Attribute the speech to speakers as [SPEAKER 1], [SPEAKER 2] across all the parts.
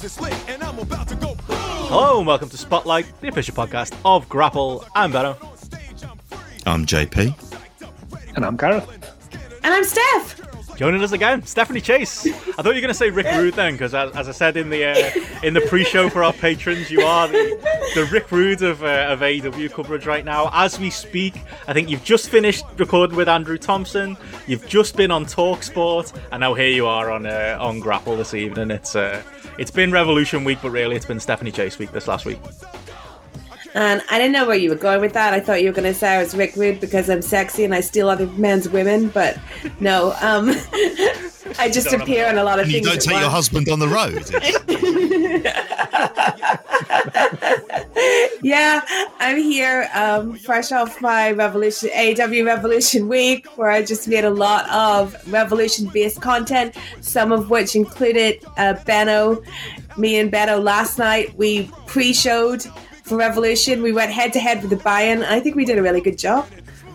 [SPEAKER 1] Hello and welcome to Spotlight, the official podcast of Grapple. I'm Benno.
[SPEAKER 2] I'm JP.
[SPEAKER 3] And I'm Gareth.
[SPEAKER 4] And I'm Steph.
[SPEAKER 1] Joining us again, Stephanie Chase. I thought you were going to say Rick Rude then, because as, as, I said in the uh, in the pre-show for our patrons, you are the, the Rick Rude of, uh, of AEW coverage right now. As we speak, I think you've just finished recording with Andrew Thompson. You've just been on Talksport, and now here you are on uh, on Grapple this evening. It's uh, it's been Revolution Week, but really it's been Stephanie Chase Week this last week.
[SPEAKER 4] And I didn't know where you were going with that. I thought you were going to say I was Rick Rude because I'm sexy and I steal other men's women, but no. Um, I just appear on a lot of
[SPEAKER 2] and
[SPEAKER 4] things.
[SPEAKER 2] You don't take your husband on the road.
[SPEAKER 4] yeah, I'm here, um, fresh off my Revolution AW Revolution Week, where I just made a lot of Revolution-based content, some of which included uh, Benno. Me and Benno last night we pre-showed for Revolution. We went head to head with the buy-in. I think we did a really good job.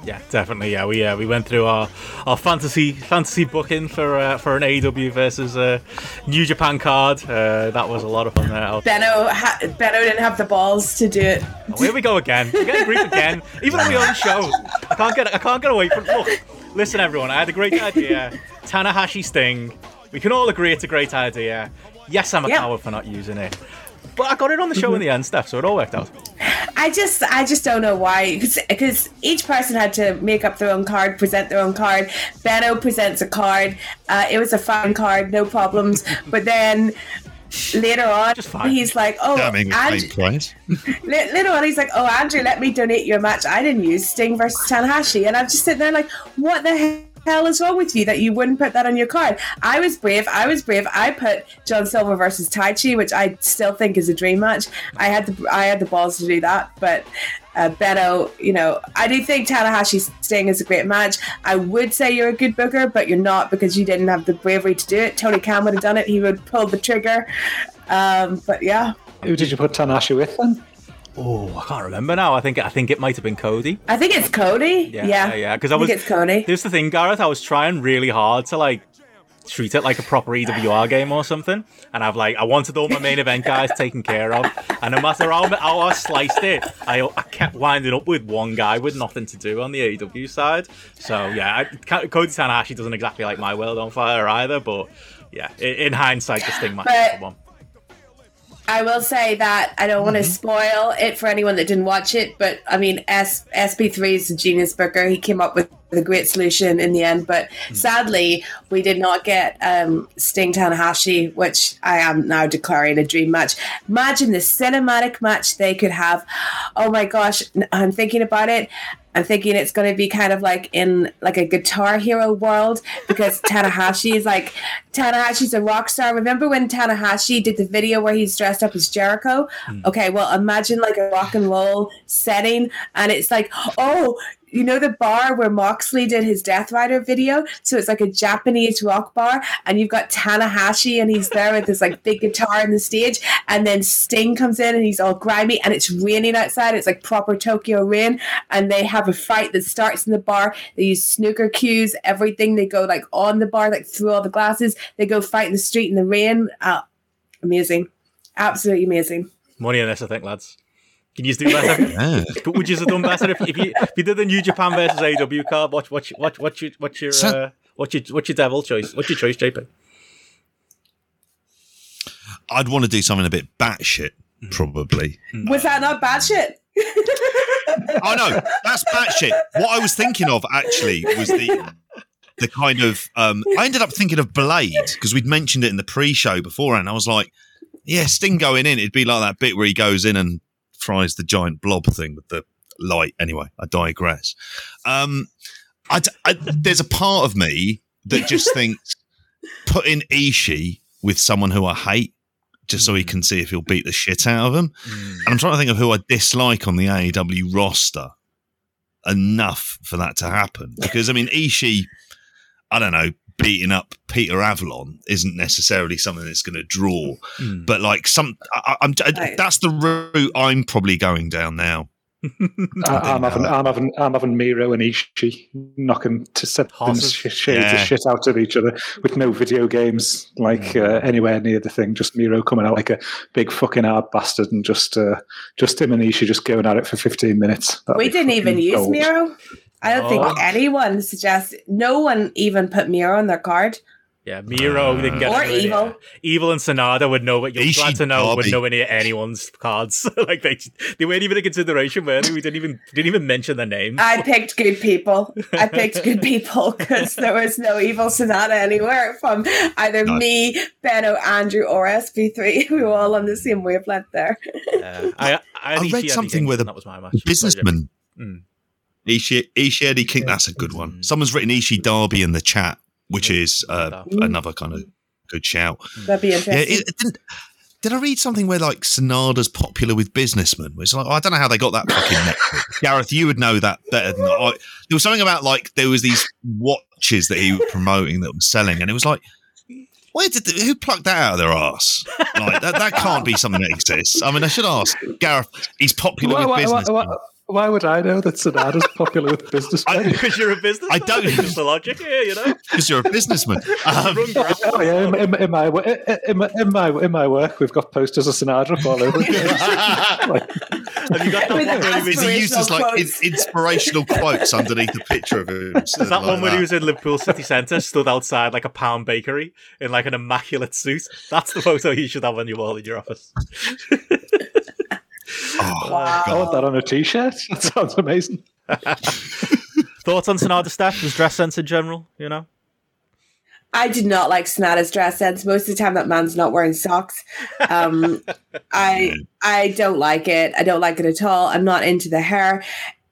[SPEAKER 1] Yeah, definitely. Yeah, we uh, we went through our, our fantasy fantasy booking for uh, for an AEW versus uh, New Japan card. Uh, that was a lot of fun there.
[SPEAKER 4] Benno ha- Benno didn't have the balls to do it.
[SPEAKER 1] Oh, here we go again. We're getting grief again. Even on my own show, I can't get I can't get away from. Look, listen, everyone. I had a great idea. Tanahashi Sting. We can all agree it's a great idea. Yes, I'm a coward for not using it. But I got it on the show in the end, Steph, so it all worked out.
[SPEAKER 4] I just, I just don't know why, because each person had to make up their own card, present their own card. Benno presents a card. Uh, it was a fine card, no problems. but then later on, he's like, "Oh, Andrew, later on, he's like, "Oh, Andrew, let me donate you a match I didn't use, Sting versus Tanahashi," and I'm just sitting there like, "What the hell?" Hell is wrong with you that you wouldn't put that on your card? I was brave. I was brave. I put John Silver versus Taichi, which I still think is a dream match. I had the I had the balls to do that, but uh, Benno, you know, I do think Tanahashi Sting is a great match. I would say you're a good booker, but you're not because you didn't have the bravery to do it. Tony Khan would have done it. He would pull the trigger. Um, but yeah.
[SPEAKER 3] Who did you put Tanahashi with then?
[SPEAKER 1] Oh, I can't remember now. I think I think it might have been Cody.
[SPEAKER 4] I think it's Cody. Yeah, yeah.
[SPEAKER 1] yeah because I, I was.
[SPEAKER 4] it's Cody.
[SPEAKER 1] Here's the thing, Gareth. I was trying really hard to like treat it like a proper EWR game or something, and I've like I wanted all my main event guys taken care of, and no matter how, how I sliced it, I, I kept winding up with one guy with nothing to do on the AW side. So yeah, I, Cody Tanahashi doesn't exactly like my world on fire either, but yeah, in, in hindsight, this thing might but, one.
[SPEAKER 4] I will say that I don't want to mm-hmm. spoil it for anyone that didn't watch it, but I mean, S- SP3 is a genius booker. He came up with a great solution in the end, but mm. sadly, we did not get um, Sting Tanahashi, which I am now declaring a dream match. Imagine the cinematic match they could have. Oh my gosh, I'm thinking about it. I'm thinking it's going to be kind of like in like a Guitar Hero world because Tanahashi is like Tanahashi's a rock star. Remember when Tanahashi did the video where he's dressed up as Jericho? Mm. Okay, well imagine like a rock and roll setting, and it's like, oh, you know the bar where Moxley did his Death Rider video? So it's like a Japanese rock bar, and you've got Tanahashi, and he's there with this like big guitar on the stage, and then Sting comes in, and he's all grimy, and it's raining outside. It's like proper Tokyo rain, and they have a fight that starts in the bar. They use snooker cues, everything. They go like on the bar, like through all the glasses. They go fight in the street in the rain. Uh, amazing, absolutely amazing.
[SPEAKER 1] Money in this, I think, lads. Can you do better? yeah. Would you have done better if, if, you if you did the New Japan versus AW card? Watch what what what what's your what's your uh, what's your what's your devil choice? What's your choice, JP?
[SPEAKER 2] I'd want to do something a bit batshit, probably.
[SPEAKER 4] Was that not batshit?
[SPEAKER 2] oh no, that's batshit. What I was thinking of actually was the the kind of um, I ended up thinking of Blade because we'd mentioned it in the pre-show before, and I was like, yeah, Sting going in, it'd be like that bit where he goes in and fries the giant blob thing with the light. Anyway, I digress. Um, I, I, there's a part of me that just thinks putting Ishii with someone who I hate just so he can see if he'll beat the shit out of him. Mm. And I'm trying to think of who I dislike on the AEW roster enough for that to happen. Because I mean, Ishii, I don't know, beating up Peter Avalon isn't necessarily something that's going to draw. Mm. But like some, I, am that's the route I'm probably going down now.
[SPEAKER 3] I, I'm having, I'm having, I'm having Miro and Ishii knocking to set
[SPEAKER 1] Horses.
[SPEAKER 3] shades
[SPEAKER 2] Yeah.
[SPEAKER 3] of shit out of each other with no video games like uh, anywhere near the thing. Just Miro coming out like a big fucking hard bastard, and just, uh, just him and Ishii just going at it for 15 minutes. That'd
[SPEAKER 4] We didn't even
[SPEAKER 3] fucking
[SPEAKER 4] use. Miro. I don't
[SPEAKER 1] Oh.
[SPEAKER 4] think anyone suggests. No one even put Miro on their card.
[SPEAKER 1] Yeah, Miro didn't get
[SPEAKER 4] Or
[SPEAKER 1] anywhere near-
[SPEAKER 4] Evil.
[SPEAKER 1] Evil and Sanada would know, what you're
[SPEAKER 2] Ishii
[SPEAKER 1] glad to know would
[SPEAKER 2] Darby.
[SPEAKER 1] nowhere near anyone's cards. like they, they weren't even a consideration. Were they? We didn't even didn't even mention their names.
[SPEAKER 4] I picked good people. I picked good people because there was no evil Sanada anywhere from either
[SPEAKER 2] No.
[SPEAKER 4] me, Benno, Andrew, or SP3. We were all on the same wavelength there.
[SPEAKER 1] Uh, I, I,
[SPEAKER 2] I
[SPEAKER 1] had
[SPEAKER 2] read something
[SPEAKER 1] Eddie
[SPEAKER 2] where the
[SPEAKER 1] that was my match.
[SPEAKER 2] Businessman.
[SPEAKER 1] Mm.
[SPEAKER 2] Ishii, Ishii Eddie King, that's a good one. Someone's written Ishii Darby in the chat, which is uh, another kind of good shout.
[SPEAKER 4] That'd be
[SPEAKER 2] Yeah,
[SPEAKER 4] interesting.
[SPEAKER 2] it, it didn't, did I read something where like Sanada's popular with businessmen? It's like I don't know how they got that fucking metric. Gareth, you would know that better than I. There was something about like there was these watches that he was promoting that was selling, and it was like, where did who plucked that out of their ass? Like that, that can't be something that exists. I mean, I should ask Gareth. He's popular
[SPEAKER 3] Why,
[SPEAKER 2] with
[SPEAKER 3] why, why,
[SPEAKER 2] businessmen.
[SPEAKER 3] why, why would I know that Sanada's popular with businessmen?
[SPEAKER 1] Because you're a businessman.
[SPEAKER 2] I don't-
[SPEAKER 1] It's the logic here, you know.
[SPEAKER 2] because you're a businessman. Um,
[SPEAKER 3] Oh yeah, in, in, in my in, my in my in my work, we've got posters of Sonata up all over. the. Like,
[SPEAKER 1] Have you got that one he
[SPEAKER 2] uses
[SPEAKER 1] was,
[SPEAKER 2] he like in, inspirational quotes underneath the picture of him?
[SPEAKER 1] Is that one where he was in Liverpool city centre, stood outside like a pound bakery in like an immaculate suit? That's the photo you should have on your wall in your office.
[SPEAKER 2] Oh,
[SPEAKER 4] Wow.
[SPEAKER 3] I want that on a t-shirt. That sounds amazing.
[SPEAKER 1] Thoughts on Sanada Steph? His dress sense in general, you know?
[SPEAKER 4] I did not like Sanada's dress sense. Most of the time, that man's not wearing socks. Um, I I don't like it. I don't like it at all. I'm not into the hair.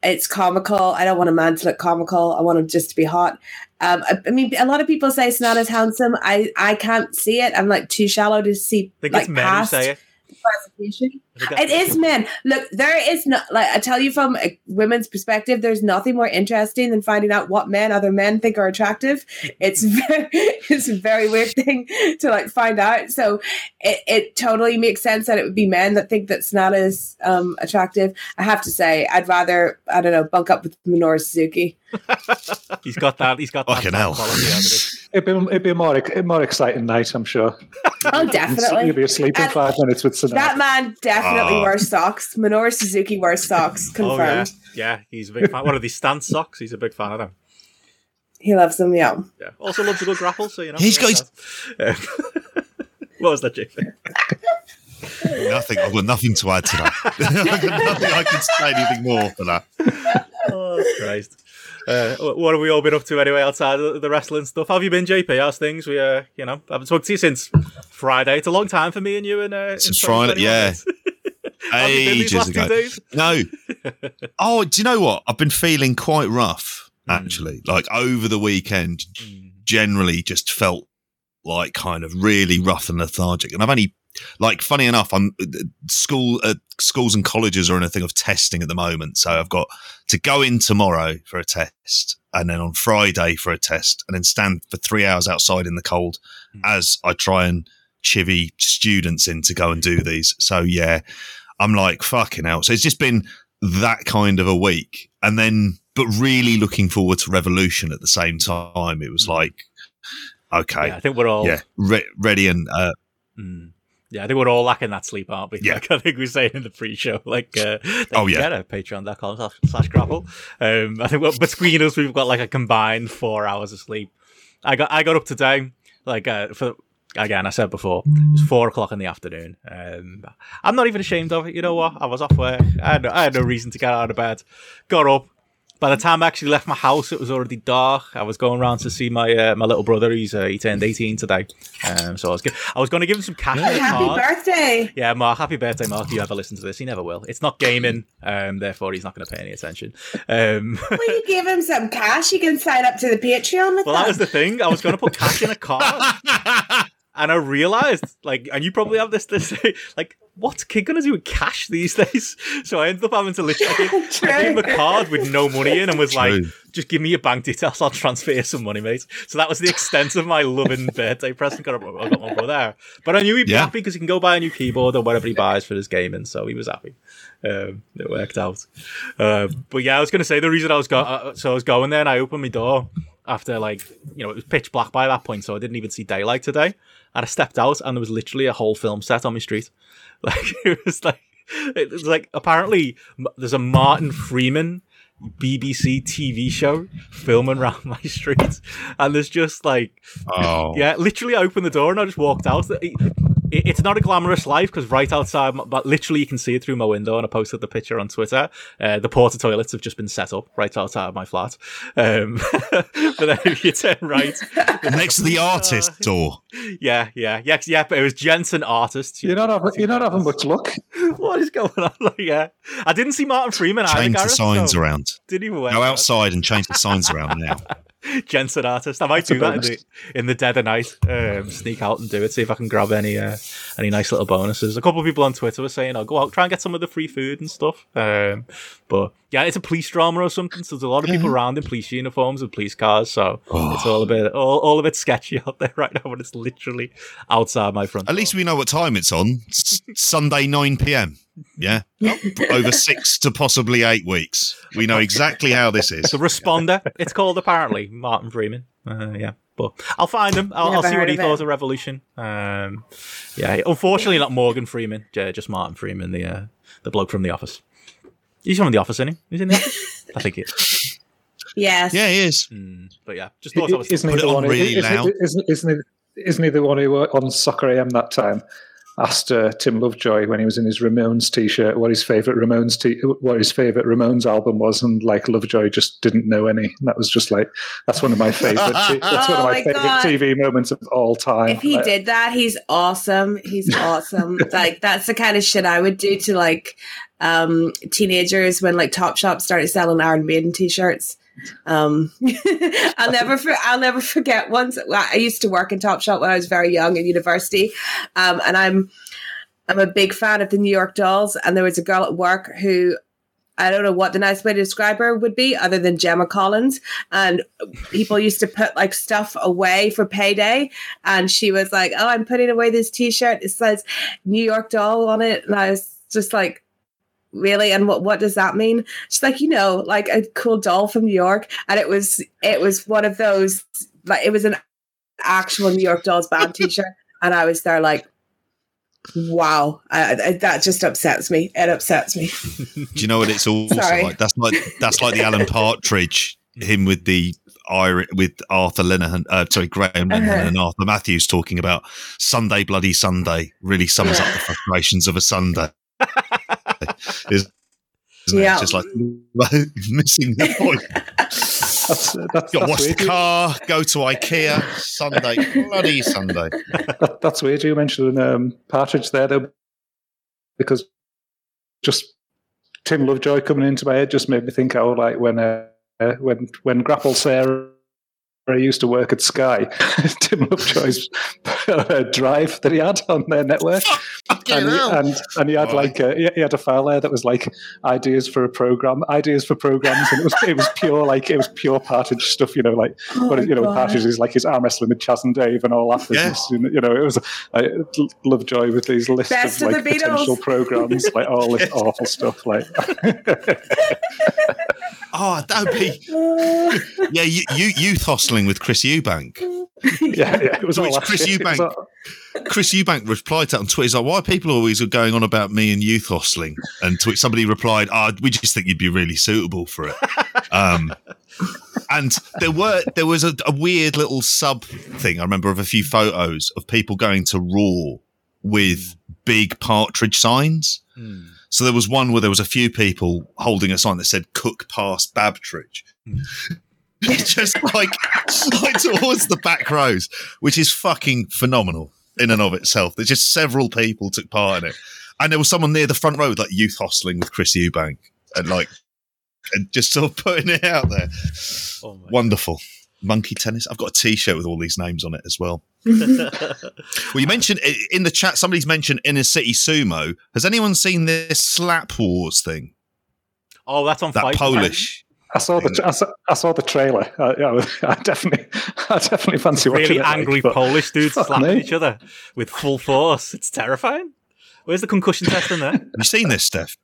[SPEAKER 4] It's comical. I don't want a man to look comical. I want him just to be hot. Um, I, I mean, a lot of people say Sanada's handsome. I I can't see it. I'm like too shallow to see
[SPEAKER 1] I think
[SPEAKER 4] like
[SPEAKER 1] it's men
[SPEAKER 4] past
[SPEAKER 1] who say it.
[SPEAKER 4] Presentation.
[SPEAKER 1] I think that's-
[SPEAKER 4] It is men. Look, there is not like I tell you from a women's perspective. There's nothing more interesting than finding out what men other men think are attractive. It's very, it's a very weird thing to like find out. So it, it totally makes sense that it would be men that think that Sanada is um, attractive. I have to say, I'd rather I don't know bunk up with Minoru Suzuki.
[SPEAKER 1] He's got that. He's got that
[SPEAKER 2] Fucking hell.
[SPEAKER 1] Quality, hasn't he?
[SPEAKER 3] It'd be, it'd be a more a more exciting night, I'm sure.
[SPEAKER 4] Oh, definitely.
[SPEAKER 3] You'd be asleep in
[SPEAKER 4] And
[SPEAKER 3] five minutes with Sanada.
[SPEAKER 4] That man definitely
[SPEAKER 2] Oh.
[SPEAKER 4] wears socks. Minoru Suzuki wears socks.
[SPEAKER 1] Oh yeah,
[SPEAKER 4] Confirmed.
[SPEAKER 1] yeah. He's a big fan. What are these stance socks? He's a big fan of them.
[SPEAKER 4] He loves them. Yeah.
[SPEAKER 1] Yeah. Also loves a good grapple. So you know.
[SPEAKER 2] He's got-
[SPEAKER 1] Uh, what was that, JP?
[SPEAKER 2] nothing. I've got nothing to add to that. I've got nothing I can say anything more for that.
[SPEAKER 1] Oh Christ. Uh, what have we all been up to anyway outside of the wrestling stuff? How have you been, JP? How's things? We, uh, you know, haven't spoken to you since Friday. It's a long time for me and you. And uh, in
[SPEAKER 2] Since Friday, yeah.
[SPEAKER 1] Have you been these
[SPEAKER 2] Ages ago. No. Oh, do you know what? I've been feeling quite rough,
[SPEAKER 1] Mm.
[SPEAKER 2] actually. Like over the weekend, generally just felt like kind of really rough and lethargic. And I've only, like, funny enough, I'm school, uh, schools and colleges are in a thing of testing at the moment. So I've got to go in tomorrow for a test and then on Friday for a test and then stand for three hours outside in the cold
[SPEAKER 1] Mm.
[SPEAKER 2] as I try and chivy students in to go and do these. So yeah, I'm like, fucking hell. So it's just been that kind of a week. And then, but really looking forward to Revolution at the same time. It was like, okay,
[SPEAKER 1] Yeah, I think we're all.
[SPEAKER 2] yeah, re- ready and uh,
[SPEAKER 1] Mm. Yeah, I think we're all lacking that sleep, aren't we?
[SPEAKER 2] Yeah.
[SPEAKER 1] Like, I think we were saying in the pre-show, like, uh,
[SPEAKER 2] Oh, yeah.
[SPEAKER 1] get at patreon.com slash, slash grapple. Um, I think well, between us, we've got like a combined four hours of sleep. I got, I got up today, like, uh, for, again, I said before, it was four o'clock in the afternoon. Um, I'm not even ashamed of it. You know what? I was off work. I had, no, I had no reason to get out of bed. Got up. By the time I actually left my house, it was already dark. I was going around to see my uh, my little brother. He's uh, he turned 18 today, um, so I was gi- I was going to give him some cash. the
[SPEAKER 4] Happy
[SPEAKER 1] card.
[SPEAKER 4] birthday.
[SPEAKER 1] Yeah, Mark, happy birthday, Mark. If you ever listen to this, he never will. It's not gaming, um, therefore he's not going to pay any attention. Um,
[SPEAKER 4] Well, you give him some cash. You can sign up to the Patreon with
[SPEAKER 1] well, that
[SPEAKER 4] that.
[SPEAKER 1] was the thing. I was going to put cash in a card. and I realized, like, and you probably have this, this, like, what's kid gonna do with cash these days? So I ended up having to literally, I gave, I gave him a card with no money in and was like,
[SPEAKER 2] True.
[SPEAKER 1] just give me your bank details, I'll transfer you some money, mate. So that was the extent of my loving birthday present. Got I got my brother there. But I knew he'd be
[SPEAKER 2] Yeah.
[SPEAKER 1] happy because he can go buy a new keyboard or whatever he buys for his gaming, so he was happy. Um, it worked out. Uh, but yeah, I was going to say the reason I was go- uh, so I was going there and I opened my door after like you know it was pitch black by that point, so I didn't even see daylight today. And I stepped out and there was literally a whole film set on my street. Like it was like it was like apparently there's a Martin Freeman BBC TV show filming around my street, and there's just like
[SPEAKER 2] Oh,
[SPEAKER 1] yeah, literally, I opened the door and I just walked out. It- it- it's not a glamorous life because right outside, but literally you can see it through my window. And I posted the picture on Twitter. Uh, the porta toilets have just been set up right outside of my flat. Um, but then if you turn right,
[SPEAKER 2] next to the artist door.
[SPEAKER 1] yeah, yeah, yeah, yeah. But it was Jensen artist.
[SPEAKER 3] You're not having, you're not having much luck.
[SPEAKER 1] What is going on? Like, yeah, I didn't see Martin Freeman. either,
[SPEAKER 2] Change the signs
[SPEAKER 1] so
[SPEAKER 2] around.
[SPEAKER 1] Didn't even wear
[SPEAKER 2] Go
[SPEAKER 1] that.
[SPEAKER 2] outside and change the signs around now.
[SPEAKER 1] Jensen artist. I might
[SPEAKER 3] That's
[SPEAKER 1] do that in the, in the dead of night. Um, sneak out and do it. See if I can grab any uh, any nice little bonuses. A couple of people on Twitter were saying, "I'll go out try and get some of the free food and stuff." Um, but yeah, it's a police drama or something. So there's a lot of people around in police uniforms and police cars. So it's all a bit all, all a bit sketchy out there right now. But it's literally outside my front.
[SPEAKER 2] At least we know what time it's on. Sunday, 9 p.m. Yeah. Over six to possibly eight weeks. We know exactly how this is.
[SPEAKER 1] the responder. it's called apparently Martin Freeman. Uh, yeah. But I'll find him. I'll, I'll see what he thought
[SPEAKER 4] it.
[SPEAKER 1] of Revolution. Um, yeah, unfortunately not Morgan Freeman, j- just Martin Freeman, the uh, the bloke from The Office. He's from The Office, isn't he? He's in The Office. I think he is.
[SPEAKER 4] Yes.
[SPEAKER 2] Yeah, he is.
[SPEAKER 1] Mm, but yeah, just thought I was.
[SPEAKER 3] Isn't he
[SPEAKER 2] Put it
[SPEAKER 3] the
[SPEAKER 2] on
[SPEAKER 3] one?
[SPEAKER 2] really
[SPEAKER 3] isn't,
[SPEAKER 2] loud.
[SPEAKER 3] Isn't, isn't he? Isn't he the one who uh, on Soccer AM that time asked uh, Tim Lovejoy when he was in his Ramones t-shirt what his favorite Ramones t- what his favorite Ramones album was, and like Lovejoy just didn't know any. And that was just like that's one of my favorite. t- that's one
[SPEAKER 4] Oh
[SPEAKER 3] of my,
[SPEAKER 4] my
[SPEAKER 3] favorite
[SPEAKER 4] God.
[SPEAKER 3] TV moments of all time.
[SPEAKER 4] If he
[SPEAKER 3] Like,
[SPEAKER 4] did that, he's awesome. He's awesome. like that's the kind of shit I would do to like um teenagers when like Topshop started selling Iron Maiden t-shirts. Um I'll never for, I'll never forget once I used to work in Topshop when I was very young in university. Um and I'm I'm a big fan of the New York Dolls and there was a girl at work who I don't know what the nice way to describe her would be other than Gemma Collins. And people used to put like stuff away for payday. And she was like, Oh, I'm putting away this t shirt. It says New York doll on it. And I was just like, Really? And what, what does that mean? She's like, you know, like a cool doll from New York. And it was it was one of those like it was an actual New York Dolls band t shirt. And I was there like, Wow, I, I, that just upsets me. It upsets me.
[SPEAKER 2] Do you know what it's also
[SPEAKER 4] Sorry.
[SPEAKER 2] like? That's like that's like the Alan Partridge, him with the Irish, with Arthur Linehan, uh, sorry, Graham Linehan
[SPEAKER 4] Uh-huh.
[SPEAKER 2] and Arthur Matthews talking about Sunday Bloody Sunday really sums up the frustrations of a Sunday. Is- isn't it?
[SPEAKER 4] Yeah.
[SPEAKER 2] It's just like missing the point.
[SPEAKER 3] that's, that's,
[SPEAKER 2] Got to
[SPEAKER 3] that's
[SPEAKER 2] wash the
[SPEAKER 3] weird. You-
[SPEAKER 2] car, go to IKEA, Sunday, bloody Sunday.
[SPEAKER 3] that, that's weird. You mentioned um, Partridge there, though, because just Tim Lovejoy coming into my head just made me think Oh, like when uh, when when Grapple Sarah used to work at Sky, Tim Lovejoy's uh, drive that he had on their network, and he, and, and he had
[SPEAKER 2] Right.
[SPEAKER 3] like a, he- he had a file there that was like ideas for a program, ideas for programs, and it was it was pure like it was pure Partridge stuff, you know, like but you know, Partridge is like his arm wrestling with Chas and Dave and all that
[SPEAKER 2] Yeah.
[SPEAKER 3] business. You know, you know, it was like, Lovejoy with these lists
[SPEAKER 4] Best
[SPEAKER 3] of
[SPEAKER 4] of
[SPEAKER 3] like
[SPEAKER 4] the
[SPEAKER 3] potential programs, like all this awful stuff. Like,
[SPEAKER 2] Oh, that would be yeah. You, you youth hostling with Chris Eubank.
[SPEAKER 3] yeah, yeah, it was all
[SPEAKER 2] Chris. Eubank.
[SPEAKER 3] all-
[SPEAKER 2] Chris Eubank replied to that on Twitter. He's like, "Why are people always going on about me and youth hostling?" And to which somebody replied, "Ah, we just think you'd be really suitable for it." Um, and there were there was a, a weird little sub thing. I remember of a few photos of people going to Raw with big partridge signs.
[SPEAKER 1] Hmm.
[SPEAKER 2] So there was one where there was a few people holding a sign that said "Cook past Babtridge." just like, like towards the back rows, which is fucking phenomenal in and of itself. There's just several people took part in it, and there was someone near the front row, like youth hostling with Chris Eubank, and like, and just sort of putting it out there.
[SPEAKER 1] Oh
[SPEAKER 2] Wonderful. Monkey tennis. I've got a T-shirt with all these names on it as well. Well, you mentioned in the chat, somebody's mentioned Inner City Sumo. Has anyone seen this Slap Wars thing?
[SPEAKER 1] oh, that's on
[SPEAKER 2] That
[SPEAKER 1] Fight.
[SPEAKER 2] Polish.
[SPEAKER 3] I saw the I saw, I saw the trailer. I, I, I definitely I definitely fancy watching
[SPEAKER 1] Really
[SPEAKER 3] it. like,
[SPEAKER 1] angry
[SPEAKER 3] but-
[SPEAKER 1] Polish dudes slapping
[SPEAKER 3] me.
[SPEAKER 1] each other with full force. It's terrifying. Where's the concussion test in there?
[SPEAKER 2] Have you seen this, Steph?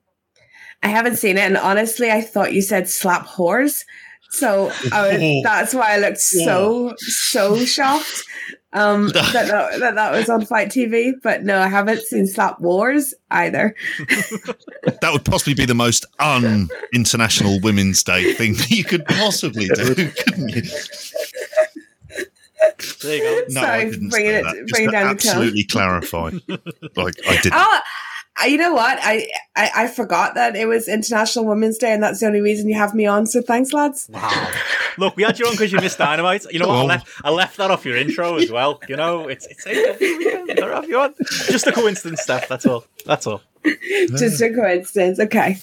[SPEAKER 4] I haven't seen it, and honestly, I thought you said slap whores. So I was,
[SPEAKER 2] Oh.
[SPEAKER 4] that's why I looked so so shocked um, that, that that that was on Fight TV. But no, I haven't seen Slap Wars either.
[SPEAKER 2] That would possibly be the most un-international Women's Day thing that you could possibly do, couldn't you?
[SPEAKER 1] There you go.
[SPEAKER 2] No,
[SPEAKER 4] Sorry,
[SPEAKER 2] I didn't
[SPEAKER 4] bringing
[SPEAKER 2] say
[SPEAKER 4] it-
[SPEAKER 2] that. Just
[SPEAKER 4] bringing
[SPEAKER 2] to
[SPEAKER 4] down the
[SPEAKER 2] absolutely clarify. Like I didn't.
[SPEAKER 4] Oh, I- you know what? I, I I forgot that it was International Women's Day, and that's the only reason you have me on. So thanks, lads.
[SPEAKER 1] Wow. Look, we had you on because you missed Dynamite. You know what? I
[SPEAKER 2] Oh.
[SPEAKER 1] left, I left that off your intro as well. You know, it's it's AEW weekend. Gotta have you on. Just a coincidence, Steph. That's all. That's all.
[SPEAKER 4] Just a coincidence. Okay.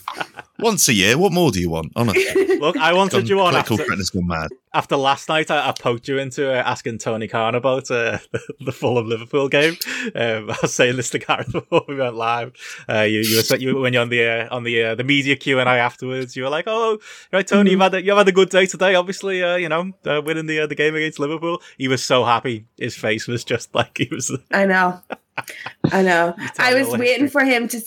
[SPEAKER 2] Once a year, what more do you want? Honestly,
[SPEAKER 1] Look, I wanted you on
[SPEAKER 2] political
[SPEAKER 1] after,
[SPEAKER 2] correctness gone mad.
[SPEAKER 1] after last night. I, I poked you into uh, asking Tony Khan about uh, the Fulham Liverpool game. Um, I was saying this to Gareth before we went live. Uh, you, you, were, you when you're on the uh, on the uh, the media Q and A afterwards. You were like, "Oh, right, Tony, you've had a, you've had a good day today. Obviously, uh, you know, uh, winning the uh, the game against Liverpool." He was so happy. His face was just like he was.
[SPEAKER 4] I know. I know. I was waiting for him to.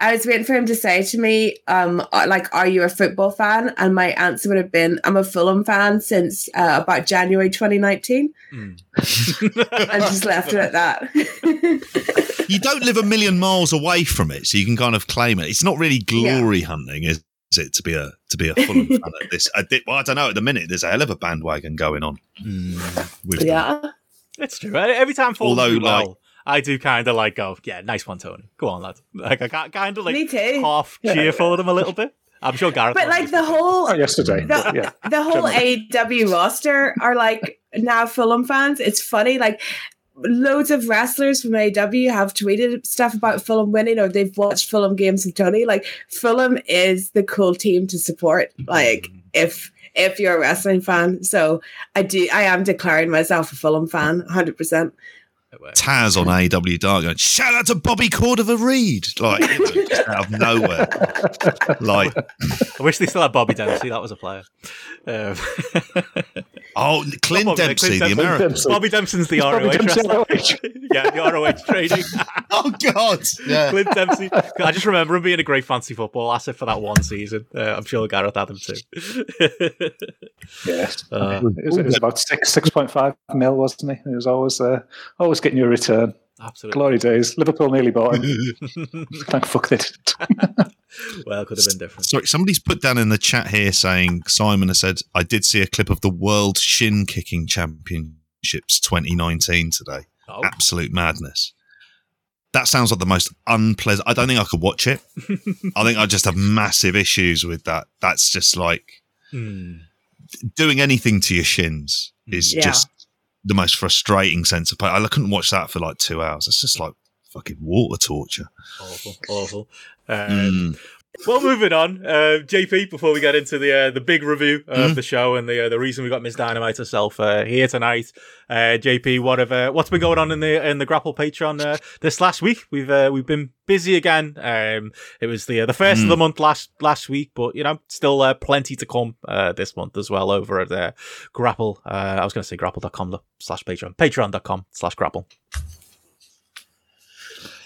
[SPEAKER 4] I was waiting for him to say to me, um, uh, like, "Are you a football fan?" And my answer would have been, "I'm a Fulham fan since uh, about January 2019," and just left it at that.
[SPEAKER 2] You don't live a million miles away from it, so you can kind of claim it. It's not really glory hunting, is, is it? To be a to be a Fulham fan at this, I, did, well, I don't know. At the minute, there's a hell of a bandwagon going on. With them.
[SPEAKER 4] yeah.
[SPEAKER 1] It's true. Every time Fulham
[SPEAKER 2] Although,
[SPEAKER 1] do well,
[SPEAKER 2] like-
[SPEAKER 1] I do kind of like go, yeah, nice one, Tony. Go on, lad. Like I kind of like
[SPEAKER 4] Me too.
[SPEAKER 1] half cheer for them a little bit. I'm sure Gareth.
[SPEAKER 4] But like the whole
[SPEAKER 3] Oh, yesterday.
[SPEAKER 4] the,
[SPEAKER 3] yeah.
[SPEAKER 4] the whole AEW roster are like now Fulham fans. It's funny, like loads of wrestlers from AEW have tweeted stuff about Fulham winning or they've watched Fulham games with Tony. Like Fulham is the cool team to support. Like mm-hmm. if if you're a wrestling fan. So I do I am declaring myself a Fulham fan, hundred percent.
[SPEAKER 2] Taz on AW Dark going, shout out to Bobby Cordova Reid, like you know, just out of nowhere. Like,
[SPEAKER 1] I wish they still had Bobby Dempsey. That was a player. Um,
[SPEAKER 2] oh, Clint
[SPEAKER 1] Bobby-
[SPEAKER 2] Dempsey, the
[SPEAKER 1] Dempsey.
[SPEAKER 2] American.
[SPEAKER 3] Dempsey.
[SPEAKER 1] Bobby Dempsey's the
[SPEAKER 3] Bobby
[SPEAKER 1] ROH
[SPEAKER 3] Dempsey. ROH.
[SPEAKER 1] yeah, the ROH training.
[SPEAKER 2] Oh God, yeah.
[SPEAKER 1] Clint Dempsey. I just remember him being a great fancy football asset for that one season. Uh, I'm sure Gareth had him too.
[SPEAKER 3] Yes.
[SPEAKER 1] Uh,
[SPEAKER 3] It was, it was about six six point five mil, wasn't he? He was always uh, always getting you a return.
[SPEAKER 1] absolutely.
[SPEAKER 3] Glory days. Liverpool nearly bought him. Thank fuck they didn't.
[SPEAKER 1] Well, could have been different.
[SPEAKER 2] Sorry, somebody's put down in the chat here saying Simon has said I did see a clip of the World Shin Kicking Championships 2019 today.
[SPEAKER 1] Oh,
[SPEAKER 2] Absolute madness. That sounds like the most unpleasant. I don't think I could watch it. I think I just have massive issues with that. That's just like
[SPEAKER 1] hmm.
[SPEAKER 2] doing anything to your shins is
[SPEAKER 4] Yeah.
[SPEAKER 2] just the most frustrating sense of pain. I couldn't watch that for like two hours. It's just like fucking water torture.
[SPEAKER 1] awful, awful. Um,
[SPEAKER 2] Mm.
[SPEAKER 1] Well, moving on, uh, JP. Before we get into the uh, the big review of
[SPEAKER 2] Mm.
[SPEAKER 1] the show and the uh, the reason we got Miss Dynamite herself uh, here tonight, uh, JP, what have uh, what's been going on in the in the Grapple Patreon uh, this last week? We've uh, we've been busy again. Um, it was the uh, the first of
[SPEAKER 2] Mm.
[SPEAKER 1] the month last last week, but you know, still uh, plenty to come uh, this month as well over at uh, Grapple. Uh, I was going to say grapple.com slash Patreon, patreon.com slash grapple.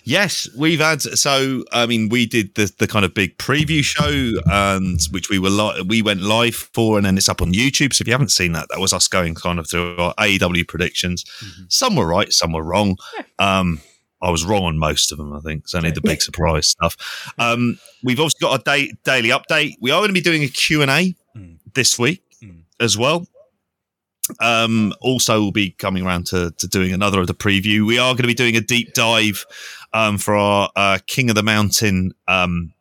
[SPEAKER 2] Yes, we've had. So, I mean, we did the the kind of big preview show, and which we were li- we went live for, and then it's up on YouTube. So if you haven't seen that, that was us going kind of through our AEW predictions. Some were right, some were wrong. Um, I was wrong on most of them. I think it's only the big surprise stuff. Um, we've also got a day, daily update. We are going to be doing a Q and A
[SPEAKER 1] Mm.
[SPEAKER 2] this week
[SPEAKER 1] Mm.
[SPEAKER 2] as well. Um, also, we'll be coming around to, to doing another of the preview. We are going to be doing a deep dive um, for our uh, King of the Mountain, um,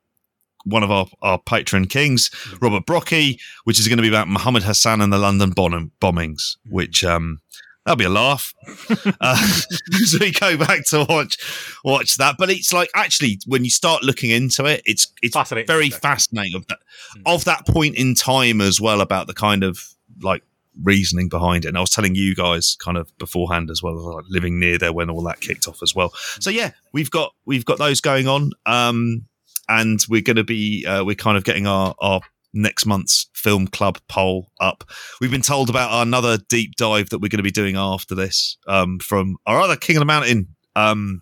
[SPEAKER 2] one of our, our patron kings, Robert Brocky, which is going to be about Muhammad Hassan and the London bomb- bombings, which um, that'll be a laugh. uh, so we go back to watch watch that. But it's like actually when you start looking into it, it's it's
[SPEAKER 1] Fascinating.
[SPEAKER 2] very fascinating of that of that point in time as well about the kind of like reasoning behind it. And I was telling you guys kind of beforehand as well, like living near there when all that kicked off as well. So yeah, we've got we've got those going on, um, and we're going to be uh, we're kind of getting our our next month's film club poll up. We've been told about our another deep dive that we're going to be doing after this um, from our other King of the Mountain. Um,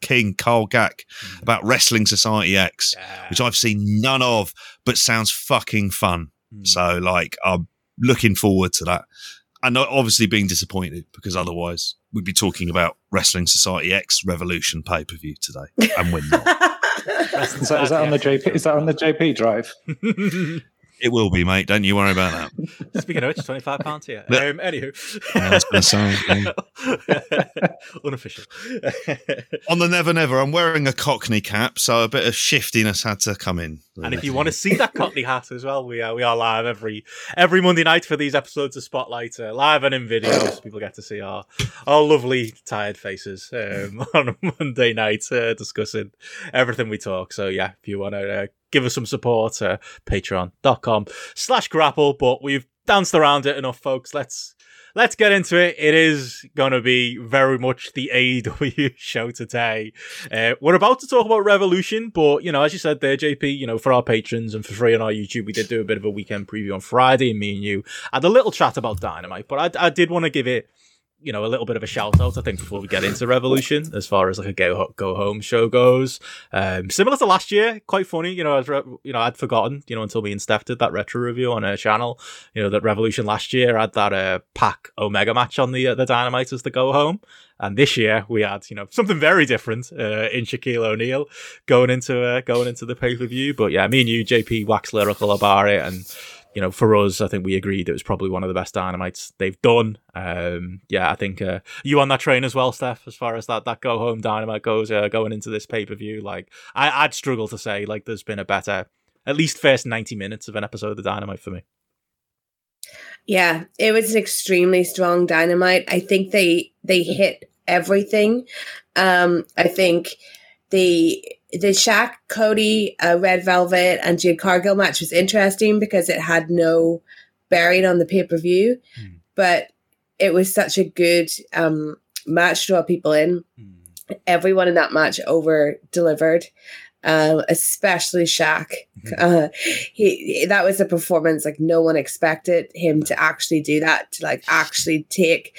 [SPEAKER 2] King Carl Gack about Wrestling Society X,
[SPEAKER 1] Yeah.
[SPEAKER 2] which I've seen none of, but sounds fucking fun.
[SPEAKER 1] Mm.
[SPEAKER 2] So, like, I'm looking forward to that. And obviously being disappointed because otherwise we'd be talking about Wrestling Society X Revolution pay per view today. And we're not.
[SPEAKER 3] Is that, is that on the JP? Is that on the JP drive?
[SPEAKER 2] it will be, mate. Don't you worry about that.
[SPEAKER 1] Speaking of which, twenty five pounds here.
[SPEAKER 2] Yeah.
[SPEAKER 1] Um, anywho,
[SPEAKER 2] Yeah, I was gonna say,
[SPEAKER 1] unofficial.
[SPEAKER 2] On the Never Never, I'm wearing a Cockney cap, so a bit of shiftiness had to come in.
[SPEAKER 1] And if you want to see that Cockney hat as well, we are we are live every every Monday night for these episodes of Spotlight, uh, live and in video, so people get to see our our lovely tired faces um, on a Monday night uh, discussing everything we talk. So yeah, if you want to uh, give us some support, uh, patreon.com slash grapple. But we've danced around it enough, folks. Let's let's get into it. It is going to be very much the AEW show today. Uh, we're about to talk about Revolution, but you know, as you said there, JP, you know, for our patrons and for free on our YouTube, we did do a bit of a weekend preview on Friday, and me and you had a little chat about Dynamite. But I, I did want to give it, you know, a little bit of a shout out. I think before we get into Revolution, as far as like a go go home show goes, um, similar to last year, quite funny. You know, I've re- you know I'd forgotten, you know, until me and Steph did that retro review on our channel. You know, that Revolution last year had that uh, Pac Omega match on the uh, the Dynamite as the go home. And this year we had, you know, something very different uh, in Shaquille O'Neal going into uh, going into the pay per view. But yeah, me and you, JP, wax lyrical about it, and you know, for us, I think we agreed it was probably one of the best dynamites they've done. Um, yeah, I think uh, you on that train as well, Steph. As far as that that go home dynamite goes, uh, going into this pay per view, like I, I'd struggle to say like there's been a better, at least first ninety minutes of an episode of the dynamite for me.
[SPEAKER 4] Yeah, it was an extremely strong dynamite. I think they they hit everything. Um, I think the the Shaq, Cody, uh, Red Velvet, and Jade Cargill match was interesting because it had no bearing on the pay per view,
[SPEAKER 1] Hmm.
[SPEAKER 4] but it was such a good um, match to draw people in. Everyone in that match over delivered. Um, especially Shaq. Uh, he that was a performance like no one expected him to actually do that to like actually take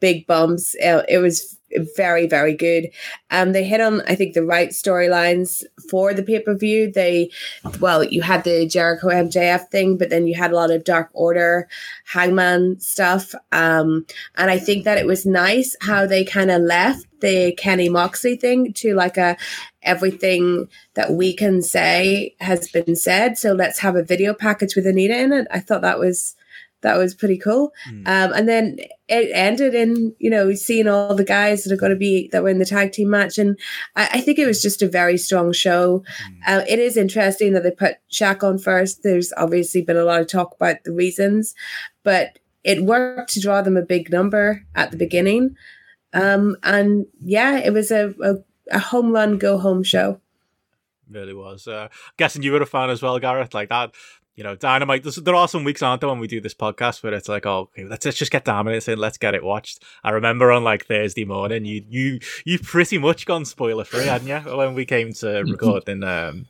[SPEAKER 4] big bumps. Uh, it was very very good. Um, they hit on I think the right storylines for the pay per view. They well you had the Jericho MJF thing, but then you had a lot of Dark Order, Hangman stuff. Um, and I think that it was nice how they kind of left the Kenny Moxley thing to like a everything that we can say has been said. So let's have a video package with Anita in it. I thought that was that was pretty cool.
[SPEAKER 1] Mm.
[SPEAKER 4] Um, and then it ended in you know seeing all the guys that are going to be that were in the tag team match, and I, I think it was just a very strong show. Uh, it is interesting that they put Shaq on first. There's obviously been a lot of talk about the reasons, but it worked to draw them a big number at the beginning. Um, and yeah, it was a, a, a home run go home show.
[SPEAKER 1] really was. Uh, guessing you were a fan as well, Gareth. Like that, you know, Dynamite. There's, there are some weeks, aren't there, when we do this podcast where it's like, oh, okay, let's, let's just get Dynamite in, let's get it watched. I remember on like Thursday morning, you you you pretty much gone spoiler free, hadn't you, when we came to recording um,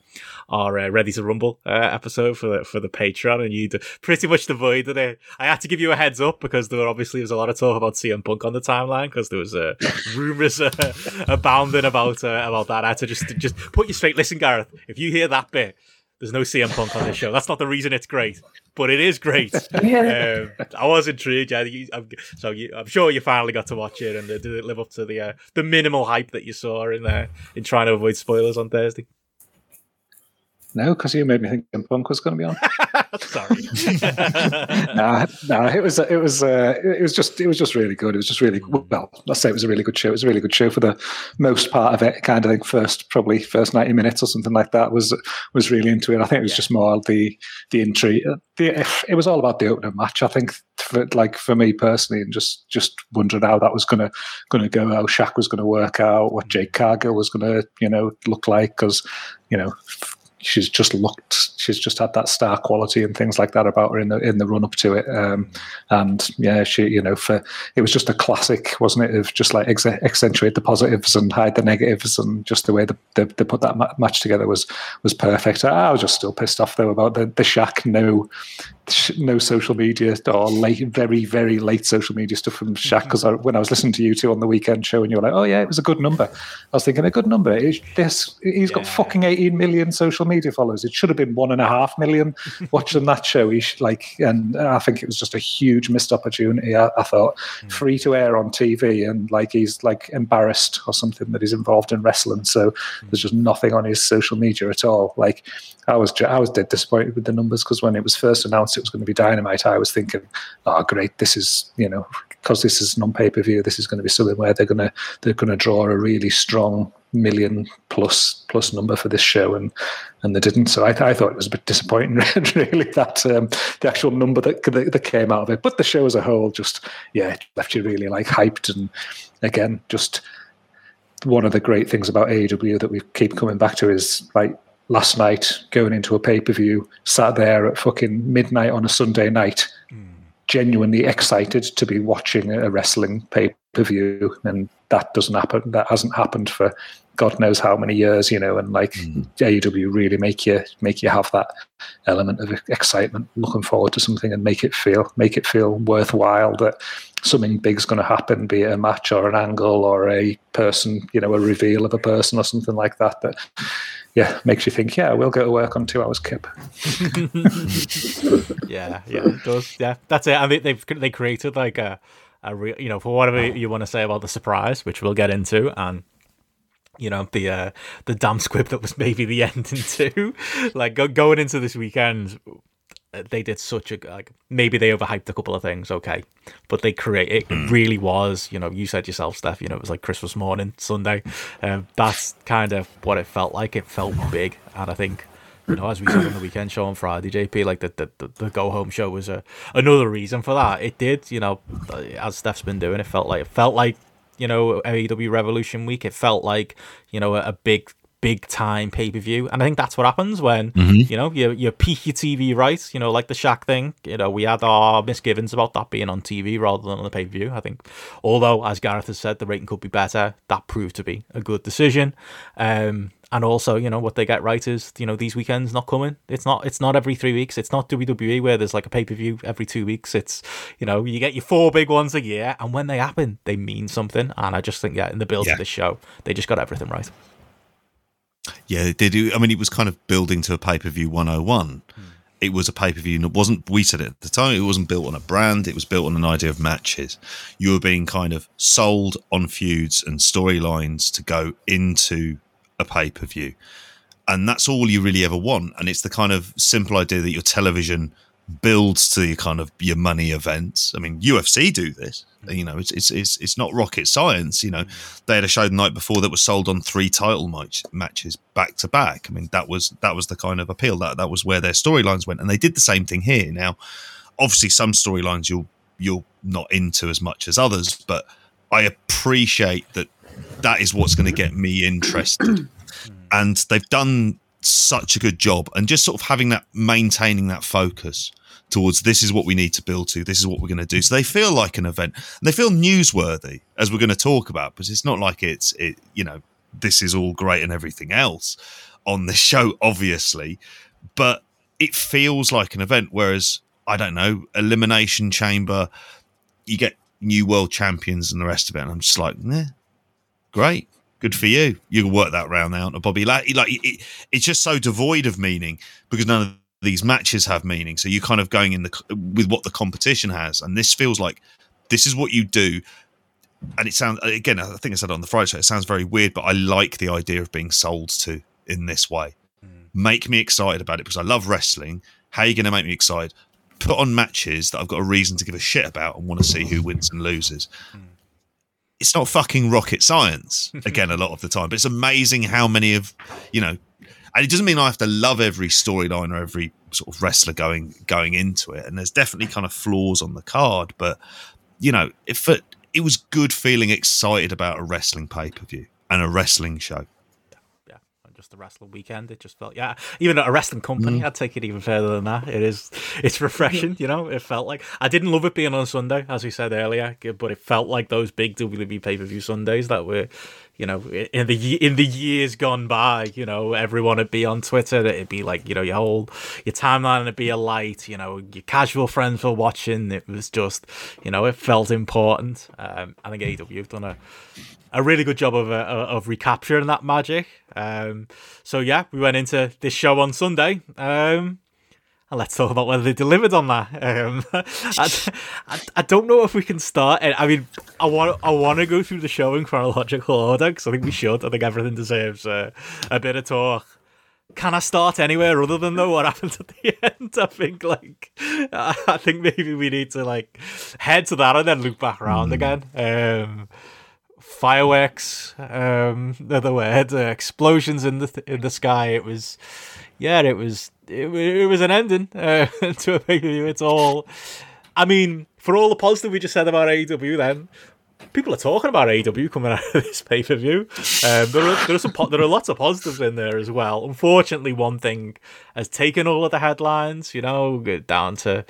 [SPEAKER 1] our uh, Ready to Rumble uh, episode for the, for the Patreon, and you pretty much avoided it. I had to give you a heads up because there were obviously was a lot of talk about CM Punk on the timeline because there was uh, rumors uh, abounding about uh, about that. I had to just just put you straight. Listen, Gareth, if you hear that bit. There's no CM Punk on this show. That's not the reason it's great, but it is great. um, I was intrigued. Yeah, you, I'm, so you, I'm sure you finally got to watch it, and uh, did it live up to the uh, the minimal hype that you saw in uh, in trying to avoid spoilers on Thursday?
[SPEAKER 3] No, because you made me think CM Punk was going to be on.
[SPEAKER 1] Sorry.
[SPEAKER 3] nah, nah, it was it was uh, it was just it was just really good. It was just really well. Let's say it was a really good show. It was a really good show for the most part of it. Kind of think first probably first ninety minutes or something like that was was really into it. I think it was
[SPEAKER 1] Yeah.
[SPEAKER 3] just more the the intrigue. The, it was all about the opening match. I think for, like for me personally, and just just wondering how that was gonna gonna go, how Shaq was gonna work out, what Jade Cargill was gonna you know look like, because you know she's just looked, she's just had that star quality and things like that about her in the in the run up to it. Um, and yeah, she, you know, for it was just a classic, wasn't it? Of just like ex- accentuate the positives and hide the negatives, and just the way they, they, they put that ma- match together was was perfect. I was just still pissed off though about the the Shaq no no social media or late, very very late social media stuff from Shaq because when I was listening to you two on the weekend show and you were like, oh yeah, it was a good number. I was thinking a good number. It's, this he's got fucking 18 million social media followers. It should have been one and a half million watching that show. He should, like, and I think it was just a huge missed opportunity. I, I thought mm. free to air on TV and like he's like embarrassed or something that he's involved in wrestling. So mm. there's just nothing on his social media at all. Like I was I was dead disappointed with the numbers because when it was first announced it was going to be Dynamite, I was thinking, oh great, this is you know because this is non pay per view, this is going to be something where they're going to they're going to draw a really strong million plus plus number for this show, and and they didn't. So I, I thought it was a bit disappointing, really, that um, the actual number that, that, that came out of it. But the show as a whole, just yeah, left you really like hyped, and again, just one of the great things about AEW that we keep coming back to is like last night going into a pay per view, sat there at fucking midnight on a Sunday night, mm. genuinely excited to be watching a wrestling pay per view, and that doesn't happen. That hasn't happened for God knows how many years, you know. And like mm. AEW really make you make you have that element of excitement, looking forward to something, and make it feel make it feel worthwhile that something big's going to happen, be it a match or an angle or a person, you know, a reveal of a person or something like that. That yeah, makes you think, yeah, we'll go to work on two hours kip.
[SPEAKER 1] yeah, yeah, it does. Yeah, that's it. I mean, they've they created like a, a real, you know, for whatever you want to say about the surprise, which we'll get into, and you know the uh, the damn squib that was maybe the ending too. like go, going into this weekend, they did such a like maybe they overhyped a couple of things okay. But they create it hmm. really was you know you said yourself steph you know it was like christmas morning sunday. Um, that's kind of what it felt like. It felt big. And i think you know as we said on the weekend show on friday jp like the the, the go home show was a another reason for that. It did you know as steph's been doing it felt like it felt like you know AEW Revolution week. It felt like you know a, a big big time pay per view. And I think that's what happens when mm-hmm. you know you you peak your TV right. You know, like the Shaq thing. You know, we had our misgivings about that being on TV rather than on the pay per view. I think, although as Gareth has said, the rating could be better. That proved to be a good decision. Um, and also, you know, what they get right is, you know, these weekends not coming. It's not it's not every three weeks. It's not WWE where there's like a pay per view every two weeks. It's you know, you get your four big ones a year, and when they happen, they mean something. And I just think, yeah, in the build yeah. of this show, they just got everything right.
[SPEAKER 2] Yeah, they do. I mean, it was kind of building to a pay per view 101. Hmm. It was a pay per view. It wasn't, we said it at the time, it wasn't built on a brand. It was built on an idea of matches. You were being kind of sold on feuds and storylines to go into a pay per view. And that's all you really ever want. And it's the kind of simple idea that your television builds to your kind of your money events. I mean, UFC do this. Mm. You know, it's it's it's, it's not rocket science. You know, mm. they had a show the night before that was sold on three title match, matches back to back. I mean, that was that was the kind of appeal that that was where their storylines went, and they did the same thing here. Now, obviously, some storylines you'll you're not into as much as others, but I appreciate that that is what's going to get me interested. and they've done such a good job and just sort of having that maintaining that focus towards this is what we need to build to this is what we're going to do so they feel like an event and they feel newsworthy as we're going to talk about because it's not like it's it you know this is all great and everything else on the show obviously but it feels like an event whereas i don't know elimination chamber you get new world champions and the rest of it and i'm just like yeah great good for you. You can work that round out, Bobby. Like, like it, it's just so devoid of meaning because none of these matches have meaning. So you're kind of going in the with what the competition has, and this feels like this is what you do. And it sounds again, I think I said on the Friday show, it sounds very weird, but I like the idea of being sold to in this way. Mm. Make me excited about it because I love wrestling. How are you going to make me excited? Put on matches that I've got a reason to give a shit about and want to see who wins and loses. Mm it's not fucking rocket science again a lot of the time but it's amazing how many of you know and it doesn't mean i have to love every storyline or every sort of wrestler going going into it and there's definitely kind of flaws on the card but you know if it, it was good feeling excited about a wrestling pay-per-view and a wrestling show
[SPEAKER 1] yeah just a wrestling weekend. It just felt yeah, even at a wrestling company, mm. I'd take it even further than that. It is it's refreshing, you know. It felt like I didn't love it being on Sunday, as we said earlier, but it felt like those big WWE pay per view Sundays that were you know, in the in the years gone by, you know, everyone would be on Twitter. It'd be like, you know, your whole your timeline would be a light. You know, your casual friends were watching. It was just, you know, it felt important. Um, I think AEW have done a a really good job of uh, of recapturing that magic. Um, so yeah, we went into this show on Sunday. Um, let's talk about whether they delivered on that. Um, I, I, I, don't know if we can start. I mean, I want I want to go through the show in chronological order because I think we should. I think everything deserves uh, a bit of talk. Can I start anywhere other than though what happened at the end? I think like I think maybe we need to like head to that and then loop back around mm. again. Um, fireworks, um, the word, uh, explosions in the in the sky. It was, yeah, it was it, it was an ending uh, to a pay per view. It's all. I mean, for all the positive we just said about AEW, then people are talking about AEW coming out of this pay per view. Um, there are there are some po- there are lots of positives in there as well. Unfortunately, one thing has taken all of the headlines. You know, down to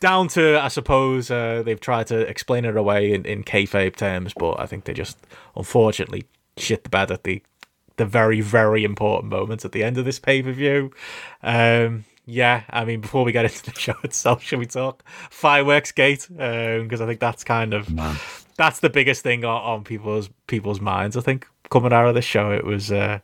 [SPEAKER 1] down to I suppose uh, they've tried to explain it away in in kayfabe terms, but I think they just unfortunately shit the bed at the the very, very important moments at the end of this pay per view. Um, yeah, I mean, before we get into the show itself, should we talk fireworks gate? Because um, I think that's kind of Man. that's the biggest thing on, on, people's people's minds. I think coming out of the show, it was uh,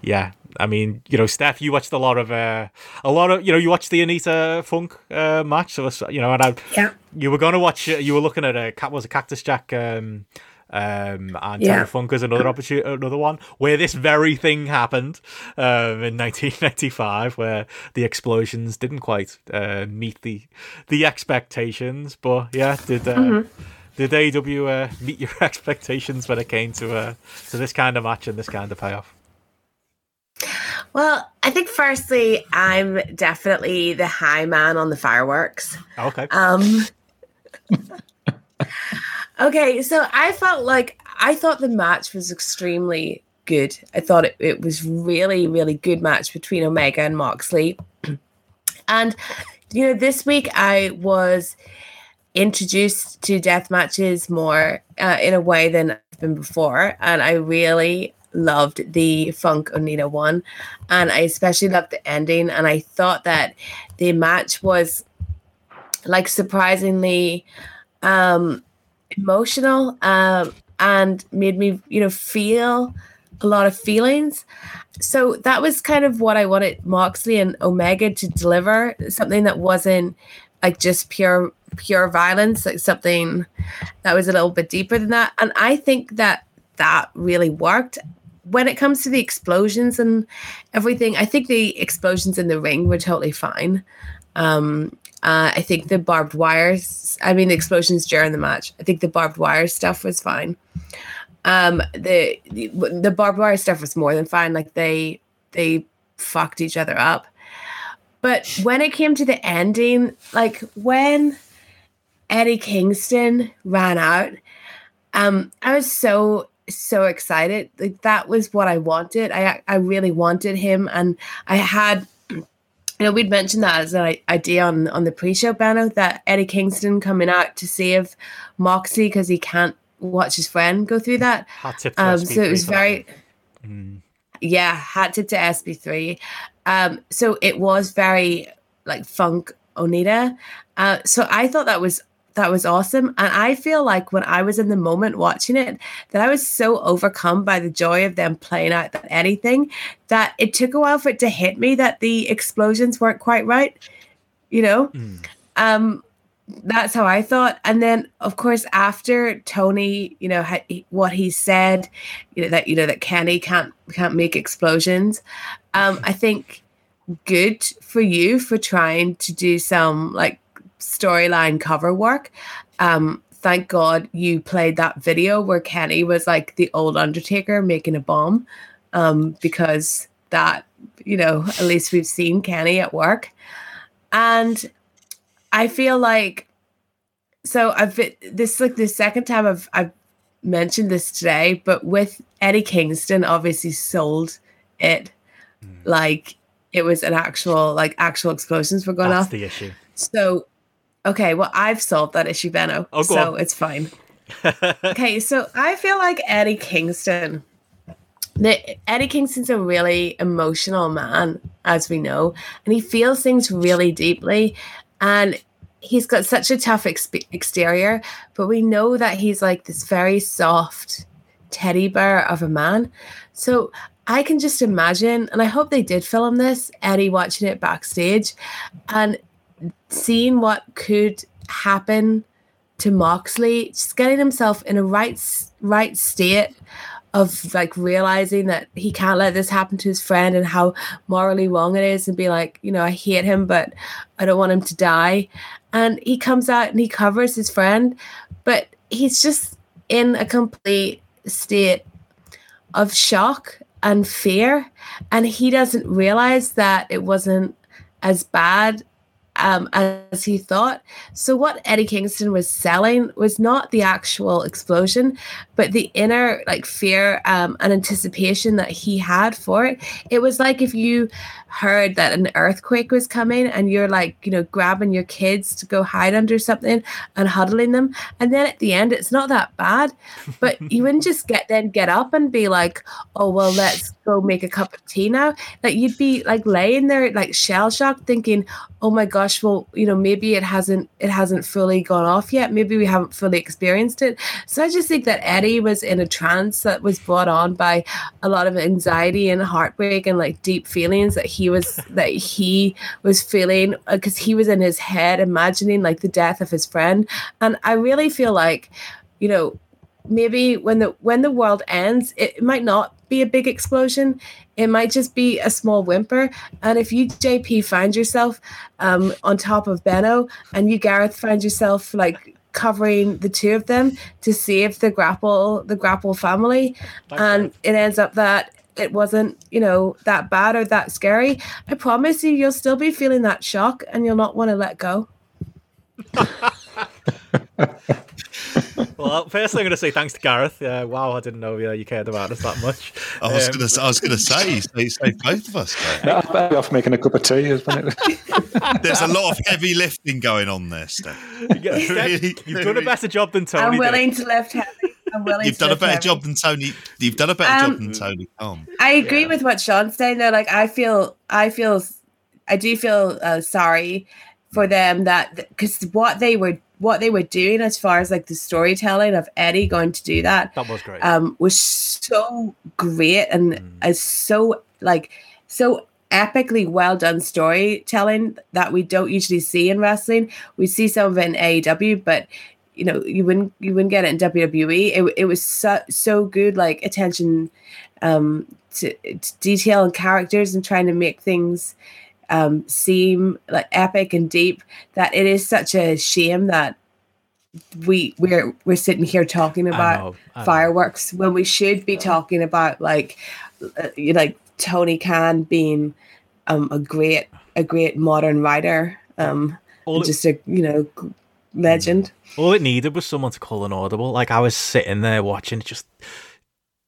[SPEAKER 1] yeah. I mean, you know, Steph, you watched a lot of uh, a lot of you know, you watched the Onita Funk uh, match, so you know, and I,
[SPEAKER 5] yeah,
[SPEAKER 1] you were going to watch. You were looking at a cat was a Cactus Jack. Um, um, and yeah. Is another opportunity, another one where this very thing happened um, in 1995, where the explosions didn't quite uh, meet the the expectations. But yeah, did uh, mm-hmm. did AEW uh, meet your expectations when it came to uh, to this kind of match and this kind of payoff?
[SPEAKER 4] Well, I think firstly, I'm definitely the high man on the fireworks.
[SPEAKER 1] Okay.
[SPEAKER 4] Um. Okay, so I felt like I thought the match was extremely good. I thought it, it was really, really good match between Omega and Moxley. and you know, this week I was introduced to death matches more uh, in a way than I've been before, and I really loved the Funk Onita one, and I especially loved the ending. And I thought that the match was like surprisingly um emotional um, and made me, you know, feel a lot of feelings. So that was kind of what I wanted Moxley and Omega to deliver something that wasn't like just pure pure violence, like something that was a little bit deeper than that. And I think that that really worked. When it comes to the explosions and everything, I think the explosions in the ring were totally fine. Um, uh, I think the barbed wires, I mean, the explosions during the match, I think the barbed wire stuff was fine. Um, the, the the barbed wire stuff was more than fine. Like they they fucked each other up. But when it came to the ending, like when Eddie Kingston ran out, um, I was so so excited. Like that was what I wanted. I I really wanted him, and I had you know, we'd mentioned that as an idea on on the pre-show banner that Eddie Kingston coming out to save Moxie because he can't watch his friend go through that. Um, so it was very, mm. yeah, hat tip to SB3. Um, so it was very like funk Onita. Uh, so I thought that was that was awesome. And I feel like when I was in the moment watching it, that I was so overcome by the joy of them playing out that anything that it took a while for it to hit me that the explosions weren't quite right. You know? Mm. Um that's how I thought. And then, of course, after Tony, you know, ha- what he said, you know, that you know that Kenny can't can't make explosions. Um, I think good for you for trying to do some like storyline cover work. Um, thank God you played that video where Kenny was like the old Undertaker making a bomb, um, because that you know at least we've seen Kenny at work, and I feel like so I've been, this is like the second time I've I've mentioned this today, but with Eddie Kingston obviously sold it like it was an actual like actual explosions were going
[SPEAKER 1] That's
[SPEAKER 4] off.
[SPEAKER 1] the issue.
[SPEAKER 4] So, okay, well, I've solved that issue, Benno.
[SPEAKER 1] Oh,
[SPEAKER 4] so
[SPEAKER 1] on.
[SPEAKER 4] it's fine. okay, so I feel like Eddie Kingston. The, Eddie Kingston's a really emotional man, as we know, and he feels things really deeply. And he's got such a tough exp- exterior, but we know that he's like this very soft teddy bear of a man. So I can just imagine, and I hope they did film this, Eddie watching it backstage and seeing what could happen to Moxley, just getting himself in a right right state of like realizing that he can't let this happen to his friend and how morally wrong it is and be like, you know, I hate him, but I don't want him to die. And he comes out and he covers his friend, but he's just in a complete state of shock and fear. And he doesn't realize that it wasn't as bad um, as he thought. So, what Eddie Kingston was selling was not the actual explosion, but the inner like fear um, and anticipation that he had for it. It was like if you heard that an earthquake was coming and you're like, you know, grabbing your kids to go hide under something and huddling them. And then at the end, it's not that bad, but you wouldn't just get then get up and be like, oh, well, let's go make a cup of tea now. Like you'd be like laying there, like shell shocked, thinking, oh my gosh, well, you know, maybe it hasn't it hasn't fully gone off yet. Maybe we haven't fully experienced it. So I just think that Eddie was in a trance that was brought on by a lot of anxiety and heartbreak and like deep feelings that he was that he was feeling because he was in his head imagining like the death of his friend. And I really feel like, you know, maybe when the when the world ends, it, might not be a big explosion. It might just be a small whimper. And if you, JP, find yourself um, on top of Benno and you, Gareth, find yourself like covering the two of them to save the grapple, the grapple family, and it ends up that it wasn't, you know, that bad or that scary, I promise you, you'll still be feeling that shock and you'll not want to let go.
[SPEAKER 1] Well, firstly, I'm going to say thanks to Gareth. Uh, wow, I didn't know uh, you cared about us that much.
[SPEAKER 2] I was
[SPEAKER 1] Um,
[SPEAKER 2] gonna, I was gonna say, you saved saved both of us.
[SPEAKER 3] No, I'll be off making a cup of tea, isn't it?
[SPEAKER 2] There's a lot of heavy lifting going on there, Steph.
[SPEAKER 1] Yeah, Steph,
[SPEAKER 2] Really-
[SPEAKER 1] you've done a better job than Tony.
[SPEAKER 5] I'm
[SPEAKER 1] did.
[SPEAKER 5] willing to lift heavy. I'm willing
[SPEAKER 2] You've
[SPEAKER 5] to
[SPEAKER 2] done a better
[SPEAKER 5] heavy.
[SPEAKER 2] job than Tony. You've done a better
[SPEAKER 5] Um,
[SPEAKER 2] job than Tony Khan.
[SPEAKER 5] I agree
[SPEAKER 1] Yeah.
[SPEAKER 5] with what Sean's saying though. Like I feel, I feel, I do feel uh, sorry for them that because what they were, what they were doing as far as like the storytelling of Eddie going to do that
[SPEAKER 1] That was great.
[SPEAKER 5] um, was so great and
[SPEAKER 1] Mm.
[SPEAKER 5] is so like so epically well done storytelling that we don't usually see in wrestling. We see some of it in AEW, but you know you wouldn't you wouldn't get it in WWE. It, it was so so good, like attention um, to, to detail and characters and trying to make things um, seem like epic and deep that it is such a shame that we we're we're sitting here talking
[SPEAKER 1] I
[SPEAKER 5] about
[SPEAKER 1] know, I know.
[SPEAKER 5] fireworks when we should be talking about like uh, you know, like Tony Khan being um a great a great modern writer um
[SPEAKER 1] All it,
[SPEAKER 5] just a you know g- legend
[SPEAKER 1] all it needed was someone to call an audible. Like I was sitting there watching, just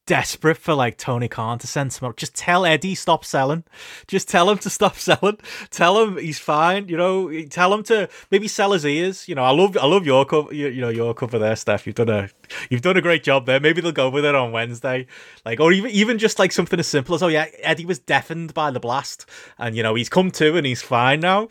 [SPEAKER 1] desperate for like Tony Khan to send some. Just tell Eddie stop selling. Just tell him to stop selling. Tell him he's fine. You know, tell him to maybe sell his ears. You know, I love I love your cover. You, you know your cover there, Steph. You've done a you've done a great job there. Maybe they'll go with it on Wednesday. Like or even even just like something as simple as oh yeah, Eddie was deafened by the blast, and you know he's come to and he's fine now.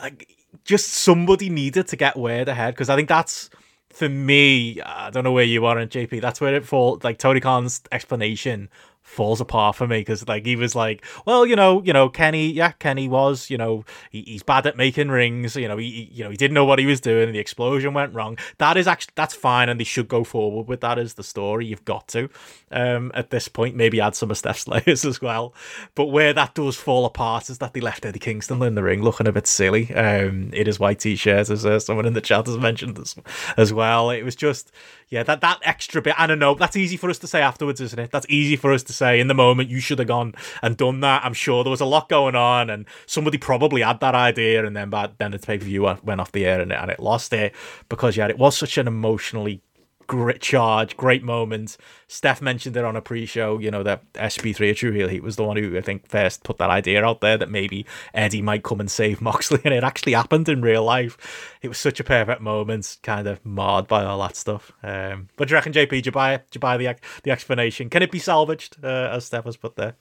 [SPEAKER 1] Like just somebody needed to get word ahead because I think that's for me. I don't know where you are in JP. That's where it falls. Like Tony Khan's explanation falls apart for me because like he was like, well, you know, you know, Kenny, yeah, Kenny was, you know, he, he's bad at making rings. You know, he, he- you know, he didn't know what he was doing. And the explosion went wrong. That is actually that's fine, and they should go forward with that as the story. You've got to, um, at this point, maybe add some of Steph's layers as well. But where that does fall apart is that they left Eddie Kingston in the ring looking a bit silly. Um, in his white t-shirt, as uh, someone in the chat has mentioned as, as well. It was just, yeah, that that extra bit. I don't know. That's easy for us to say afterwards, isn't it? That's easy for us to say in the moment. You should have gone and done that. I'm sure there was a lot going on, and somebody probably had that idea, and then but then the pay per view went off the air and it, and it lost it because yeah, it was such an emotionally great charge, great moment. Steph mentioned it on a pre-show. You know that SB3 a True Heel Heat was the one who I think first put that idea out there that maybe Eddie might come and save Moxley, and it actually happened in real life. It was such a perfect moment, kind of marred by all that stuff. Um, but do you reckon, JP? Do you buy? Do you buy the the explanation? Can it be salvaged, uh, as Steph has put there?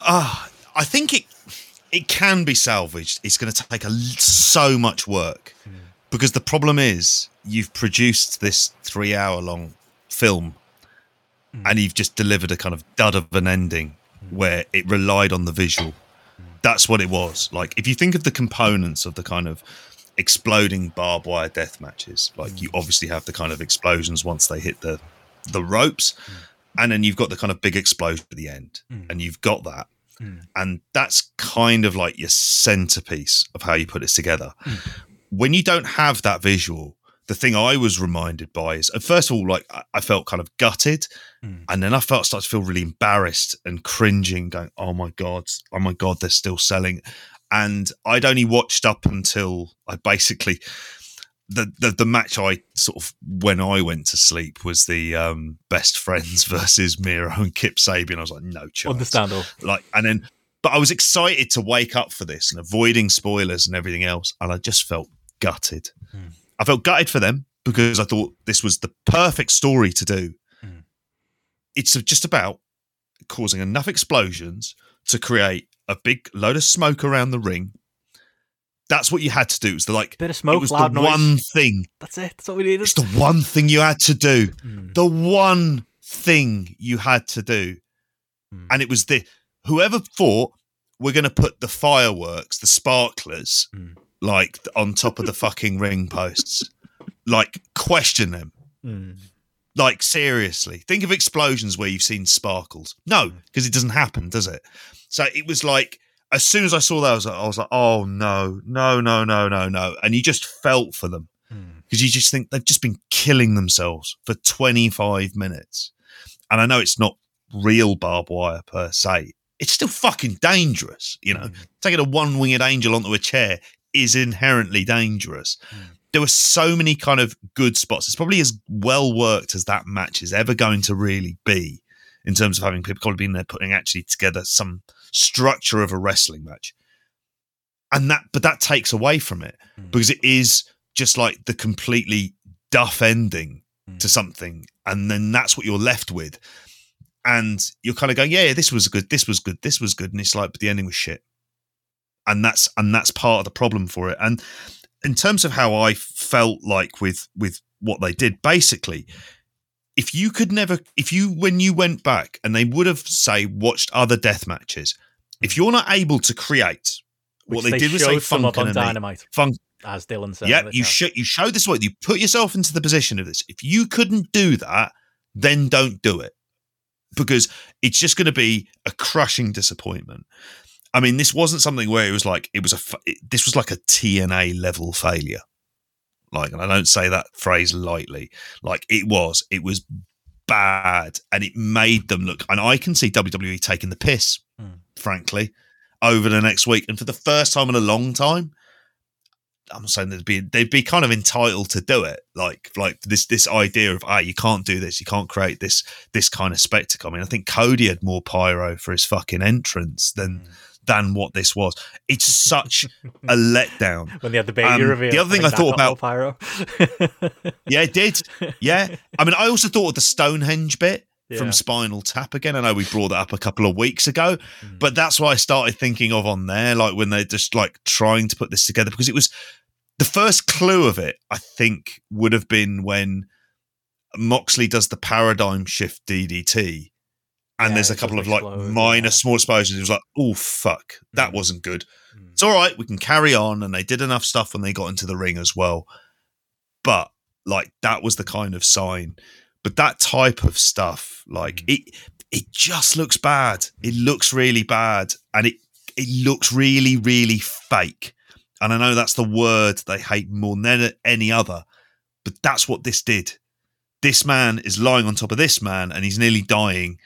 [SPEAKER 2] Ah, uh, I think it it can be salvaged. It's going to take a, so much work mm. because the problem is you've produced this three hour long film mm. and you've just delivered a kind of dud of an ending mm. where it relied on the visual. Mm. That's what it was. Like, if you think of the components of the kind of exploding barbed wire death matches, like you mm. obviously have the kind of explosions once they hit the the ropes, mm. and then you've got the kind of big explosion at the end, and you've got that. And that's kind of like your centerpiece of how you put it together. When you don't have that visual, the thing I was reminded by is, first of all, like I felt kind of gutted, mm. and then I felt start to feel really embarrassed and cringing, going, "Oh my god, oh my god, they're still selling." And I'd only watched up until I basically the, the the match I sort of when I went to sleep was the um, best friends versus Miro and Kip Sabian. I was like, no chance.
[SPEAKER 1] Understandable.
[SPEAKER 2] Like, and then, but I was excited to wake up for this and avoiding spoilers and everything else, and I just felt gutted. Hmm. I felt gutted for them because I thought this was the perfect story to do. Hmm. It's just about causing enough explosions to create a big load of smoke around the ring that's what you had to do. It was the like
[SPEAKER 1] bit of smoke,
[SPEAKER 2] it was
[SPEAKER 1] loud
[SPEAKER 2] the
[SPEAKER 1] noise.
[SPEAKER 2] one thing.
[SPEAKER 1] That's it. That's what we needed.
[SPEAKER 2] It's the one thing you had to do. Mm. The one thing you had to do, mm. and it was the whoever thought we're going to put the fireworks, the sparklers, mm. Like on top of the fucking ring posts. Like question them.
[SPEAKER 1] Hmm.
[SPEAKER 2] Like seriously, think of explosions where you've seen sparkles. No, because hmm. it doesn't happen, does it? So it was like as soon as I saw that, I was like, I was like, oh no, no, no, no, no, no, and you just felt for them because mm. you just think they've just been killing themselves for 25 minutes, and I know it's not real barbed wire per se. It's still fucking dangerous, you know. Mm. Taking a one-winged angel onto a chair is inherently dangerous. Mm. There were so many kind of good spots. It's probably as well worked as that match is ever going to really be in terms of having people probably been there putting actually together some structure of a wrestling match. And that, but that takes away from it mm. because it is just like the completely duff ending mm. to something. And then that's what you're left with. And you're kind of going, yeah, this was good, this was good, this was good. And it's like, but the ending was shit. And that's, and that's part of the problem for it. And in terms of how I felt like with, with what they did, basically, if you could never if you when you went back and they would have say watched other death matches if mm. you're not able to create
[SPEAKER 1] Which
[SPEAKER 2] what they,
[SPEAKER 1] they
[SPEAKER 2] did was say funk
[SPEAKER 1] on dynamite
[SPEAKER 2] funk.
[SPEAKER 1] as dylan said
[SPEAKER 2] yeah you show you show this way you put yourself into the position of this. If you couldn't do that then don't do it. Because it's just going to be a crushing disappointment i mean this wasn't something where it was like it was a this was like a tna level failure like, and I don't say that phrase lightly. Like it was, it was bad, and it made them look. And I can see WWE taking the piss, mm. frankly, over the next week, and for the first time in a long time. I'm saying they'd be they'd be kind of entitled to do it, like like this this idea of ah you can't do this, you can't create this this kind of spectacle. I mean, I think Cody had more pyro for his fucking entrance than mm than what this was. It's such a letdown.
[SPEAKER 1] When they had the baby um, reveal.
[SPEAKER 2] The other thing I, I thought about
[SPEAKER 1] pyro.
[SPEAKER 2] yeah, it did. Yeah. I mean, I also thought of the Stonehenge bit. Yeah. From Spinal Tap again. I know we brought that up a couple of weeks ago, mm. but that's what I started thinking of on there, like when they're just like trying to put this together, because it was the first clue of it, I think, would have been when Moxley does the paradigm shift DDT and yeah, there's a couple of like minor yeah. small explosions. It was like, oh fuck, that mm. wasn't good. Mm. It's all right, we can carry on. And they did enough stuff when they got into the ring as well. But like that was the kind of sign. But that type of stuff, like mm. it, it just looks bad. It looks really bad, and it it looks really really fake. And I know that's the word they hate more than any other, but that's what this did. This man is lying on top of this man, and he's nearly dying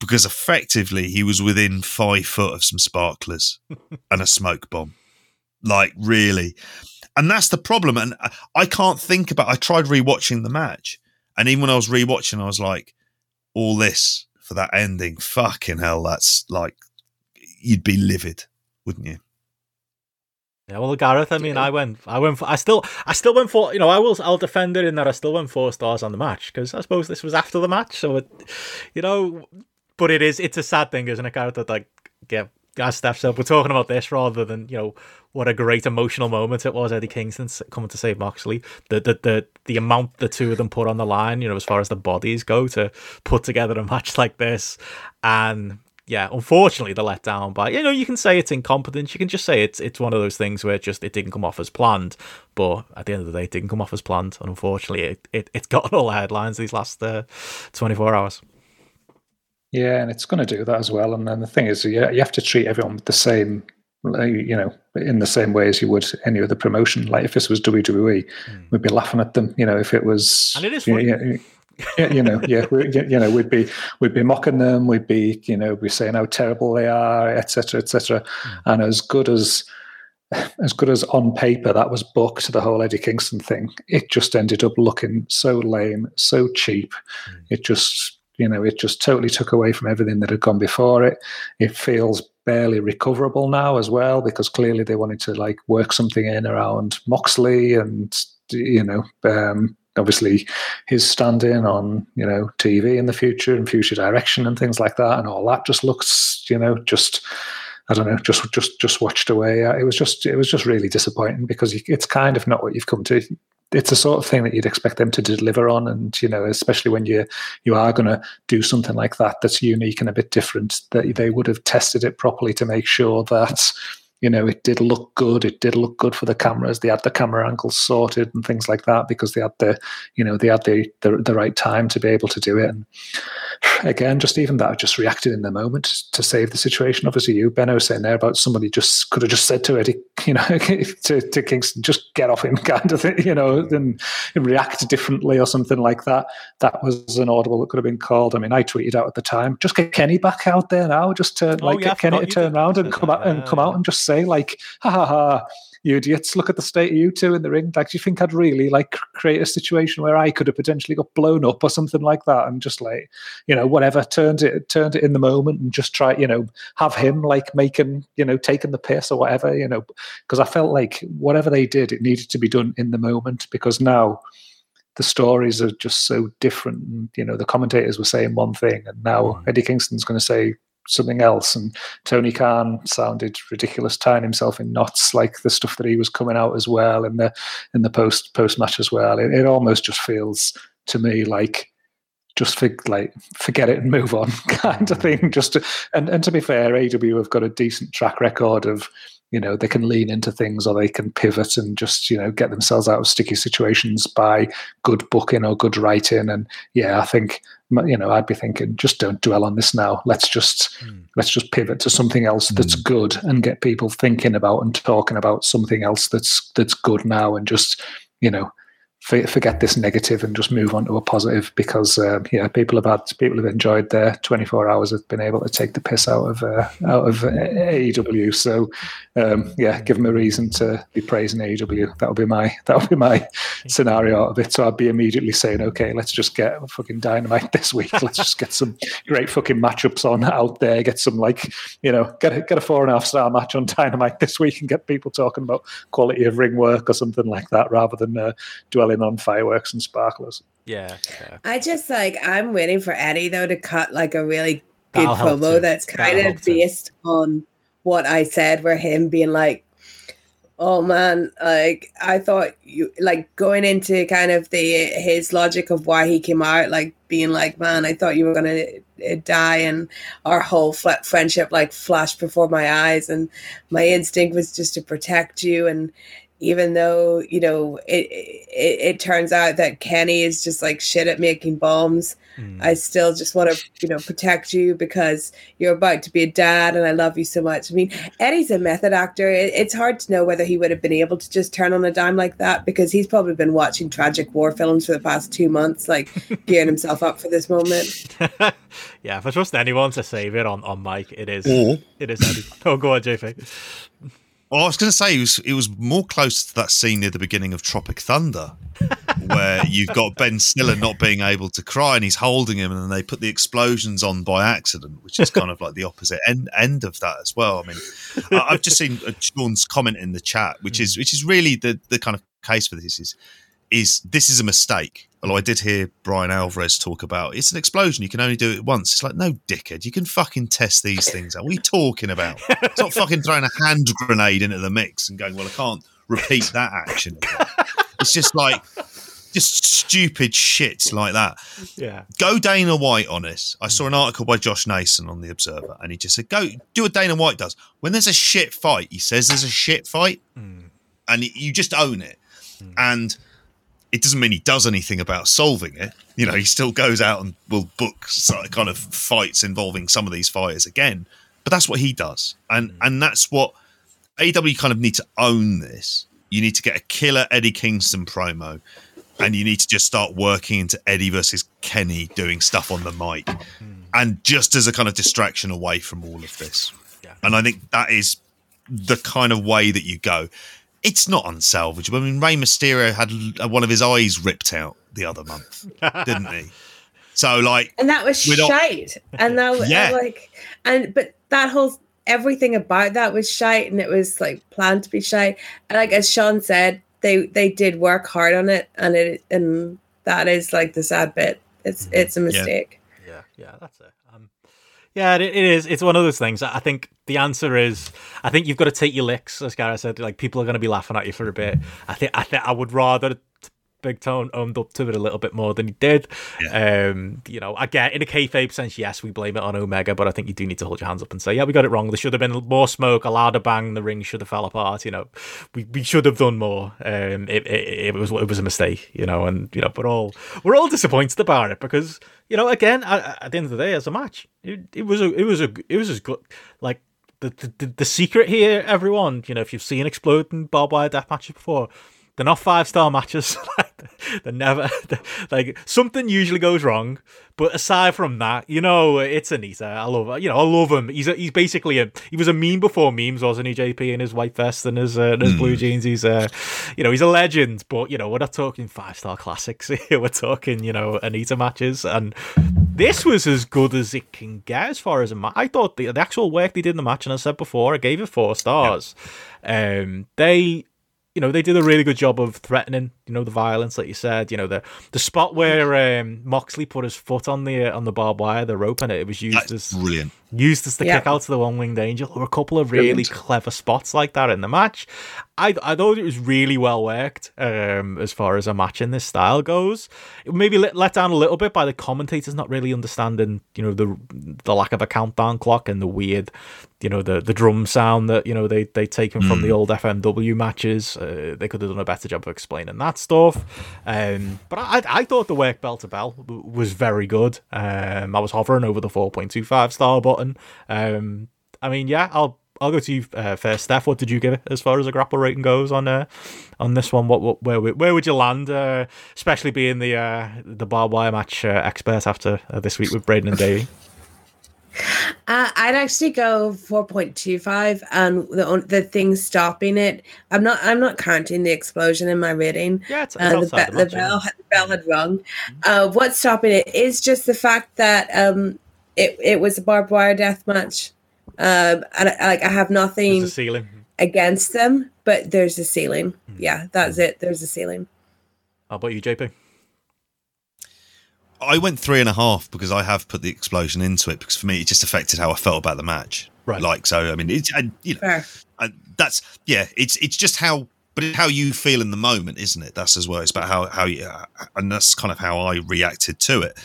[SPEAKER 2] because effectively he was within five foot of some sparklers and a smoke bomb. Like, really. And that's the problem. And I can't think about I tried rewatching the match And even when I was rewatching, I was like, all this for that ending, fucking hell, that's like you'd be livid, wouldn't you?
[SPEAKER 1] Yeah, well, Gareth. I mean, I went, I went, for, I still, I still went for, you know, I will, I'll defend it in that I still went four stars on the match because I suppose this was after the match, so it, you know, but it is, it's a sad thing, isn't it, Gareth? That like, yeah, as Steph said, we're talking about this rather than you know what a great emotional moment it was. Eddie Kingston coming to save Moxley. The the the the amount the two of them put on the line, you know, as far as the bodies go, to put together a match like this, and yeah, unfortunately, the letdown. But you know, you can say it's incompetence. You can just say it's it's one of those things where it just it didn't come off as planned. But at the end of the day, it didn't come off as planned, and unfortunately, it it it's got all the headlines these last uh, twenty four hours.
[SPEAKER 3] Yeah, and it's going to do that as well. And then the thing is, you, you have to treat everyone with the same, you know, in the same way as you would any other promotion. Like if this was WWE, mm. we'd be laughing at them. You know, if it was,
[SPEAKER 1] and it is.
[SPEAKER 3] You, you, yeah, you know, yeah, we, you know, we'd be we'd be mocking them. We'd be, you know, we saying how terrible they are, etc., etc. Mm. And as good as as good as on paper that was booked, the whole Eddie Kingston thing, it just ended up looking so lame, so cheap. Mm. It just you know, it just totally took away from everything that had gone before it. It feels barely recoverable now as well because clearly they wanted to like work something in around Moxley and you know um, obviously his standing on you know TV in the future and future direction and things like that and all that just looks you know just I don't know just just just watched away. It was just it was just really disappointing because it's kind of not what you've come to it's the sort of thing that you'd expect them to deliver on and you know especially when you you are going to do something like that that's unique and a bit different that they would have tested it properly to make sure that you know it did look good it did look good for the cameras they had the camera angles sorted and things like that because they had the you know they had the the, the right time to be able to do it and again, just even that, just reacted in the moment to save the situation. Obviously, you, Benno, saying there about somebody just could have just said to Eddie, you know, to, to Kingston, just get off him, kind of thing, you know, and, and react differently or something like that. That was an audible that could have been called. I mean, I tweeted out at the time, just get Kenny back out there now, just turn, oh, like, yeah, get Kenny to turn around and come out and come out and just say, like, ha ha ha you idiots, look at the state of you two in the ring. Like, do you think I'd really like create a situation where I could have potentially got blown up or something like that, and just like, you know, whatever, turned it, turned it in the moment, and just try, you know, have him like making, you know, taking the piss or whatever, you know, because I felt like whatever they did, it needed to be done in the moment because now the stories are just so different. And, you know, the commentators were saying one thing, and now mm. Eddie Kingston's going to say something else. And Tony Khan sounded ridiculous, tying himself in knots, like the stuff that he was coming out as well in the in the post post match as well. It, it almost just feels to me like just for, like forget it and move on kind of thing. Just to, and and to be fair, AW have got a decent track record of you know they can lean into things or they can pivot and just you know get themselves out of sticky situations by good booking or good writing and yeah i think you know i'd be thinking just don't dwell on this now let's just mm. let's just pivot to something else that's mm. good and get people thinking about and talking about something else that's that's good now and just you know forget this negative and just move on to a positive because uh, yeah people have had people have enjoyed their 24 hours have been able to take the piss out of uh, out of AEW so um, yeah give them a reason to be praising AEW that'll be my that'll be my scenario out of it. So I'd be immediately saying okay let's just get fucking dynamite this week. Let's just get some great fucking matchups on out there. Get some like you know get a, get a four and a half star match on dynamite this week and get people talking about quality of ring work or something like that rather than uh, dwelling on fireworks and sparklers.
[SPEAKER 1] Yeah, yeah.
[SPEAKER 5] I just like I'm waiting for Eddie though to cut like a really good That'll promo that's kind That'll of based on what I said, where him being like, "Oh man, like I thought you like going into kind of the his logic of why he came out, like being like, man, I thought you were gonna uh, die, and our whole friendship like flashed before my eyes, and my instinct was just to protect you, and even though you know it, it, it turns out that Kenny is just like shit at making bombs. Mm. I still just want to you know protect you because you're about to be a dad, and I love you so much. I mean, Eddie's a method actor. It, it's hard to know whether he would have been able to just turn on a dime like that because he's probably been watching tragic war films for the past two months, like gearing himself up for this moment.
[SPEAKER 1] yeah, if I trust anyone to save it on on Mike, it is mm. it is Eddie. oh, go on, JP.
[SPEAKER 2] Well, I was going to say it was, it was more close to that scene near the beginning of Tropic Thunder, where you've got Ben Stiller not being able to cry and he's holding him, and then they put the explosions on by accident, which is kind of like the opposite end end of that as well. I mean, I- I've just seen uh, Sean's comment in the chat, which is which is really the the kind of case for this is is this is a mistake. Although I did hear Bryan Alvarez talk about it's an explosion, you can only do it once. It's like, no, dickhead, you can fucking test these things out. What are you talking about? It's not fucking throwing a hand grenade into the mix and going, well, I can't repeat that action. again." It's just like, just stupid shit like that.
[SPEAKER 1] Yeah.
[SPEAKER 2] Go Dana White on this. I saw an article by Josh Nason on the Observer, and he just said, "Go do what Dana White does. When there's a shit fight, he says there's a shit fight,
[SPEAKER 1] Mm.
[SPEAKER 2] and you just own it. And it doesn't mean he does anything about solving it. You know, he still goes out and will book of uh, kind of fights involving some of these fighters again. But that's what he does, and mm. and that's what AW kind of need to own this. You need to get a killer Eddie Kingston promo, and you need to just start working into Eddie versus Kenny doing stuff on the mic, hmm. and just as a kind of distraction away from all of this.
[SPEAKER 1] Yeah.
[SPEAKER 2] And I think that is the kind of way that you go. It's not unsalvageable. I mean, Rey Mysterio had uh, one of his eyes ripped out the other month, didn't he? So, like,
[SPEAKER 4] and that was
[SPEAKER 2] We're not-
[SPEAKER 4] shite. And that was
[SPEAKER 2] Yeah.
[SPEAKER 4] like, and but that whole everything about that was shite, and it was like planned to be shite. And like as Sean said, they they did work hard on it, and it and that is like the sad bit. It's mm-hmm. it's a mistake.
[SPEAKER 1] Yeah, yeah, that's it. Yeah, it, it is. It's one of those things. I think the answer is, I think you've got to take your licks, as Gareth said. Like people are going to be laughing at you for a bit. I think, I think, I would rather Big Tone owned up to it a little bit more than he did. Um, you know, I get in a kayfabe sense, yes, we blame it on Omega, but I think you do need to hold your hands up and say, yeah, we got it wrong. There should have been more smoke, a louder bang. The ring should have fell apart. You know, we, we should have done more. Um, it, it, it was it was a mistake. You know, and you know, but all we're all disappointed about it because you know, again, at, at the end of the day, as a match, it, it was a it was a it was as good like. The, the, the secret here, everyone, you know, if you've seen exploding barbed wire death matches before, they're not five star matches. they're never like something usually goes wrong. But aside from that, you know, it's Onita. I love. You know, I love him. He's a, he's basically a he was a meme before memes, wasn't he? JP in his white vest and his uh, and his blue jeans. He's uh, you know, he's a legend. But you know, we're not talking five star classics here. We're talking you know Onita matches, and this was as good as it can get as far as a match. I thought the, the actual work they did in the match, and I said before, I gave it four stars. Um, they you know, they did a really good job of threatening, you know, the violence, like you said. You know, the the spot where um, Moxley put his foot on the uh, on the barbed wire, the rope, and it, it was used
[SPEAKER 2] that's
[SPEAKER 1] as
[SPEAKER 2] brilliant.
[SPEAKER 1] Used as the
[SPEAKER 4] Yeah.
[SPEAKER 1] kick out to the one winged angel. There were a couple of really
[SPEAKER 3] Brilliant.
[SPEAKER 1] clever spots like that in the match. I I thought it was really well worked um, as far as a match in this style goes. Maybe let, let down a little bit by the commentators not really understanding, you know, the the lack of a countdown clock and the weird, you know, the the drum sound that you know they they taken from the old FMW matches. Uh, they could have done a better job of explaining that stuff. Um, but I I thought the work bell to bell was very good. Um, I was hovering over the four point two five star button. Um, I mean, yeah, I'll I'll go to you uh, first, Steph. What did you give it as far as a grapple rating goes on uh, on this one? What, what where would- where would you land, uh, especially being the uh, the barbed wire match uh, expert after uh, this week with Braden and Davey?
[SPEAKER 4] Uh, I'd actually go four point two five, and the the thing stopping it, I'm not I'm not counting the explosion in my rating.
[SPEAKER 1] Yeah, it's, it's
[SPEAKER 4] Uh, the,
[SPEAKER 1] outside
[SPEAKER 4] be-
[SPEAKER 1] the
[SPEAKER 4] the
[SPEAKER 1] match, yeah.
[SPEAKER 4] bell had, the bell had rung. Uh, what's stopping it is just the fact that um, it it was a barbed wire death match, um, and I, like I have nothing
[SPEAKER 1] a ceiling.
[SPEAKER 4] against them, but there's a ceiling.
[SPEAKER 1] Hmm.
[SPEAKER 4] Yeah, that's it. There's a ceiling.
[SPEAKER 1] How about you, JP?
[SPEAKER 2] I went three and a half because I have put the explosion into it because for me it just affected how I felt about the match.
[SPEAKER 1] Right.
[SPEAKER 2] Like so, I mean, it's and, you know,
[SPEAKER 4] Fair.
[SPEAKER 2] and that's yeah, it's it's just how, but it's how you feel in the moment, isn't it? That's as well. It's about how how you, and that's kind of how I reacted to it.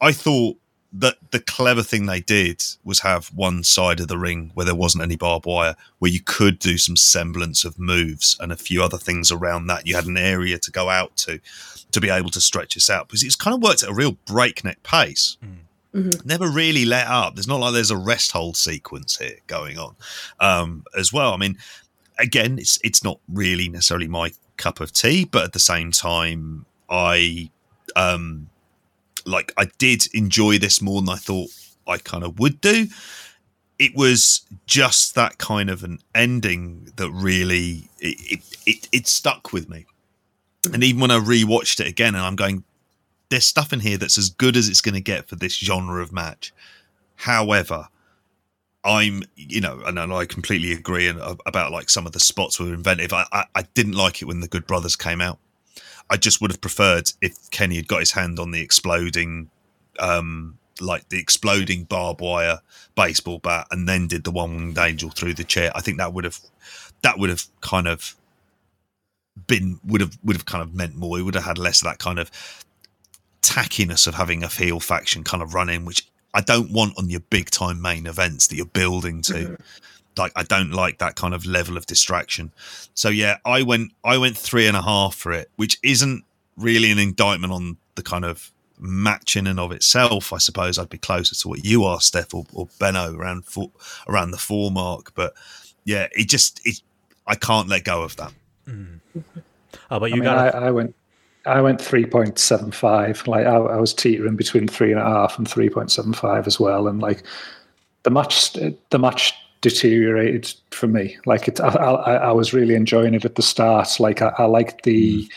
[SPEAKER 2] I thought that the clever thing they did was have one side of the ring where there wasn't any barbed wire, where you could do some semblance of moves and a few other things around that. You had an area to go out to to be able to stretch this out because it's kind of worked at a real breakneck pace.
[SPEAKER 4] Mhm.
[SPEAKER 2] Never really let up. There's not like there's a rest hold sequence here going on um, as well. I mean, again, it's it's not really necessarily my cup of tea, but at the same time, I um, like I did enjoy this more than I thought I kind of would do. It was just that kind of an ending that really it it, it, it stuck with me And even when I rewatched it again, and I'm going, there's stuff in here that's as good as it's going to get for this genre of match. However, I'm, you know, and I completely agree uh, about like some of the spots were inventive. I, I, I didn't like it when the Good Brothers came out. I just would have preferred if Kenny had got his hand on the exploding, um, like the exploding barbed wire baseball bat, and then did the one winged angel through the chair. I think that would have, that would have kind of been would have would have kind of meant more. He would have had less of that kind of tackiness of having a heel faction kind of run in, which I don't want on your big time main events that you're building to. Mm-hmm. Like I don't like that kind of level of distraction. So yeah, I went I went three and a half for it, which isn't really an indictment on the kind of match in and of itself. I suppose I'd be closer to what you are, Steph or, or Benno around four, around the four mark. But yeah, it just it I can't let go of that.
[SPEAKER 1] Mm. Oh, but you
[SPEAKER 3] I mean,
[SPEAKER 1] got.
[SPEAKER 3] I, I, went. I went three point seven five. Like I, I, was teetering between three and a half and three point seven five as well. And like the match, the match deteriorated for me. Like it, I, I, I was really enjoying it at the start. Like I, I liked the. Mm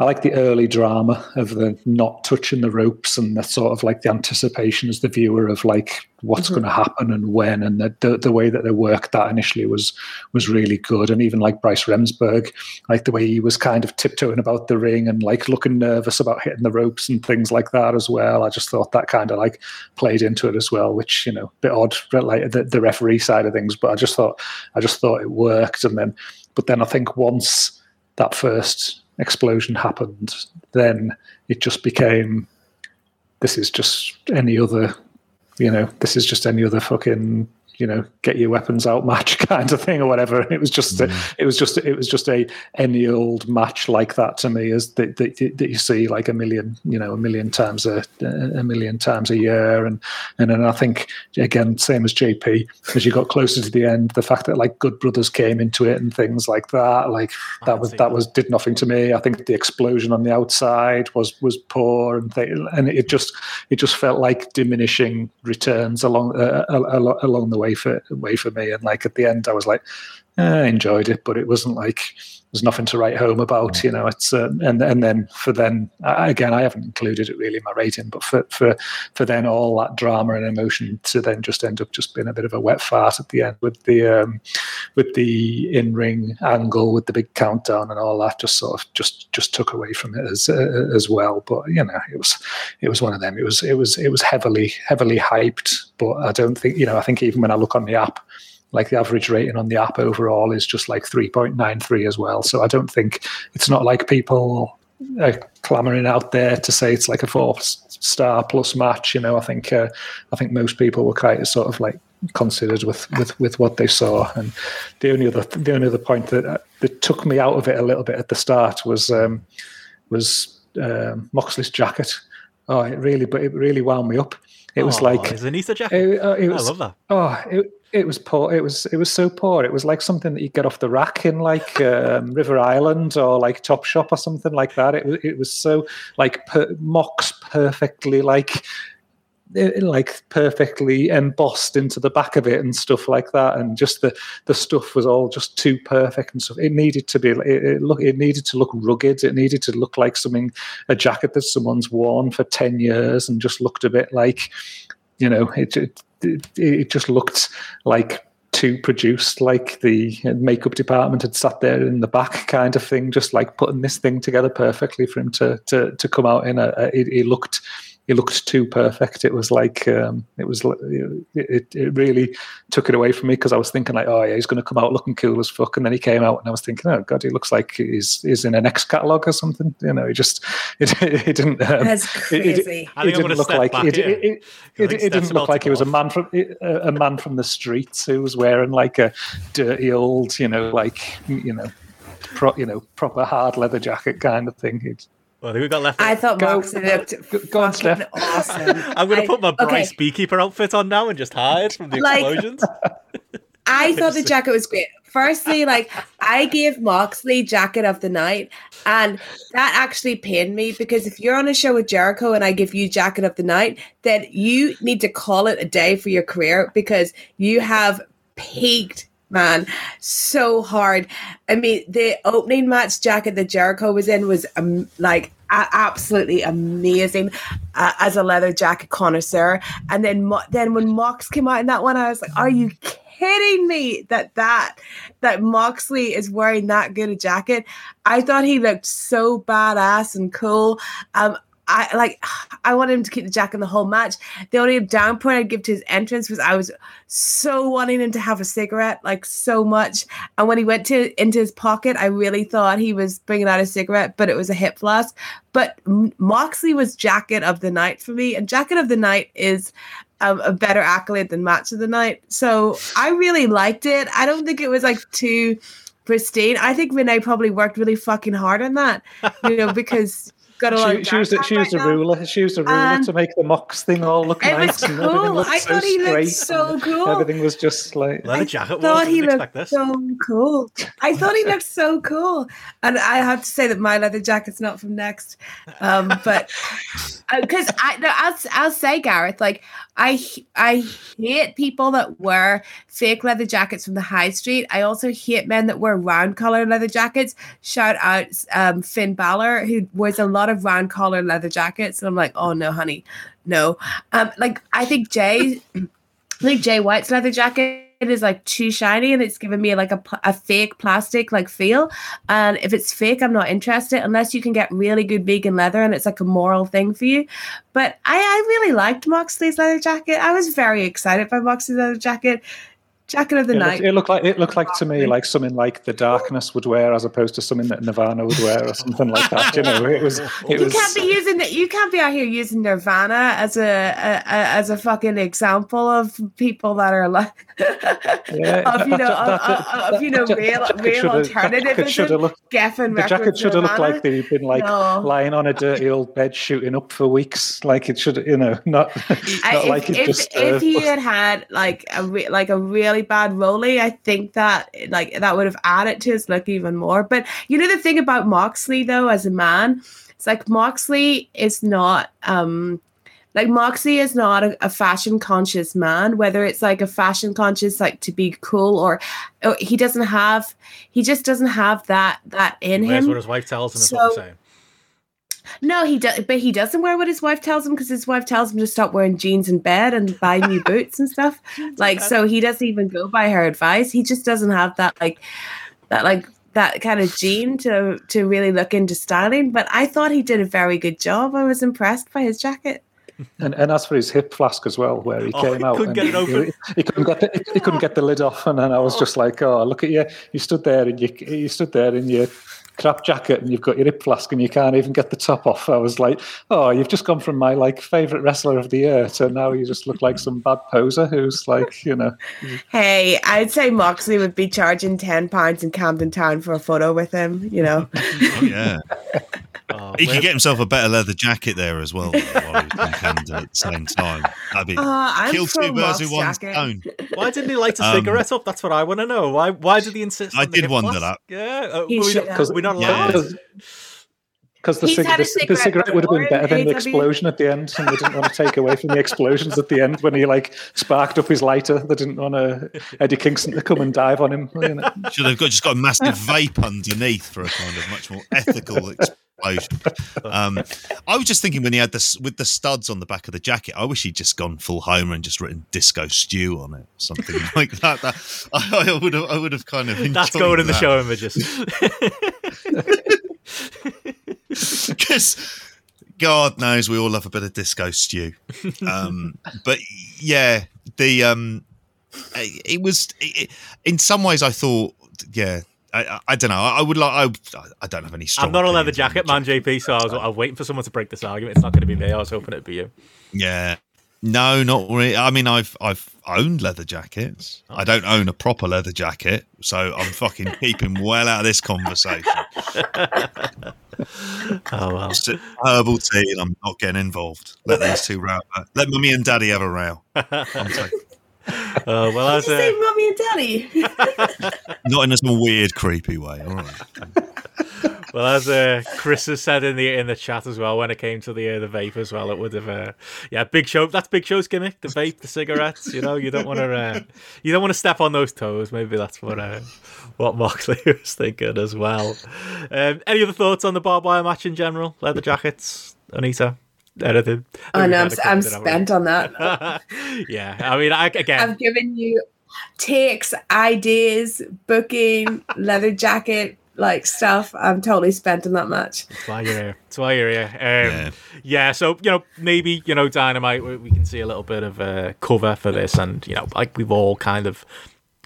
[SPEAKER 3] I like the early drama of the not touching the ropes and the sort of like the anticipation as the viewer of like what's mm-hmm. going to happen and when and the, the, the way that they worked that initially was was really good. And even like Bryce Remsburg like the way he was kind of tiptoeing about the ring and like looking nervous about hitting the ropes and things like that as well. I just thought that kind of like played into it as well which you know a bit odd like the, the referee side of things but I just thought I just thought it worked. And then but then I think once that first explosion happened, then it just became this is just any other, you know, this is just any other fucking you know get your weapons out match kind of thing or whatever. It was just mm. a, it was just it was just a any old match like that to me is that, that, that you see like a million you know a million times a, a million times a year. And and then I think again same as JP as you got closer to the end the fact that like Good Brothers came into it and things like that like that was that, that. was did nothing to me. I think the explosion on the outside was was poor and th- and it just it just felt like diminishing returns along uh, along the way way for way for me. And like at the end, I was like, eh, I enjoyed it, but it wasn't like there's nothing to write home about. You know, it's uh, and and then for then again, I haven't included it really in my rating, but for for for then all that drama and emotion to then just end up just being a bit of a wet fart at the end with the um, with the in ring angle with the big countdown and all that, just sort of just just took away from it as uh, as well. But you know, it was it was one of them. It was it was it was heavily heavily hyped, but I don't think you know. I think even when I look on the app like the average rating on the app overall is just like 3.93 as well. So I don't think it's not like people are clamoring out there to say it's like a four star plus match. You know, I think uh, I think most people were quite sort of like considered with, with, with what they saw. And the only other the only other point that uh, that took me out of it a little bit at the start was um, was um, Moxley's jacket. Oh, it really, but it really wound me up. It was like
[SPEAKER 1] is an Easter jacket. It, uh, it was, I love that.
[SPEAKER 3] Oh, it, it was poor. It was it was so poor. It was like something that you get off the rack in like um, River Island or like Top Shop or something like that. It was it was so like per, Mox perfectly like eh, like perfectly embossed into the back of it and stuff like that and just the the stuff was all just too perfect and stuff it needed to be it, it look it needed to look rugged it needed to look like something a jacket that someone's worn for 10 years and just looked a bit like you know it, it it, just looked like too produced, like the makeup department had sat there in the back, kind of thing, just like putting this thing together perfectly for him to to to come out in a it, it looked he looked too perfect. It was like um, it was it, it really took it away from me because I was thinking like, oh yeah, he's going to come out looking cool as fuck, and then he came out and I was thinking, oh god, he looks like he's he's in an X catalog or something. You know, he just it, it didn't. Um,
[SPEAKER 4] That's crazy.
[SPEAKER 3] It, it didn't look like it, it, it, didn't look like he was a man from a man from the streets who was wearing like a dirty old, you know, like you know. Pro, you know, proper hard leather jacket kind of thing. He'd,
[SPEAKER 1] well, we got left.
[SPEAKER 5] I thought go, Mox looked go, go on, Steph. awesome.
[SPEAKER 1] I'm going to put my Bryce okay. Beekeeper outfit on now and just hide from the like, explosions.
[SPEAKER 5] I thought the jacket was great. Firstly, like I gave Moxley jacket of the night, and that actually pained me because if you're on a show with Jericho and I give you jacket of the night, then you need to call it a day for your career because you have peaked
[SPEAKER 4] man, so hard. I mean, the opening match jacket that Jericho was in was um, like a- absolutely amazing uh, as a leather jacket connoisseur. And then, Mo- then when Mox came out in that one, I was like, "Are you kidding me that that that Moxley is wearing that good a jacket?" I thought he looked so badass and cool. Um, I like I wanted him to keep the jacket in the whole match. The only down point I'd give to his entrance was I was so wanting him to have a cigarette, like so much. And when he went to into his pocket, I really thought he was bringing out a cigarette, but it was a hip flask. But Moxley was jacket of the night for me, and jacket of the night is um, a better accolade than match of the night. So I really liked it. I don't think it was like too pristine. I think Renee probably worked really fucking hard on that, you know, because got a lot
[SPEAKER 3] She,
[SPEAKER 4] of
[SPEAKER 3] she was the, she was the
[SPEAKER 4] right now.
[SPEAKER 3] ruler. She was a ruler
[SPEAKER 4] And-
[SPEAKER 3] to make the Mox thing all look
[SPEAKER 4] It
[SPEAKER 3] nice. and everything
[SPEAKER 4] cool.
[SPEAKER 3] looked
[SPEAKER 4] I
[SPEAKER 3] so
[SPEAKER 4] thought he looked so cool.
[SPEAKER 3] Everything was just like
[SPEAKER 1] Leather
[SPEAKER 4] I
[SPEAKER 1] jacket was.
[SPEAKER 4] thought he looked
[SPEAKER 1] expect this.
[SPEAKER 4] so cool. I thought he looked so cool, and I have to say that my leather jacket's not from Next, um, but because I no, I'll I'll say Gareth, like I I hate people that wear fake leather jackets from the high street. I also hate men that wear round collar leather jackets. Shout out um, Finn Balor who wears a lot of round collar leather jackets, and I'm like, oh no, honey, no. Um, like I think Jay. Think Jay White's leather jacket is like too shiny and it's giving me like a, a fake plastic like feel. And if it's fake, I'm not interested unless you can get really good vegan leather and it's like a moral thing for you. But I, I really liked Moxley's leather jacket. I was very excited by Moxley's leather jacket. Jacket of the
[SPEAKER 3] it
[SPEAKER 4] night.
[SPEAKER 3] looked, it looked like it looked like to me like something like the darkness would wear as opposed to something that Nirvana would wear or something like that. You know, it was it
[SPEAKER 4] you
[SPEAKER 3] was
[SPEAKER 4] can't be using that. You can't be out here using Nirvana as a, a, a as a fucking example of people that are like
[SPEAKER 3] Yeah,
[SPEAKER 4] of you know
[SPEAKER 3] that-
[SPEAKER 4] of,
[SPEAKER 3] that-
[SPEAKER 4] of, of, you know
[SPEAKER 3] that
[SPEAKER 4] real real
[SPEAKER 3] shoulda- that jacket
[SPEAKER 4] alternativism.
[SPEAKER 3] looked-
[SPEAKER 4] Geffen
[SPEAKER 3] the jacket should have looked like they'd been like
[SPEAKER 4] No.
[SPEAKER 3] lying on a dirty old bed shooting up for weeks. Like it should, you know, not
[SPEAKER 4] I-
[SPEAKER 3] not
[SPEAKER 4] if,
[SPEAKER 3] like it
[SPEAKER 4] if,
[SPEAKER 3] just.
[SPEAKER 4] if
[SPEAKER 3] uh,
[SPEAKER 4] he had had like a re- like a really bad rolly, I think that like that would have added to his look even more. But you know the thing about Moxley though, as a man, it's like Moxley is not um like Moxley is not a, a fashion conscious man. Whether it's like a fashion conscious like to be cool or, or he doesn't have he just doesn't have that that in him.
[SPEAKER 1] what his wife tells him. Is what I'm
[SPEAKER 4] So-
[SPEAKER 1] saying.
[SPEAKER 4] No, he does, but he doesn't wear what his wife tells him because his wife tells him to stop wearing jeans in bed and buy new boots and stuff. Like, so he doesn't even go by her advice. He just doesn't have that like that like that kind of gene to to really look into styling. But I thought he did a very good job. I was impressed by his jacket.
[SPEAKER 3] And, and as for his hip flask as well, where he
[SPEAKER 1] Oh,
[SPEAKER 3] came
[SPEAKER 1] he
[SPEAKER 3] out,
[SPEAKER 1] couldn't
[SPEAKER 3] and
[SPEAKER 1] get it open.
[SPEAKER 3] He, he couldn't get the, he couldn't get the lid off, and then I was oh. just like, "Oh, look at you! You stood there and you you stood there in your crap jacket, and you've got your hip flask, and you can't even get the top off." I was like, "Oh, you've just gone from my like favorite wrestler of the year to now you just look like some bad poser who's like, you know,
[SPEAKER 4] Hey, I'd say Moxley would be charging ten pounds in Camden Town for a photo with him. You know,
[SPEAKER 2] Oh, yeah.
[SPEAKER 1] Oh,
[SPEAKER 2] He could get himself a better leather jacket there as well while he's in Camden at the same time. That'd be
[SPEAKER 4] uh,
[SPEAKER 2] kill two birds with one stone.
[SPEAKER 1] Why didn't he light a
[SPEAKER 2] Um,
[SPEAKER 1] cigarette up? That's what I want to know. Why? Why did he insist?
[SPEAKER 2] I
[SPEAKER 1] on the
[SPEAKER 2] did
[SPEAKER 1] hip
[SPEAKER 2] wonder
[SPEAKER 1] that. Yeah, uh,
[SPEAKER 4] He
[SPEAKER 1] we
[SPEAKER 4] should
[SPEAKER 1] not,
[SPEAKER 4] have.
[SPEAKER 1] we're not
[SPEAKER 2] Yeah.
[SPEAKER 1] allowed.
[SPEAKER 3] because the, cig-
[SPEAKER 4] had a
[SPEAKER 3] the, the
[SPEAKER 4] cigarette
[SPEAKER 3] cigarette would have been better than
[SPEAKER 4] in
[SPEAKER 3] the explosion at the end, and they didn't want to take away from the explosions at the end when he like sparked up his lighter. They didn't want to Eddie Kingston to come and dive on him. You know?
[SPEAKER 2] Should have got just got a massive vape underneath for a kind of much more ethical explosion. Um, I was just thinking when he had this with the studs on the back of the jacket, I wish he'd just gone full Homer and just written "Disco Stu" on it, something like that. that I, I would have, I would have kind of enjoyed
[SPEAKER 1] That's going in the show images.
[SPEAKER 2] because God knows we all love a bit of Disco Stu. Um, but yeah, the um, it, it was it, in some ways I thought, yeah, I, I, don't know. I, would like. I, I don't have any strong.
[SPEAKER 1] I'm not a leather jacket man, JP. So I was, I was waiting for someone to break this argument. It's not going to be me. I was hoping it'd be you.
[SPEAKER 2] Yeah. No, not really. I mean, I've I've owned leather jackets. I don't own a proper leather jacket, so I'm fucking keeping well out of this conversation.
[SPEAKER 1] Oh well.
[SPEAKER 2] Just a herbal tea, and I'm not getting involved. Let these two row. Let mummy and daddy have a row. I'm
[SPEAKER 1] Uh, well, as
[SPEAKER 4] Did you say
[SPEAKER 1] uh,
[SPEAKER 4] mommy and daddy?
[SPEAKER 2] not in a some weird, creepy way. All right.
[SPEAKER 1] well, as uh, Chris has said in the in the chat as well, when it came to the uh, the vape as well, it would have uh, yeah, Big Show. That's Big Show's gimmick: the vape, the cigarettes. You know, you don't want to uh, you don't want to step on those toes. Maybe that's what uh, what Moxley was thinking as well. Um, any other thoughts on the barbed wire match in general? Leather jackets, Onita. Anything?
[SPEAKER 4] I know I'm, I'm spent on that.
[SPEAKER 1] yeah, I mean, I, again,
[SPEAKER 4] I've given you takes, ideas, booking, leather jacket, like stuff. I'm totally spent on that match.
[SPEAKER 1] That's why you're here. That's why you're here. Um, yeah. yeah. So you know, maybe you know, Dynamite. We, we can see a little bit of a cover for this, and you know, like we've all kind of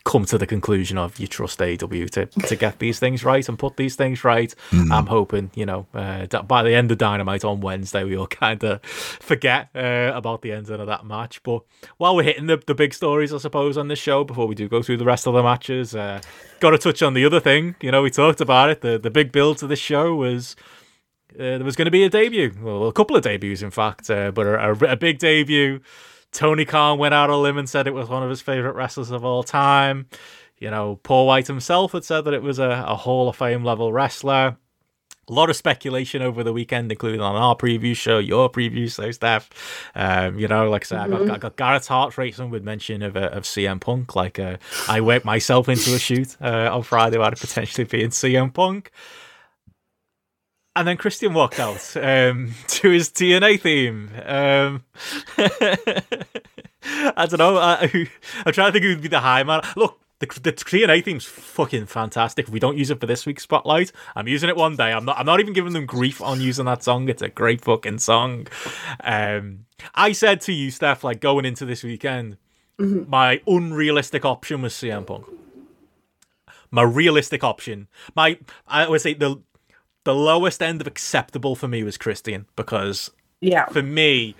[SPEAKER 1] come to the conclusion of you trust AW to, to get these things right and put these things right. Mm. I'm hoping, you know, uh, that by the end of Dynamite on Wednesday, we all kind of forget uh, about the ending of that match. But while we're hitting the, the big stories, I suppose, on this show, before we do go through the rest of the matches, uh, got to touch on the other thing. You know, we talked about it. The, the big build to this show was. Uh, there was going to be a debut, well, a couple of debuts, in fact, uh, but a, a, a big debut Tony Khan went out on a limb and said it was one of his favorite wrestlers of all time. You know, Paul White himself had said that it was a, a Hall of Fame level wrestler. A lot of speculation over the weekend, including on our preview show, your preview show, Steph. Um, you know, like I said, mm-hmm. I, got, mm-hmm. I got Gareth's heart racing with mention of, uh, of CM Punk. Like, uh, I worked myself into a shoot uh, on Friday where I'd potentially be in CM Punk. And then Christian walked out um, to his TNA theme. Um, I don't know. I, am trying to think who would be the high man. Look, the, the TNA theme's fucking fantastic. If we don't use it for this week's spotlight, I'm using it one day. I'm not. I'm not even giving them grief on using that song. It's a great fucking song. Um, I said to you, Steph, like going into this weekend, mm-hmm. my unrealistic option was CM Punk. My realistic option, my I would say the the lowest end of acceptable for me was Christian because
[SPEAKER 4] yeah,
[SPEAKER 1] for me,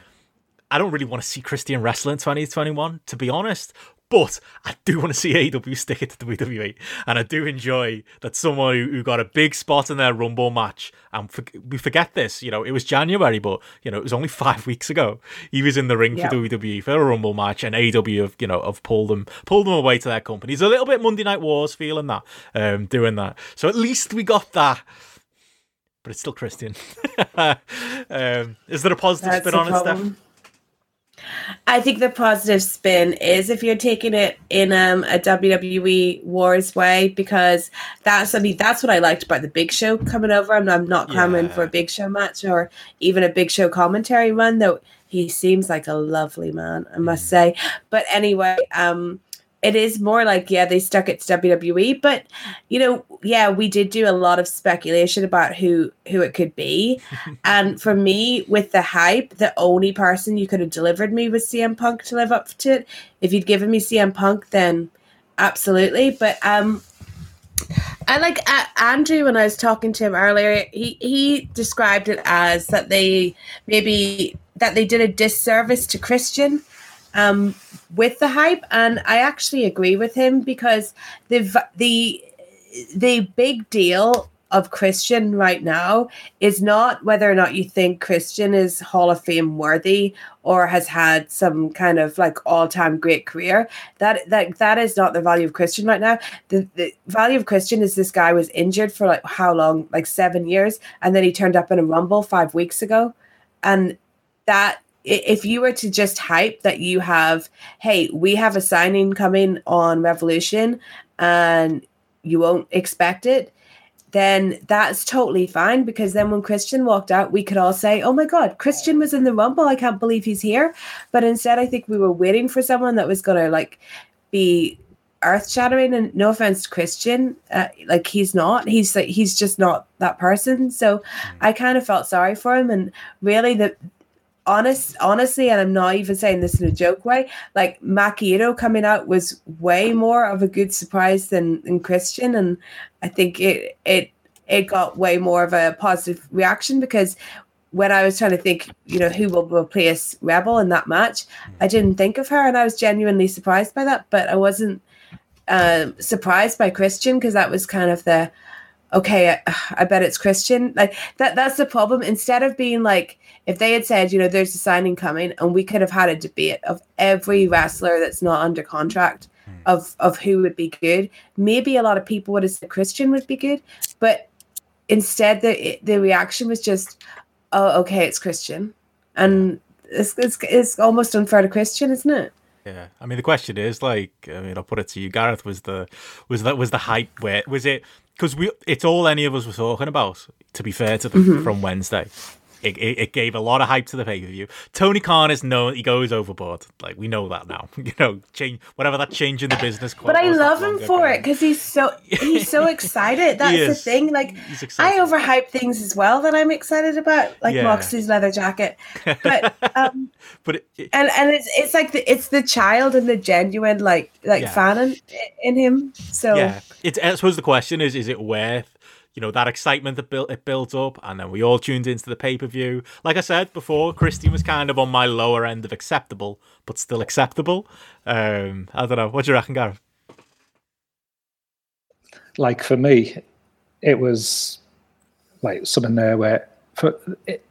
[SPEAKER 1] I don't really want to see Christian wrestle in 2021, to be honest. But I do want to see AW stick it to WWE, and I do enjoy that someone who, got a big spot in their Rumble match. And for, we forget this, you know, it was January, but you know, it was only five weeks ago. He was in the ring for WWE for a Rumble match, and AW have you know have pulled them pulled them away to their company. It's a little bit Monday Night Wars feeling that, um, doing that. So at least we got that but it's still Christian. um, is there a positive That's spin on it, Steph?
[SPEAKER 4] I think the positive spin is if you're taking it in um, a WWE Wars way, because that's I mean that's what I liked about the Big Show coming over. I'm, I'm not clamoring yeah. for a Big Show match or even a Big Show commentary run, though he seems like a lovely man, I must mm. say. But anyway, um, it is more like yeah they stuck it to WWE but you know yeah we did do a lot of speculation about who who it could be. And for me with the hype the only person you could have delivered me was CM Punk to live up to it. If you'd given me CM Punk then absolutely. But um I like uh, Andrew when I was talking to him earlier he he described it as that they maybe that they did a disservice to Christian um, with the hype, and I actually agree with him because the the the big deal of Christian right now is not whether or not you think Christian is Hall of Fame worthy or has had some kind of like all time great career. That that that is not the value of Christian right now. The the value of Christian is this guy was injured for like how long? Like seven years, and then he turned up in a rumble five weeks ago, and that if you were to just hype that you have, hey, we have a signing coming on Revolution and you won't expect it, then that's totally fine because then when Christian walked out, we could all say, oh my God, Christian was in the Rumble. I can't believe he's here. But instead, I think we were waiting for someone that was going to like be earth shattering and no offense to christian uh, like he's not. He's like he's just not that person. So i kind of felt sorry for him. And really the honest honestly and i'm not even saying this in a joke way like Maki coming out was way more of a good surprise than, than christian and i think it it it got way more of a positive reaction because when i was trying to think you know who will replace rebel in that match i didn't think of her and i was genuinely surprised by that but i wasn't um, surprised by christian because that was kind of the okay I, I bet it's christian like that that's the problem instead of being like if they had said, you know, there's a signing coming, and we could have had a debate of every wrestler that's not under contract mm. of of who would be good, maybe a lot of people would have said Christian would be good, but instead the the reaction was just, "Oh, okay, it's Christian," and it's it's, it's almost unfair to Christian, isn't it?
[SPEAKER 1] Yeah, I mean the question is like, I mean, I'll put it to you, Gareth. Was the was that was the hype where was it? Because we, it's all any of us were talking about. To be fair to them,
[SPEAKER 4] Mm-hmm.
[SPEAKER 1] from Wednesday, it, it, it gave a lot of hype to the pay per view. Tony Khan is known; he goes overboard. Like we know that now. You know, change whatever that change in the business.
[SPEAKER 4] But I love him for
[SPEAKER 1] ago.
[SPEAKER 4] it because he's so he's so excited. That's the thing. Like I overhype things as well that I'm excited about, like
[SPEAKER 1] Yeah.
[SPEAKER 4] Moxley's leather jacket. But um,
[SPEAKER 1] but it, it-
[SPEAKER 4] and and it's it's like the it's the child and the genuine like like
[SPEAKER 1] Yeah.
[SPEAKER 4] fan in, in him. So
[SPEAKER 1] yeah, it's. I suppose the question is: Is it worth? You know that excitement that built it built up, and then we all tuned into the pay per view. Like I said before, Christian was kind of on my lower end of acceptable, but still acceptable. Um, I don't know. What do you reckon, Gareth?
[SPEAKER 3] like for me, it was like something there where, for it,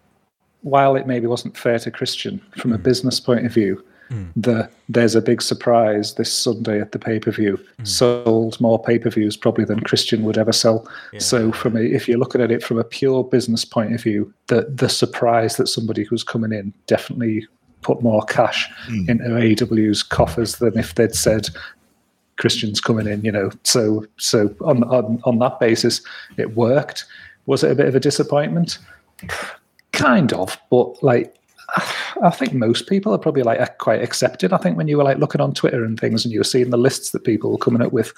[SPEAKER 3] while it maybe wasn't fair to Christian from a business point of view, Hmm. the there's a big surprise this Sunday at the pay per view. Hmm. Sold more pay per views probably than Christian would ever sell. So from a, if you're looking at it from a pure business point of view, the the surprise that somebody who's coming in definitely put more cash hmm. into AEW's coffers than if they'd said Christians coming in, you know. So so on on on that basis, it worked. Was it a bit of a disappointment? Kind of, but like I think most people are probably like quite accepted. I think when you were like looking on Twitter and things and you were seeing the lists that people were coming up with,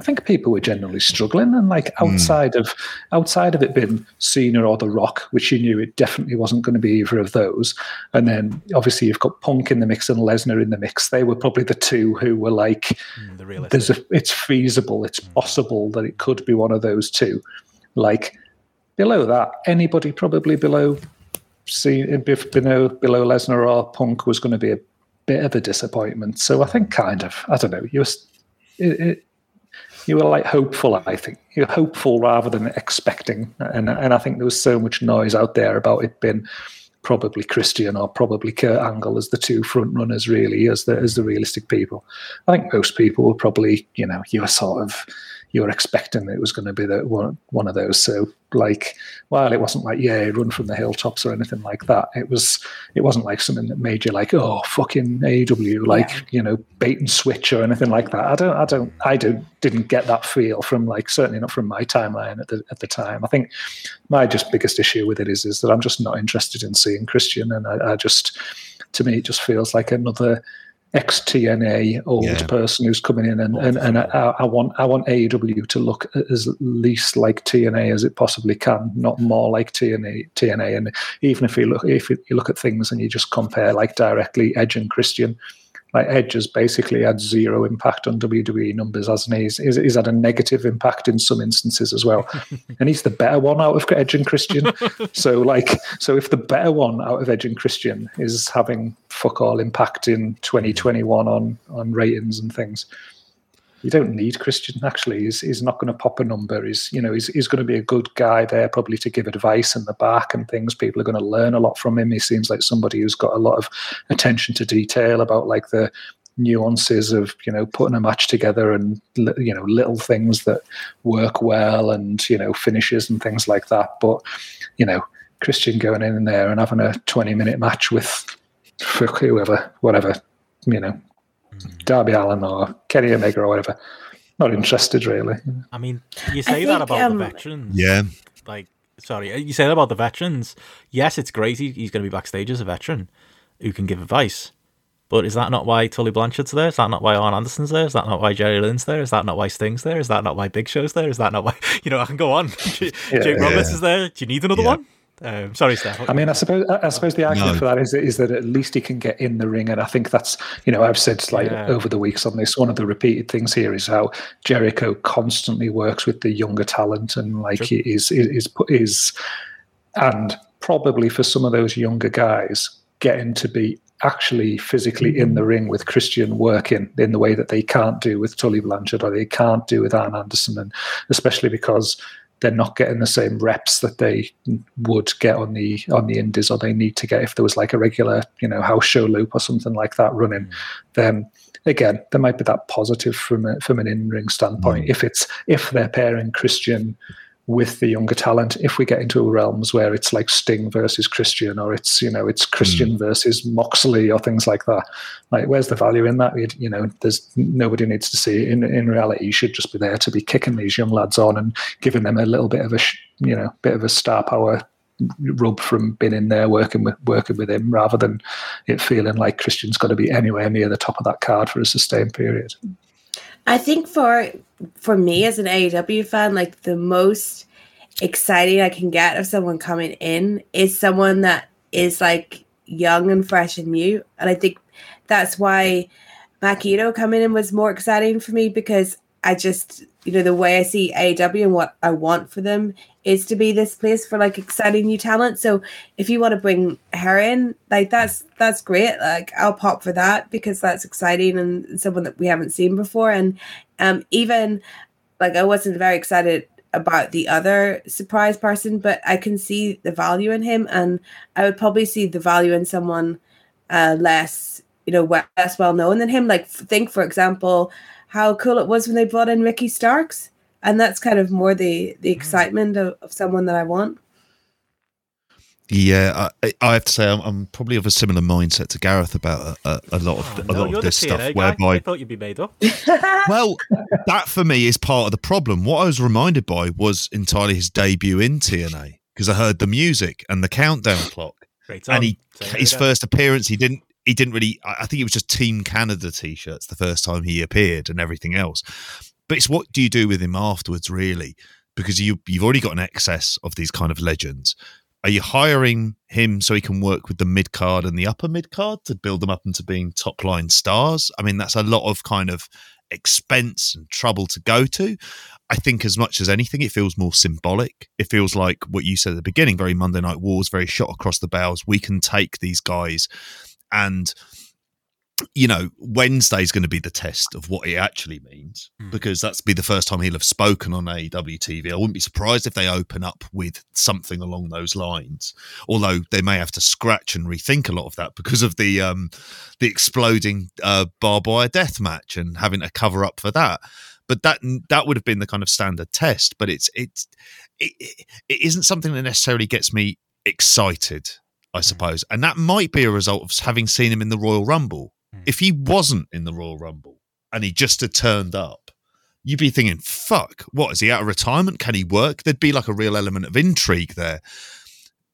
[SPEAKER 3] I think people were generally struggling and like outside of outside of it being Cena or The Rock, which you knew it definitely wasn't going to be either of those. And then obviously you've got Punk in the mix and Lesnar in the mix. They were probably the two who were like
[SPEAKER 1] Mm, the
[SPEAKER 3] there's a it's feasible, it's possible that it could be one of those two. Like below that, anybody probably below see below below Lesnar or Punk was going to be a bit of a disappointment. So I think kind of I don't know. You were it, it, you were like hopeful. I think you're hopeful rather than expecting. And and I think there was so much noise out there about it being probably Christian or probably Kurt Angle as the two front runners, really, as the as the realistic people. I think most people were probably, you know, you were sort of you were expecting that it was going to be the one one of those. So like, while it wasn't like yeah, run from the hilltops or anything like that, it was it wasn't like something that made you like oh fucking AEW like you know bait and switch or anything like that. I don't I don't I don't didn't get that feel from like certainly not from my timeline at the at the time. I think my just biggest issue with it is is that I'm just not interested in seeing Christian, and I, I just to me it just feels like another ex TNA old
[SPEAKER 2] Yeah.
[SPEAKER 3] person who's coming in, and and, and I, I want I want AEW to look as least like TNA as it possibly can, not more like TNA TNA. And even if you look if you look at things and you just compare like directly Edge and Christian. Like Edge has basically had zero impact on WWE numbers, hasn't he? He's, he's, had a negative impact in some instances as well, and he's the better one out of Edge and Christian. so, like, so if the better one out of Edge and Christian is having fuck all impact in 2021 on on ratings and things, you don't need Christian. Actually, he's, he's not going to pop a number. He's you know he's he's going to be a good guy there, probably to give advice in the back and things. People are going to learn a lot from him. He seems like somebody who's got a lot of attention to detail about like the nuances of you know putting a match together and you know little things that work well and you know finishes and things like that. But you know Christian going in there and having a 20 minute match with whoever, whatever, you know, Darby Allin or Kenny Omega or whatever. Not interested really.
[SPEAKER 1] I mean, you say that
[SPEAKER 4] think,
[SPEAKER 1] about
[SPEAKER 4] um,
[SPEAKER 1] the veterans.
[SPEAKER 2] Yeah.
[SPEAKER 1] Like, sorry, you say that about the veterans. Yes, it's great. He, he's going to be backstage as a veteran who can give advice. But is that not why Tully Blanchard's there? Is that not why Arn Anderson's there? Is that not why Jerry Lynn's there? Is that not why Sting's there? Is that not why Big Show's there? Is that not why, you know, I can go on. Jake Roberts
[SPEAKER 2] Yeah.
[SPEAKER 1] is there. Do you need another
[SPEAKER 2] Yeah.
[SPEAKER 1] one? Um, sorry, Steph.
[SPEAKER 3] I mean, I suppose I I suppose the argument
[SPEAKER 2] No.
[SPEAKER 3] for that is is that at least he can get in the ring, and I think that's you know I've said like
[SPEAKER 1] Yeah.
[SPEAKER 3] over the weeks on this. One of the repeated things here is how Jericho constantly works with the younger talent, and like he is is is is and probably for some of those younger guys getting to be actually physically in the ring with Christian working in the way that they can't do with Tully Blanchard or they can't do with Arn Anderson, and especially because they're not getting the same reps that they would get on the on the indies or they need to get if there was like a regular you know house show loop or something like that running hmm. then again there might be that positive from a, from an in-ring standpoint. Hmm. If it's if they're pairing christian with the younger talent if we get into realms where it's like Sting versus Christian or it's you know it's Christian mm. versus Moxley or things like that. Like where's the value in that? You know, there's nobody needs to see it. In in reality, you should just be there to be kicking these young lads on and giving them a little bit of a you know bit of a star power rub from being in there working with working with him rather than it feeling like Christian's got to be anywhere near the top of that card for a sustained period.
[SPEAKER 4] I think for for me as an AEW fan, like the most exciting I can get of someone coming in is someone that is like young and fresh and new. And I think that's why Maki Itoh coming in was more exciting for me because I just you know the way I see AEW and what I want for them is to be this place for like exciting new talent. So if you want to bring her in, like that's that's great. Like I'll pop for that because that's exciting and someone that we haven't seen before. And um even like I wasn't very excited about the other surprise person, but I can see the value in him, and I would probably see the value in someone uh, less, you know, less well known than him. Like think, for example, how cool it was when they brought in Ricky Starks and that's kind of more the the mm. excitement of, of someone that I want.
[SPEAKER 2] Yeah, I, I, have to say I'm, I'm, probably of a similar mindset to Gareth about a, a, a lot of oh, a no, lot of this stuff.
[SPEAKER 1] Guy.
[SPEAKER 2] Whereby
[SPEAKER 1] I thought you'd be made up.
[SPEAKER 2] well, that for me is part of the problem. What I was reminded by was entirely his debut in TNA because I heard the music and the countdown clock, and he his first appearance he didn't he didn't really. I think it was just Team Canada t-shirts the first time he appeared and everything else. But it's what do you do with him afterwards, really? Because you you've already got an excess of these kind of legends. Are you hiring him so he can work with the mid card and the upper mid card to build them up into being top line stars? I mean, that's a lot of kind of expense and trouble to go to. I think as much as anything, it feels more symbolic. It feels like what you said at the beginning, very Monday Night Wars, very shot across the bows. We can take these guys and you know, Wednesday's going to be the test of what it actually means mm. because that's be the first time he'll have spoken on AEW TV. I wouldn't be surprised if they open up with something along those lines, although they may have to scratch and rethink a lot of that because of the um, the exploding uh, barbed wire death match and having to cover up for that. But that that would have been the kind of standard test. But it's it's it, it isn't something that necessarily gets me excited. I hmm. suppose, and that might be a result of having seen him in the Royal Rumble if he wasn't in the Royal Rumble and he just had turned up, you'd be thinking, fuck, what is he out of retirement? Can he work? There'd be like a real element of intrigue there.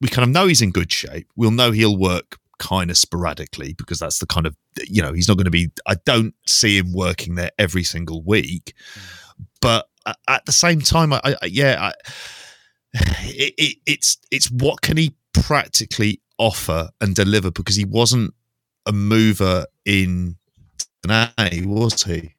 [SPEAKER 2] We kind of know he's in good shape. We'll know he'll work kind of sporadically because that's the kind of, you know, he's not going to be, I don't see him working there every single week. But at the same time, I, I yeah, I, it, it, it's it's what can he practically offer and deliver because he wasn't a mover in TNA, was he?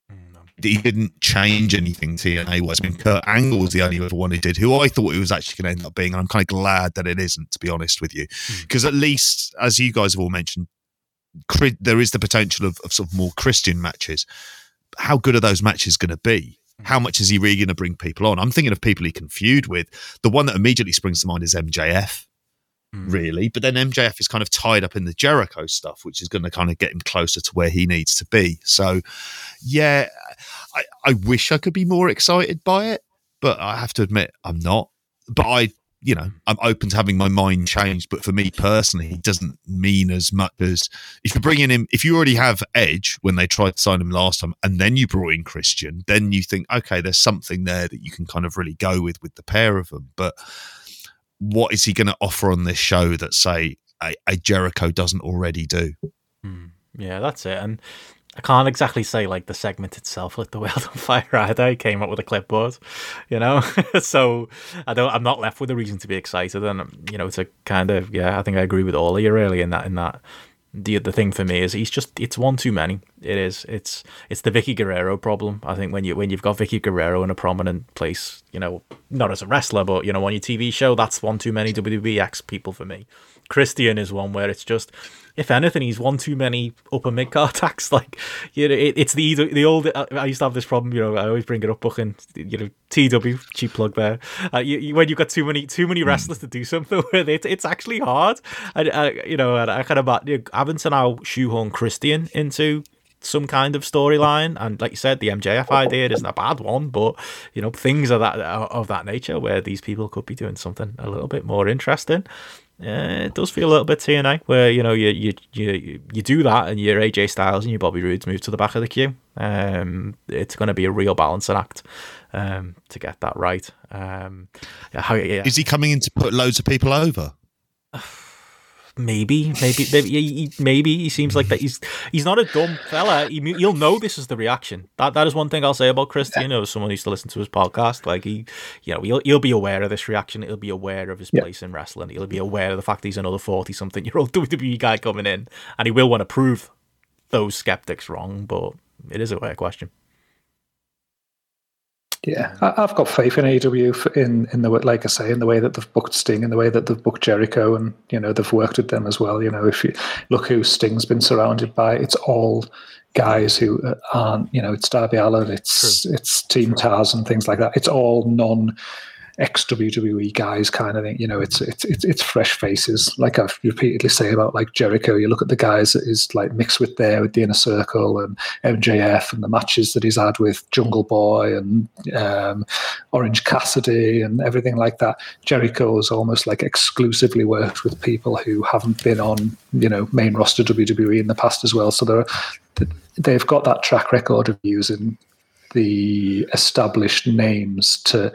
[SPEAKER 2] He didn't change anything TNA was. I mean, Kurt Angle was the only other one who did, who I thought it was actually going to end up being. And I'm kind of glad that it isn't, to be honest with you. Because hmm. mm. at least, as you guys have all mentioned, there is the potential of, of sort of more Christian matches. How good are those matches going to be? Hmm. How much is he really going to bring people on? I'm thinking of people he can feud with. The one that immediately springs to mind is MJF mm. really. But then MJF is kind of tied up in the Jericho stuff, which is going to kind of get him closer to where he needs to be. So, yeah, I, I wish I could be more excited by it, but I have to admit I'm not. But I you know, I'm open to having my mind changed. But for me personally, it doesn't mean as much as if you're bringing him, if you already have Edge when they tried to sign him last time, and then you brought in Christian, then you think, okay, there's something there that you can kind of really go with with the pair of them. But what is he going to offer on this show that say a, a Jericho doesn't already do?
[SPEAKER 1] Hmm. Yeah, that's it. And I can't exactly say like the segment itself lit the world on fire either. I came up with a clipboard, you know. so I don't. I'm not left with a reason to be excited, and you know, to kind of yeah. I think I agree with all of you really in that in that the the thing for me is he's just it's one too many. It is. It's it's the Vickie Guerrero problem. I think when you when you've got Vickie Guerrero in a prominent place, you know, not as a wrestler, but you know, on your TV show, that's one too many WWE X people for me. Christian is one where it's just if anything, he's one too many upper mid card attacks. Like, you know, it, it's the the old. I used to have this problem. You know, I always bring it up. Booking, you know, TW cheap plug there. Uh, you, you, when you've got too many too many hmm. wrestlers to do something with, it, it's actually hard. I, I you know, I, I kind of you know, having to now shoehorn Christian into some kind of storyline. And like you said, the MJF idea isn't a bad one, but you know things of that of that nature where these people could be doing something a little bit more interesting. Uh, it does feel a little bit TNA, where you know you you you you do that, and your AJ Styles and your Bobby Roodes move to the back of the queue. Um, it's going to be a real balancing act um, to get that right. Um, how, yeah.
[SPEAKER 2] Is he coming in to put loads of people over?
[SPEAKER 1] maybe, maybe, maybe, maybe he seems like that. He's he's not a dumb fella. He, will know this is the reaction. That that is one thing I'll say about Christian. You know, someone who used to listen to his podcast, like he, you know, he'll he'll be aware of this reaction. He'll be aware of his yeah. place in wrestling. He'll be aware of the fact he's another forty something year old WWE guy coming in, and he will want to prove those skeptics wrong. But it is a fair question.
[SPEAKER 3] Yeah, I've got faith in AEW in in the like I say in the way that they've booked Sting, in the way that they've booked Jericho, and you know they've worked with them as well. You know, if you look who Sting's been surrounded by, it's all guys who uh, aren't. You know, it's Darby Allin, it's True. it's Team Taz and things like that. It's all non ex WWE guys kind of thing. You know, it's it's it's it's fresh faces. Like I've repeatedly say about like Jericho. You look at the guys that is like mixed with there with the Inner Circle and MJF and the matches that he's had with Jungle Boy and um, Orange Cassidy and everything like that. Jericho has almost like exclusively worked with people who haven't been on you know main roster WWE in the past as well. So they're they've got that track record of using the established names to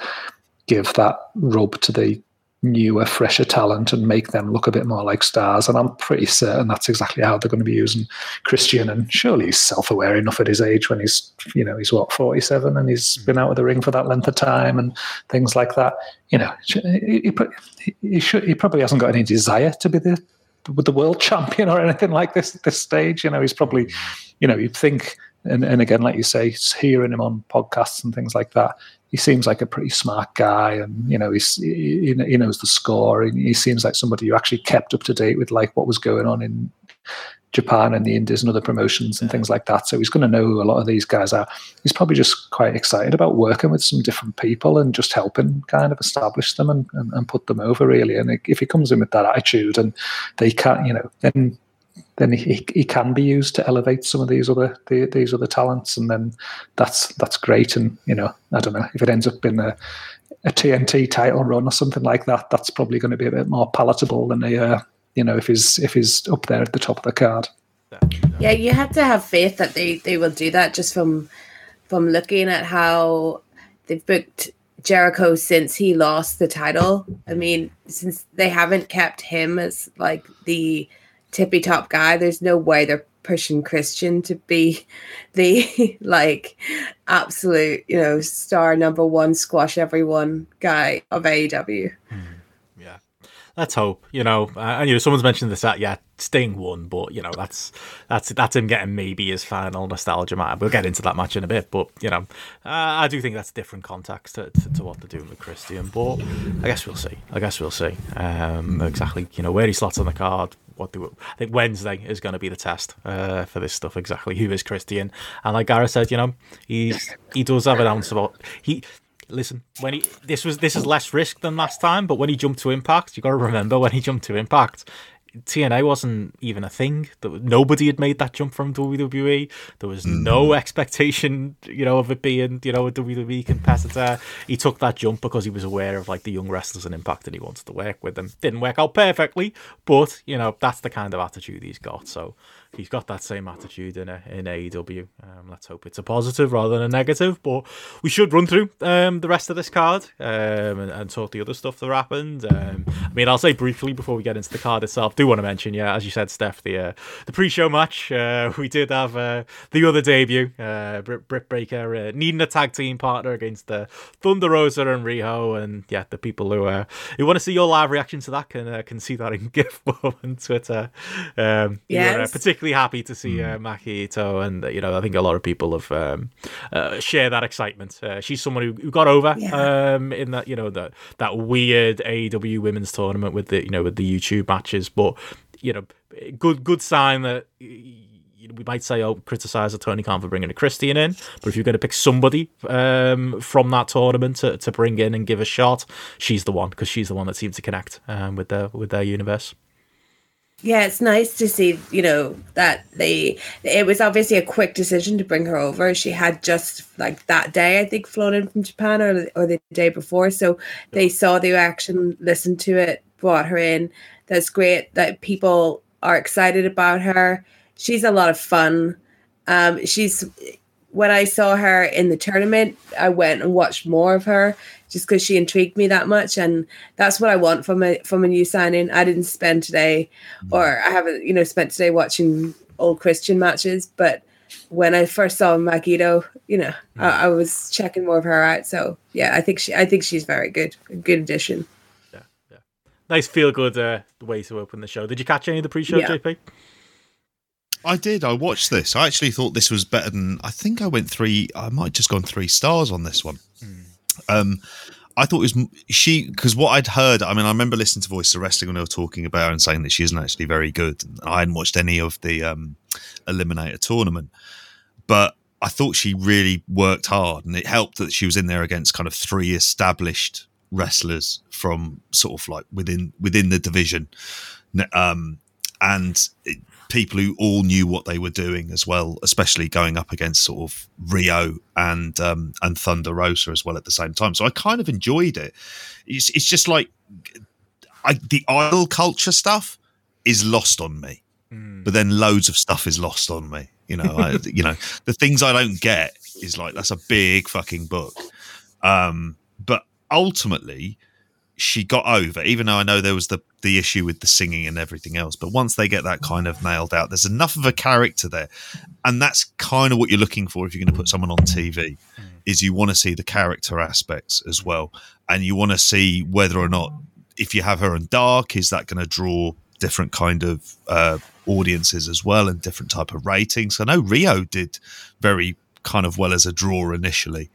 [SPEAKER 3] give that rub to the newer, fresher talent and make them look a bit more like stars. And I'm pretty certain that's exactly how they're going to be using Christian. And surely he's self-aware enough at his age when he's, you know, he's what 47 and he's been out of the ring for that length of time and things like that. You know, he, he, he should, he probably hasn't got any desire to be the the world champion or anything like this at this stage. You know, he's probably, you know, you'd think. And, and again, like you say, hearing him on podcasts and things like that, he seems like a pretty smart guy, and you know he's he, he knows the score, and he seems like somebody who actually kept up to date with like what was going on in Japan and the Indies and other promotions and things like that. So he's going to know who a lot of these guys are. He's probably just quite excited about working with some different people and just helping kind of establish them and, and, and put them over really. And if he comes in with that attitude and they can't, you know, then then he, he can be used to elevate some of these other the, these other talents, and then that's that's great. And you know, I don't know if it ends up in a, a TNT title run or something like that. That's probably going to be a bit more palatable than a uh, you know if he's if he's up there at the top of the card.
[SPEAKER 4] Yeah, you have to have faith that they they will do that just from from looking at how they've booked Jericho since he lost the title. I mean, since they haven't kept him as like the tippy top guy. There's no way they're pushing Christian to be the like absolute, you know, star number one squash everyone guy of AEW.
[SPEAKER 1] Mm, yeah. Let's hope, you know, uh, and you know, someone's mentioned this at yeah, Sting won, but you know, that's that's that's him getting maybe his final nostalgia match. We'll get into that match in a bit, but you know, uh, I do think that's different context to, to, to, what they're doing with Christian. But I guess we'll see. I guess we'll see um, exactly, you know, where he slots on the card, what do I think Wednesday is going to be the test uh, for this stuff exactly. Who is Christian? And like Gareth said, you know, he's he does have an ounce about he. Listen, when he this was this is less risk than last time, but when he jumped to Impact, you got to remember when he jumped to Impact, TNA wasn't even a thing. Nobody had made that jump from WWE. There was mm. no expectation, you know, of it being, you know, a WWE competitor. He took that jump because he was aware of like the young wrestlers and Impact, and he wanted to work with them. Didn't work out perfectly, but you know, that's the kind of attitude he's got. So he's got that same attitude in a, in AEW. Um, let's hope it's a positive rather than a negative. But we should run through um, the rest of this card um, and, and, talk the other stuff that happened. Um, I mean, I'll say briefly before we get into the card itself. Do want to mention, yeah, as you said, Steph, the uh, the pre-show match. Uh, we did have uh, the other debut, uh, Britt, Britt Baker uh, needing a tag team partner against the uh, Thunder Rosa and Riho, and yeah, the people who uh, who want to see your live reaction to that can uh, can see that in GIF on Twitter. Um,
[SPEAKER 4] yes.
[SPEAKER 1] particularly particularly happy to see uh, hmm. Maki Itoh, and you know I think a lot of people have um, uh, share that excitement. Uh, she's someone who, who got over yeah. um, in that you know that that weird AEW women's tournament with the you know with the YouTube matches, but you know good good sign that we might say, oh, criticize Tony Khan for bringing a Christian in, but if you're going to pick somebody um, from that tournament to, to bring in and give a shot, she's the one because she's the one that seemed to connect um, with their with their universe.
[SPEAKER 5] Yeah, it's nice to see, you know, that they it was obviously a quick decision to bring her over. She had just like that day, I think, flown in from Japan or, or the day before. So they saw the action, listened to it, brought her in. That's great that people are excited about her. She's a lot of fun. Um, she's when I saw her in the tournament, I went and watched more of her just because she intrigued me that much, and that's what I want from a from a new signing. I didn't spend today, or I haven't, you know, spent today watching old Christian matches, but when I first saw Maki Itoh, you know, I, I, was checking more of her out. So yeah, I think she, I think she's very good, a good addition.
[SPEAKER 1] Yeah, yeah, nice feel good uh, way to open the show. Did you catch any of the pre-show, yeah. JP?
[SPEAKER 2] I did. I watched this. I actually thought this was better than. I think I went three. I might just gone three stars on this one. Mm. Um, I thought it was she because what I'd heard. I mean, I remember listening to Voice of Wrestling when they were talking about her and saying that she isn't actually very good. I hadn't watched any of the um, Eliminator tournament, but I thought she really worked hard, and it helped that she was in there against kind of three established wrestlers from sort of like within within the division. Um, and it, people who all knew what they were doing as well, especially going up against sort of Riho and um, and Thunder Rosa as well at the same time. So I kind of enjoyed it. It's, it's just like I, the idol culture stuff is lost on me, mm. but then loads of stuff is lost on me. You know, I, you know the things I don't get is like that's a big fucking book. Um, but ultimately, she got over, even though I know there was the the issue with the singing and everything else. But once they get that kind of nailed out, there's enough of a character there, and that's kind of what you're looking for if you're going to put someone on TV. Is you want to see the character aspects as well, and you want to see whether or not if you have her in dark, is that going to draw different kind of uh, audiences as well and different type of ratings. I know Riho did very kind of well as a draw initially,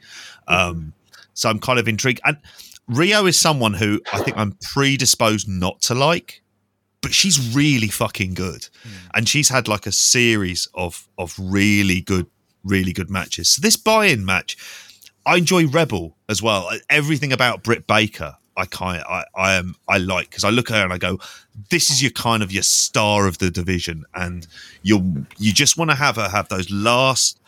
[SPEAKER 2] um, so I'm kind of intrigued and Riho is someone who I think I'm predisposed not to like, but she's really fucking good, mm. and she's had like a series of of really good, really good matches. So this buy-in match, I enjoy Rebel as well. Everything about Britt Baker, I kind I I am I like because I look at her and I go, this is your kind of your star of the division, and you you just want to have her have those last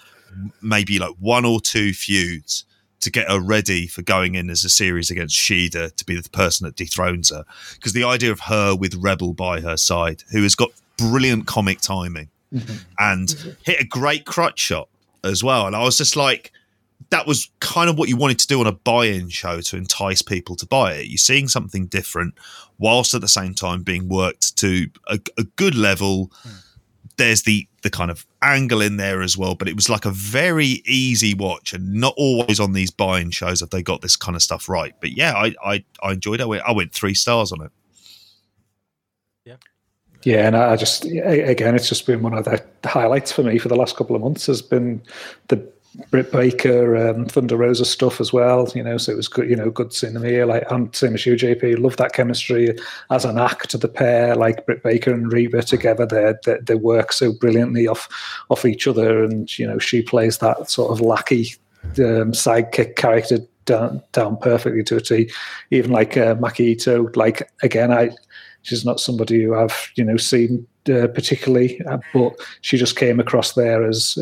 [SPEAKER 2] maybe like one or two feuds to get her ready for going in as a series against Shida to be the person that dethrones her. Because the idea of her with Rebel by her side, who has got brilliant comic timing mm-hmm. and hit a great crutch shot as well. And I was just like, that was kind of what you wanted to do on a buy-in show to entice people to buy it. You're seeing something different, whilst at the same time being worked to a, a good level. Mm there's the the kind of angle in there as well. But it was like a very easy watch, and not always on these buying shows have they got this kind of stuff right. But yeah, I I, I enjoyed it. I went, I went three stars on it.
[SPEAKER 3] Yeah. Yeah, and I just again, it's just been one of the highlights for me for the last couple of months. Has been the Britt Baker, um, Thunder Rosa stuff as well. You know, so it was good. You know, good seeing them here. Like and same as you, JP. Love that chemistry as an act. To the pair, like Britt Baker and Reba together, they, they they work so brilliantly off off each other. And you know, she plays that sort of lackey um, sidekick character down down perfectly to a T. Even like uh, like again, I she's not somebody who I've you know seen uh, particularly, uh, but she just came across there as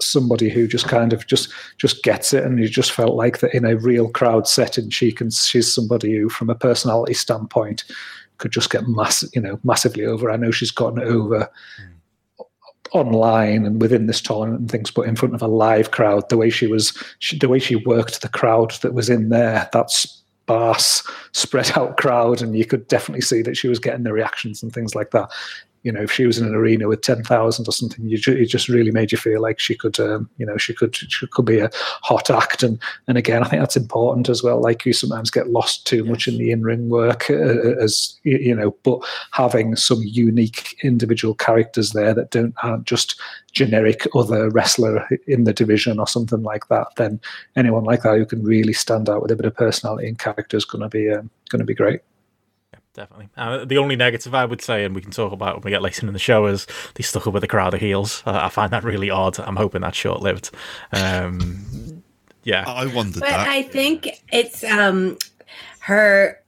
[SPEAKER 3] somebody who just kind of just just gets it and you just felt like that in a real crowd setting she can she's somebody who from a personality standpoint could just get mass you know massively over i know she's gotten over mm. online and within this tournament and things but in front of a live crowd the way she was she, the way she worked the crowd that was in there that's sparse spread out crowd and you could definitely see that she was getting the reactions and things like that you know, if she was in an arena with ten thousand or something, you ju- it just really made you feel like she could, um, you know, she could she could be a hot act. And and again, I think that's important as well. Like you sometimes get lost too much in the in ring work, uh, uh, as you know, but having some unique individual characters there that don't aren't just generic other wrestler in the division or something like that, then anyone like that who can really stand out with a bit of personality and character is going to be um, going to be great
[SPEAKER 1] definitely. Uh, the only negative I would say, and we can talk about when we get later in the show, is they stuck up with a crowd of heels. Uh, I find that really odd. I'm hoping that's short lived. Um, yeah,
[SPEAKER 2] I wondered
[SPEAKER 5] but
[SPEAKER 2] that.
[SPEAKER 5] I think it's um, her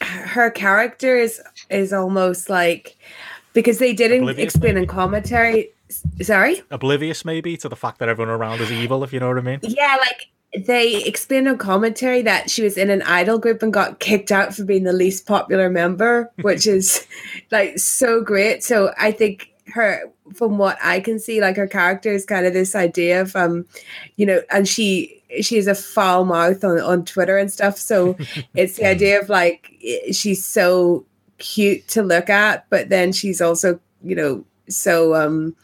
[SPEAKER 5] her character is is almost like
[SPEAKER 4] because they didn't
[SPEAKER 1] Oblivious,
[SPEAKER 4] explain in commentary. Sorry.
[SPEAKER 1] Oblivious, maybe, to the fact that everyone around is evil, if you know what I mean.
[SPEAKER 4] Yeah, like they explained in commentary that she was in an idol group and got kicked out for being the least popular member, which is like so great. So I think her, from what I can see, like her character is kind of this idea of, um, you know, and she she has a foul mouth on on Twitter and stuff. So it's the idea of like she's so cute to look at, but then she's also, you know, so um,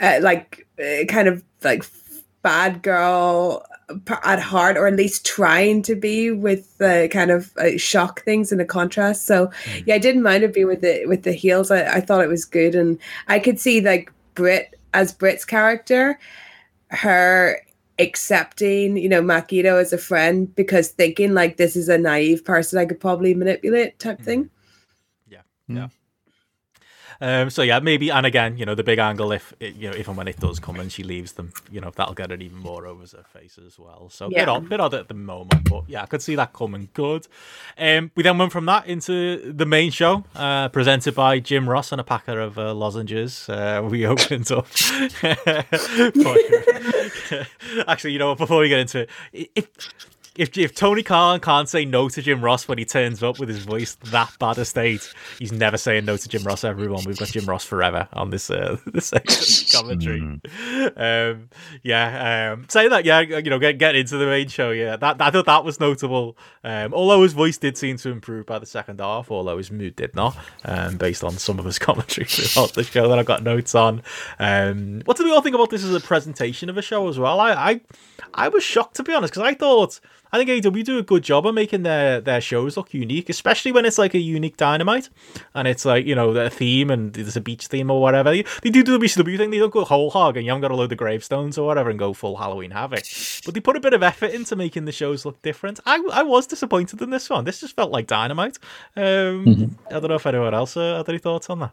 [SPEAKER 4] uh, like uh, kind of like bad girl at heart or at least trying to be with the kind of uh, shock things in the contrast. So mm. yeah i didn't mind it being with the with the heels. I, I thought it was good. And i could see like Britt as Britt's character her accepting you know Maki Itoh as a friend because thinking like this is a naive person i could probably manipulate type mm. thing mm.
[SPEAKER 1] Um, so yeah, maybe, and again, you know, the big angle if it, you know if and when it does come and she leaves them, you know, that'll get it even more over her face as well. So bit
[SPEAKER 4] Yeah.
[SPEAKER 1] odd, bit odd at the moment, but yeah, I could see that coming good. Um, we then went from that into the main show, uh, presented by Jim Ross and a packer of uh, lozenges. Uh, we opened up. Actually, you know what? Before we get into it, if if if Tony Khan can't say no to Jim Ross when he turns up with his voice that bad a state, he's never saying no to Jim Ross. Everyone, we've got Jim Ross forever on this uh, this commentary. um, yeah, um, saying that, yeah, you know, get get into the main show. Yeah, that I thought that was notable. Um, although his voice did seem to improve by the second half, although his mood did not, um, based on some of his commentary throughout the show that I got notes on. Um, what do we all think about this as a presentation of a show as well? I I, I was shocked to be honest because I thought. I think AEW do a good job of making their, their shows look unique, especially when it's like a unique dynamite and it's like, you know, a theme and there's a beach theme or whatever. They, they do the WCW thing, they don't go whole hog and you haven't got to load the gravestones or whatever and go full Halloween Havoc. But they put a bit of effort into making the shows look different. I, I was disappointed in this one. This just felt like dynamite. Um, I don't know if anyone else uh, had any thoughts on that.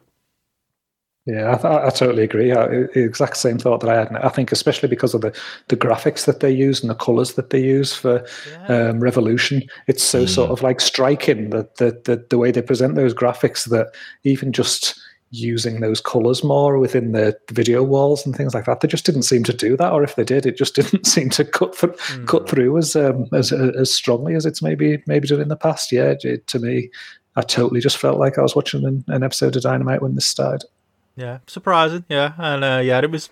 [SPEAKER 3] Yeah, I, th- I totally agree. I, the exact same thought that I had. And I think especially because of the, the graphics that they use and the colours that they use for um, Revolution, it's so sort of like striking that the, the the way they present those graphics that even just using those colours more within the video walls and things like that, they just didn't seem to do that. Or if they did, it just didn't seem to cut th- cut through as um, as as strongly as it's maybe maybe done in the past. Yeah, it, to me, I totally just felt like I was watching an, an episode of Dynamite when this started.
[SPEAKER 1] Yeah, surprising. Yeah, and uh, yeah, it was,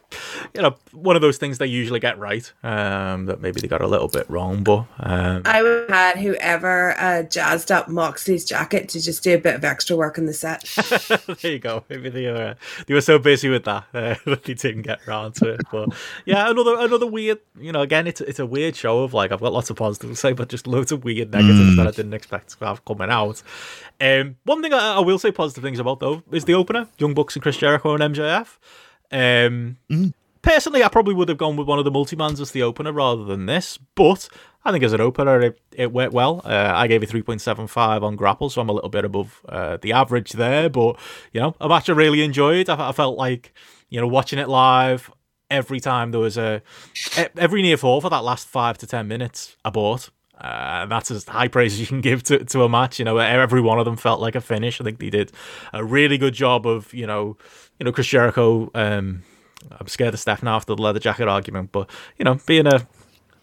[SPEAKER 1] you know, one of those things they usually get right. Um, that maybe they got a little bit wrong, but um,
[SPEAKER 4] I would have had whoever uh, jazzed up Moxley's jacket to just do a bit of extra work in the set.
[SPEAKER 1] there you go. Maybe they were they were so busy with that uh, that they didn't get around to it. But yeah, another another weird. You know, again, it's it's a weird show of like I've got lots of positives to say, but just loads of weird negatives that I didn't expect to have coming out. Um, one thing I, I will say positive things about though is the opener: Young Bucks and Chris Jericho and MJF. Um, Personally, I probably would have gone with one of the multi-mans as the opener rather than this, but I think as an opener, it, it went well. Uh, I gave it 3.75 on Grapple, so I'm a little bit above uh, the average there, but, you know, a match I really enjoyed. I, I felt like, you know, watching it live, every time there was a every near fall for that last five to 10 minutes, I bought. Uh, that's as high praise as you can give to, to a match. You know, every one of them felt like a finish. I think they did a really good job of, you know, you know, Chris Jericho, um, I'm scared of Steph now after the leather jacket argument, but you know, being a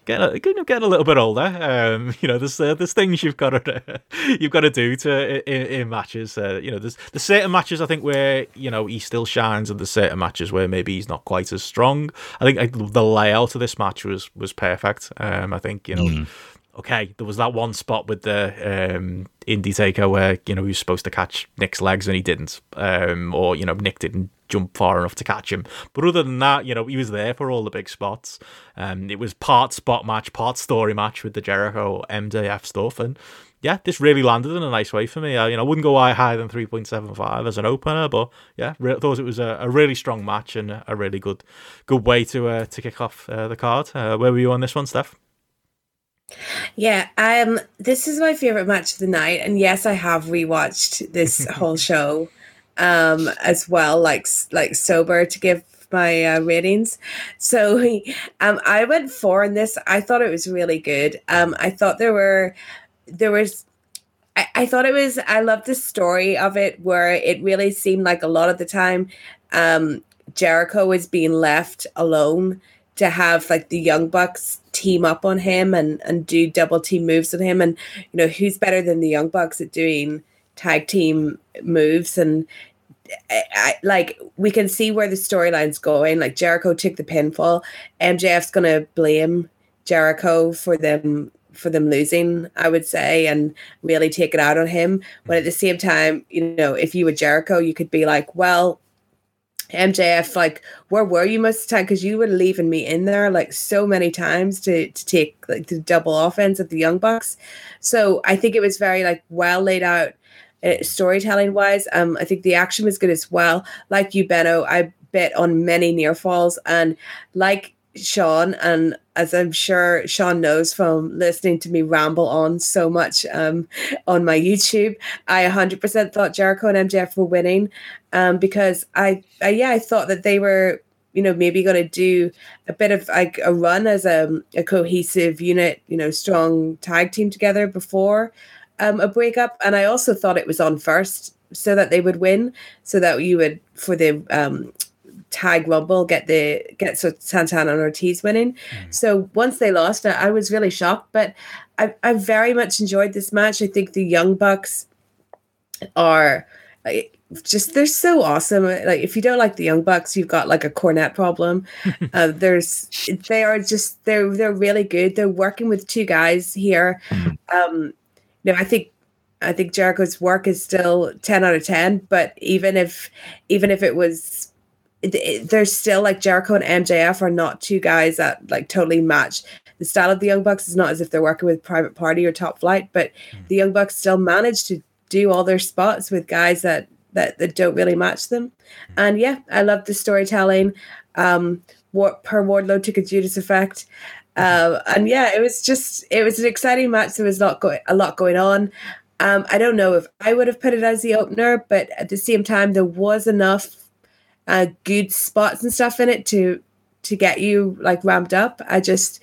[SPEAKER 1] getting a, getting a little bit older, um, you know, there's uh, there's things you've got to you've got to do to in, in matches. Uh, you know, there's there's certain matches I think where you know he still shines, and there's certain matches where maybe he's not quite as strong. I think the layout of this match was was perfect. Um, I think you know. Okay, there was that one spot with the um, Indytaker where you know he was supposed to catch Nick's legs and he didn't, um, or you know Nick didn't jump far enough to catch him. But other than that, you know he was there for all the big spots. Um, it was part spot match, part story match with the Jericho MJF stuff, and yeah, this really landed in a nice way for me. I, you know, wouldn't go higher than three point seven five as an opener, but yeah, re- thought it was a, a really strong match and a really good good way to uh, to kick off uh, the card. Uh, where were you on this one, Steph?
[SPEAKER 4] Yeah, um, this is my favorite match of the night, and yes, I have rewatched this whole show, um, as well, like like sober to give my uh, ratings. So, um, I went four in this. I thought it was really good. Um, I thought there were there was I, I thought it was I love the story of it where it really seemed like a lot of the time um Jericho was being left alone to have like the young bucks team up on him and and do double team moves on him. And you know who's better than the young bucks at doing tag team moves? And I, I, like we can see where the storyline's going. Like jericho took the pinfall. Mjf's gonna blame jericho for them for them losing i would say and really take it out on him. But at the same time you know if you were jericho you could be like well MJF, like, where were you most of the time? Because you were leaving me in there like so many times to to take like the double offense of the Young Bucks. So I think it was very like well laid out uh, storytelling wise. Um, I think the action was good as well. Like you, Benno, I bet on many near falls and like Sean, and as I'm sure Sean knows from listening to me ramble on so much um, on my YouTube, I 100% thought Jericho and MJF were winning um, because I, I, yeah, I thought that they were, you know, maybe going to do a bit of like a run as a, a cohesive unit, you know, strong tag team together before um, a breakup. And I also thought it was on first so that they would win, so that you would, for the um, tag rumble get the get so Santana and Ortiz winning. Mm. So once they lost, I, I was really shocked. But I, I very much enjoyed this match. I think the Young Bucks are like, just they're so awesome. Like if you don't like the Young Bucks, you've got like a Cornette problem. uh, there's they are just they're they're really good. They're working with two guys here. Mm. Um, you know, I think I think Jericho's work is still 10 out of 10, but even if even if it was there's still like Jericho and MJF are not two guys that like totally match. The style of the Young Bucks is not as if they're working with Private Party or Top Flight, but mm. the Young Bucks still manage to do all their spots with guys that that, that don't really match them. And yeah, I love the storytelling. Um, what per Wardlow took a Judas effect. Uh, and yeah, it was just it was an exciting match. There was not go- a lot going on. Um, I don't know if I would have put it as the opener, but at the same time, there was enough uh, good spots and stuff in it to to get you like ramped up. I just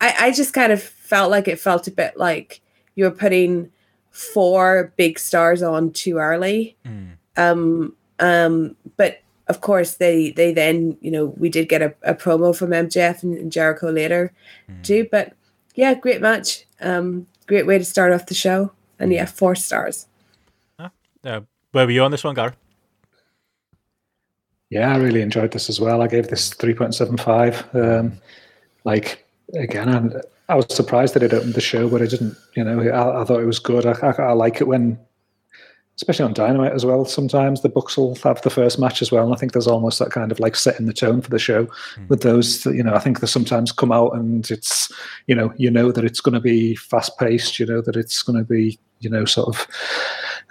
[SPEAKER 4] I, I just kind of felt like it felt a bit like you were putting four big stars on too early. Mm. Um um but of course they they then you know we did get a, a promo from MJF and, and Jericho later mm. too. But yeah, great match. Um great way to start off the show. And yeah, four stars.
[SPEAKER 1] Uh, where were you on this one, Gar?
[SPEAKER 3] Yeah, I really enjoyed this as well. I gave this 3.75. Um, like, again, I'm, I was surprised that it opened the show, but it didn't, you know, I, I thought it was good. I, I, I, like it when, especially on Dynamite as well, sometimes the books will have the first match as well. And I think there's almost that kind of like setting the tone for the show mm. with those, you know, I think they sometimes come out and it's, you know, you know that it's going to be fast paced, you know, that it's going to be, you know, sort of,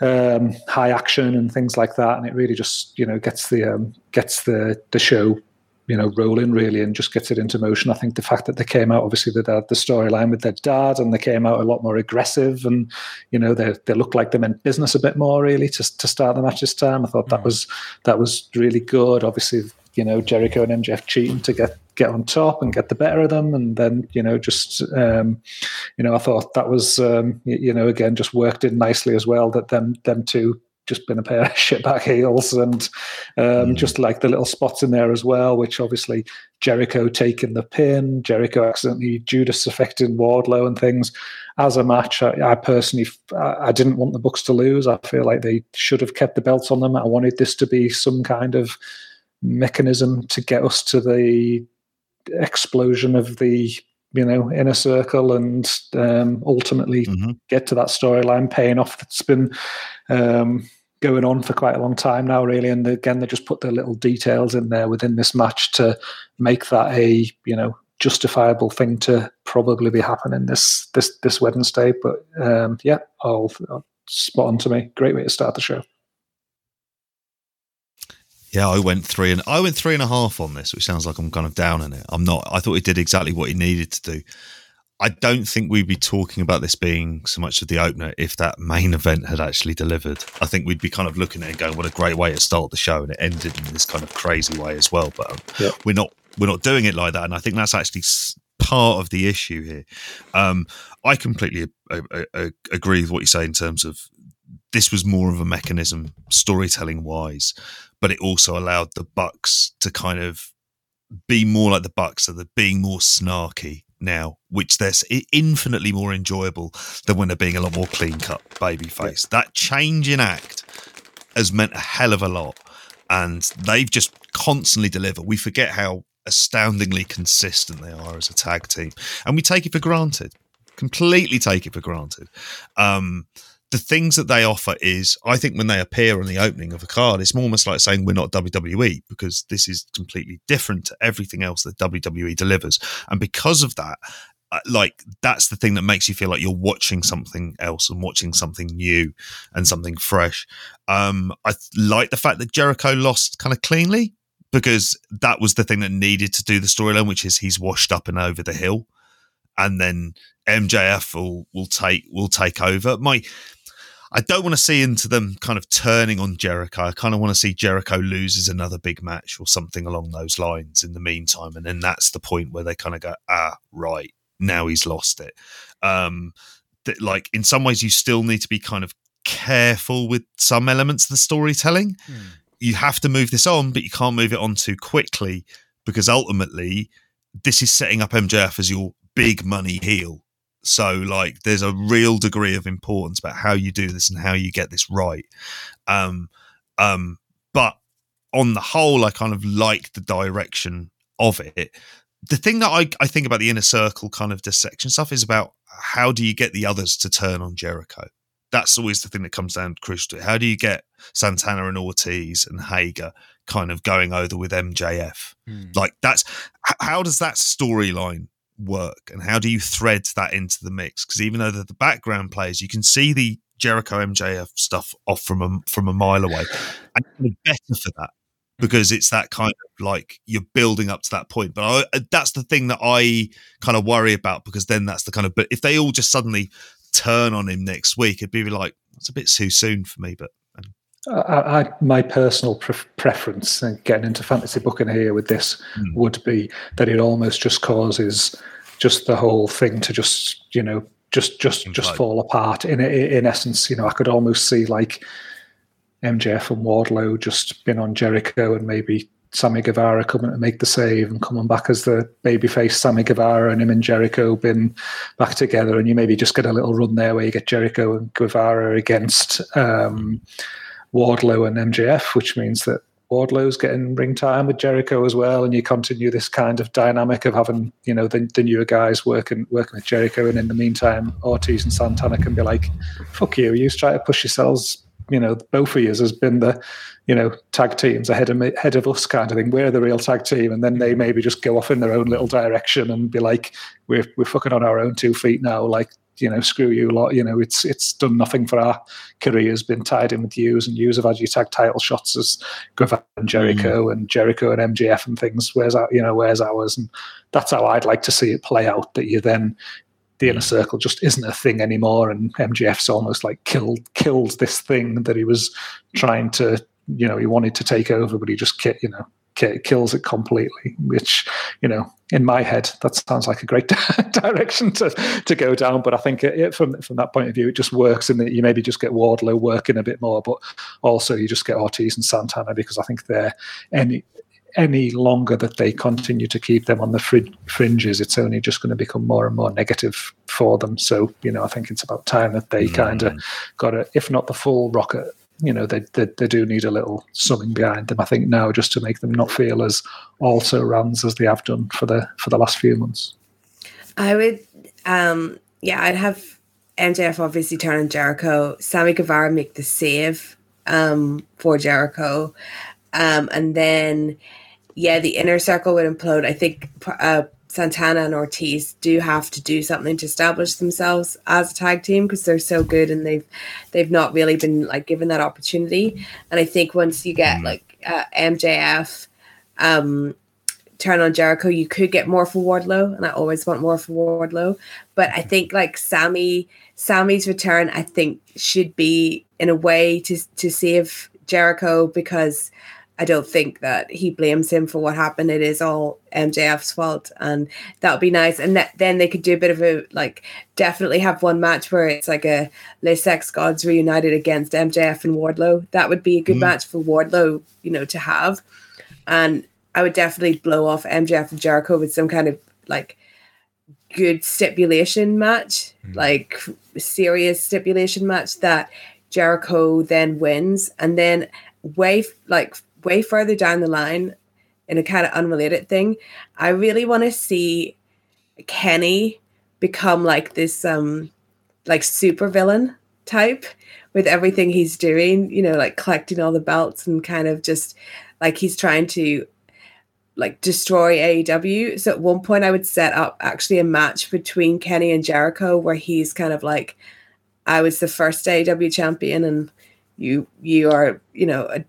[SPEAKER 3] um, high action and things like that, and it really just you know gets the um, gets the the show you know rolling really and just gets it into motion. I think the fact that they came out obviously they had the storyline with their dad and they came out a lot more aggressive and you know they they looked like they meant business a bit more really to to start the match this time. I thought that mm. was that was really good. Obviously you know Jericho and MJF cheating to get get on top and get the better of them, and then you know just um, you know I thought that was um, you know again just worked in nicely as well that them them two just been a pair of shitback heels and um, mm. just like the little spots in there as well, which obviously Jericho taking the pin, Jericho accidentally Judas affecting Wardlow and things. As a match, I, I personally I didn't want the Bucks to lose. I feel like they should have kept the belts on them. I wanted this to be some kind of mechanism to get us to the explosion of the you know inner circle and um, ultimately mm-hmm. get to that storyline paying off that's been um, going on for quite a long time now really and again they just put the little details in there within this match to make that a you know justifiable thing to probably be happening this this this wednesday but um, yeah all, spot on to me great way to start the show
[SPEAKER 2] yeah, I went three and I went three and a half on this, which sounds like I'm kind of down in it. I'm not. I thought it did exactly what it needed to do. I don't think we'd be talking about this being so much of the opener if that main event had actually delivered. I think we'd be kind of looking at it and going, "What a great way to start the show!" and it ended in this kind of crazy way as well. But um, yeah. we're not we're not doing it like that, and I think that's actually part of the issue here. Um, I completely uh, uh, uh, agree with what you say in terms of this was more of a mechanism storytelling wise, but it also allowed the Bucks to kind of be more like the Bucks, so they're being more snarky now, which they're infinitely more enjoyable than when they're being a lot more clean cut baby face. Yeah. That change in act has meant a hell of a lot, and they've just constantly delivered. We forget how astoundingly consistent they are as a tag team, and we take it for granted. Completely take it for granted. Um, the things that they offer is, I think, when they appear on the opening of a card, it's almost like saying we're not WWE because this is completely different to everything else that WWE delivers. And because of that, uh, like that's the thing that makes you feel like you're watching something else and watching something new and something fresh. Um, I like the fact that Jericho lost kind of cleanly because that was the thing that needed to do the storyline, which is he's washed up and over the hill, and then MJF will will take will take over. My I don't want to see into them kind of turning on Jericho. I kind of want to see Jericho loses another big match or something along those lines in the meantime. And then that's the point where they kind of go, ah, right, now he's lost it. Um, that like in some ways, you still need to be kind of careful with some elements of the storytelling. Hmm. You have to move this on, but you can't move it on too quickly because ultimately, this is setting up MJF as your big money heel so, like, there's a real degree of importance about how you do this and how you get this right. Um, um, but on the whole, I kind of like the direction of it. The thing that I, I think about the inner circle kind of dissection stuff is about how do you get the others to turn on Jericho? That's always the thing that comes down crucial to How do you get Santana and Ortiz and Hager kind of going over with MJF? Mm. Like that's how does that storyline work and how do you thread that into the mix? Because even though they're the background players you can see the Jericho MJF stuff off from a from a mile away and better for that because it's that kind of like you're building up to that point. But I, that's the thing that I kind of worry about because then that's the kind of but if they all just suddenly turn on him next week it'd be like it's a bit too soon for me but
[SPEAKER 3] I, I, my personal pre- preference, and getting into fantasy booking here with this, mm. would be that it almost just causes just the whole thing to just you know just just just fall apart. In in essence, you know, I could almost see like MJF and Wardlow just been on Jericho and maybe Sammy Guevara coming to make the save and coming back as the babyface Sammy Guevara and him and Jericho been back together and you maybe just get a little run there where you get Jericho and Guevara against um, Wardlow and MJF, which means that Wardlow's getting ring time with Jericho as well, and you continue this kind of dynamic of having you know the, the newer guys working working with Jericho, and in the meantime, Ortiz and Santana can be like, "Fuck you, you try to push yourselves." You know, both of you has been the, you know, tag teams ahead of ahead of us kind of thing. We're the real tag team, and then they maybe just go off in their own little direction and be like, "We're we're fucking on our own two feet now." Like you know, screw you a lot. You know, it's it's done nothing for our careers, been tied in with yous, and yous have had you tag title shots as Guevara and Jericho mm. and Jericho and MJF and things. Where's our, you know, where's ours? And that's how I'd like to see it play out. That you then the inner circle just isn't a thing anymore, and MJF's almost like killed killed this thing that he was trying to, you know, he wanted to take over, but he just you know kills it completely. Which, you know, in my head, that sounds like a great direction to, to go down. But I think it, from from that point of view, it just works in that you maybe just get Wardlow working a bit more, but also you just get Ortiz and Santana because I think they're any any longer that they continue to keep them on the fr- fringes, it's only just going to become more and more negative for them. So, you know, I think it's about time that they mm. kind of got a, if not the full rocket you know they, they, they do need a little something behind them. I think now just to make them not feel as also runs as they have done for the for the last few months.
[SPEAKER 4] I would, um, yeah, I'd have MJF obviously turn on Jericho, Sammy Guevara make the save um, for Jericho, um, and then yeah, the inner circle would implode. I think uh, Santana and Ortiz do have to do something to establish themselves as a tag team because they're so good and they've they've not really been like given that opportunity. And I think once you get mm. like uh, MJF, um, turn on Jericho, you could get more for Wardlow, and I always want more for Wardlow. But I think like Sammy, Sammy's return, I think should be in a way to to save Jericho because I don't think that he blames him for what happened. It is all MJF's fault, and that would be nice. And that, then they could do a bit of a like, definitely have one match where it's like a Le Sex Gods reunited against MJF and Wardlow. That would be a good mm. match for Wardlow, you know, to have. And I would definitely blow off MJF and Jericho with some kind of like good stipulation match, mm. like serious stipulation match that Jericho then wins, and then way like way further down the line in a kind of unrelated thing, I really want to see Kenny become like this um like super villain type with everything he's doing, you know, like collecting all the belts and kind of just like he's trying to like destroy AEW. So at one point I would set up actually a match between Kenny and Jericho where he's kind of like I was the first AEW champion and you you are, you know, a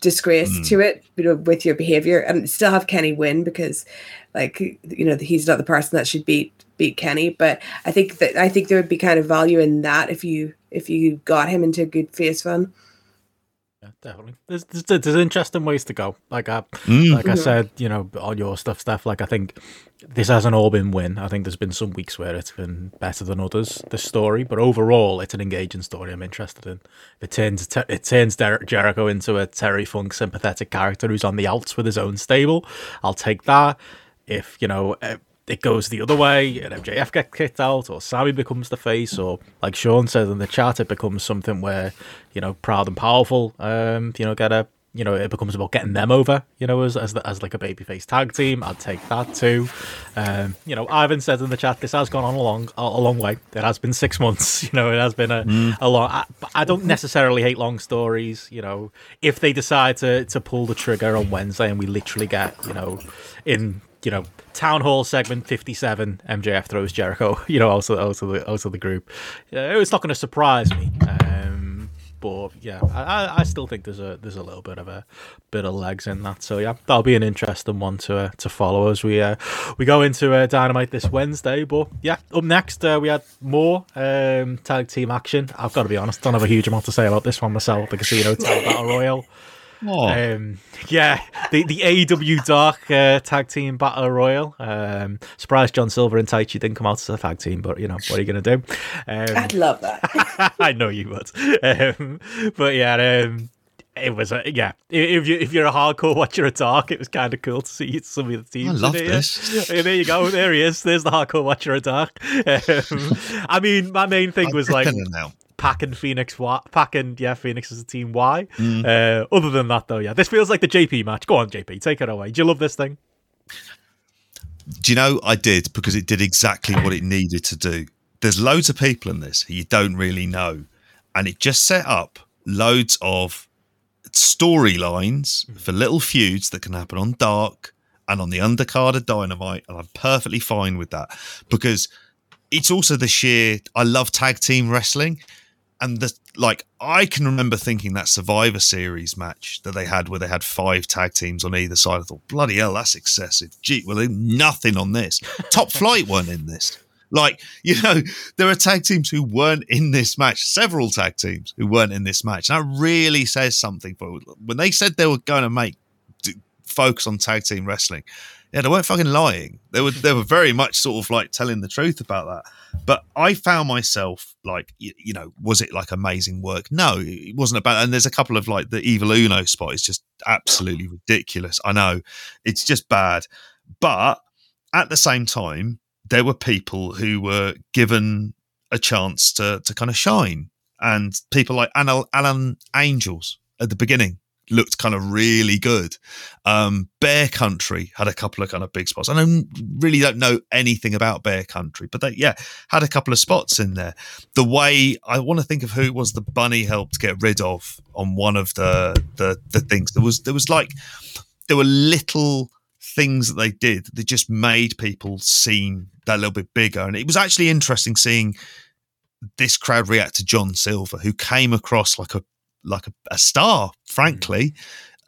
[SPEAKER 4] disgrace mm. to it you know, with your behavior and still have Kenny win because like you know he's not the person that should beat beat Kenny but I think that I think there would be kind of value in that if you if you got him into a good face run.
[SPEAKER 1] Yeah, definitely. There's, there's, there's interesting ways to go. Like I mm. like I mm-hmm. said, you know, on your stuff, stuff. Like I think this hasn't all been win. I think there's been some weeks where it's been better than others. This story, but overall, it's an engaging story. I'm interested in. It turns it turns Derek Jericho into a Terry Funk sympathetic character who's on the outs with his own stable. I'll take that. If you know eh, it goes the other way and MJF gets kicked out or Sammy becomes the face or like Sean said in the chat it becomes something where you know proud and powerful um you know get a you know it becomes about getting them over you know as as, the, as like a babyface tag team. I'd take that too. Um you know Ivan said in the chat this has gone on a long a, a long way. It has been six months you know it has been a, mm. a long I, I don't necessarily hate long stories you know. If they decide to to pull the trigger on Wednesday and we literally get you know in you know town hall segment 57 mjf throws jericho you know also also the also the group. Yeah, it's not going to surprise me um, but yeah I, I still think there's a there's a little bit of a bit of legs in that. So yeah that'll be an interesting one to uh, to follow as we uh, we go into uh, dynamite this wednesday. But yeah up next uh, we had more um, tag team action. I've got to be honest don't have a huge amount to say about this one myself the casino tag battle royal um, yeah, the the AEW Dark uh, Tag Team Battle Royal. Um, surprised John Silver and Taichi didn't come out as a tag team, but you know what are you gonna do?
[SPEAKER 4] Um, I'd love that.
[SPEAKER 1] I know you would. Um, but yeah, um, it was a yeah. If you if you're a hardcore watcher of Dark, it was kind of cool to see some of the teams.
[SPEAKER 2] I love this.
[SPEAKER 1] there you go. There he is. There's the hardcore watcher of Dark. Um, I mean, my main thing was like now. Pac and Fenix Y. Pac and yeah, Fenix is a team Y. Mm. Uh, other than that, though, yeah, this feels like the JP match. Go on, JP, take it away. Do you love this thing?
[SPEAKER 2] Do you know I did because it did exactly what it needed to do. There's loads of people in this you don't really know, and it just set up loads of storylines mm. for little feuds that can happen on Dark and on the undercard of Dynamite, and I'm perfectly fine with that because it's also the sheer. I love tag team wrestling, and the like I can remember thinking that Survivor Series match that they had where they had five tag teams on either side. I thought, bloody hell, that's excessive. Gee, well, nothing on this. Top Flight weren't in this. Like, you know, there are tag teams who weren't in this match, several tag teams who weren't in this match. And that really says something for when they said they were going to make focus on tag team wrestling yeah, they weren't fucking lying. They were they were very much sort of like telling the truth about that. But I found myself like, you, you know, was it like amazing work? No, it wasn't about. And there's a couple of like the Evil Uno spot is just absolutely ridiculous. I know it's just bad, but at the same time, there were people who were given a chance to to kind of shine, and people like Alan Angels at the beginning looked kind of really good. Um, Bear Country had a couple of kind of big spots. I don't really don't know anything about Bear Country, but they yeah had a couple of spots in there. The way I want to think of who it was the bunny helped get rid of on one of the the the things. There was there was like there were little things that they did that just made people seem that little bit bigger, and it was actually interesting seeing this crowd react to John Silver, who came across like a like a, a star, frankly.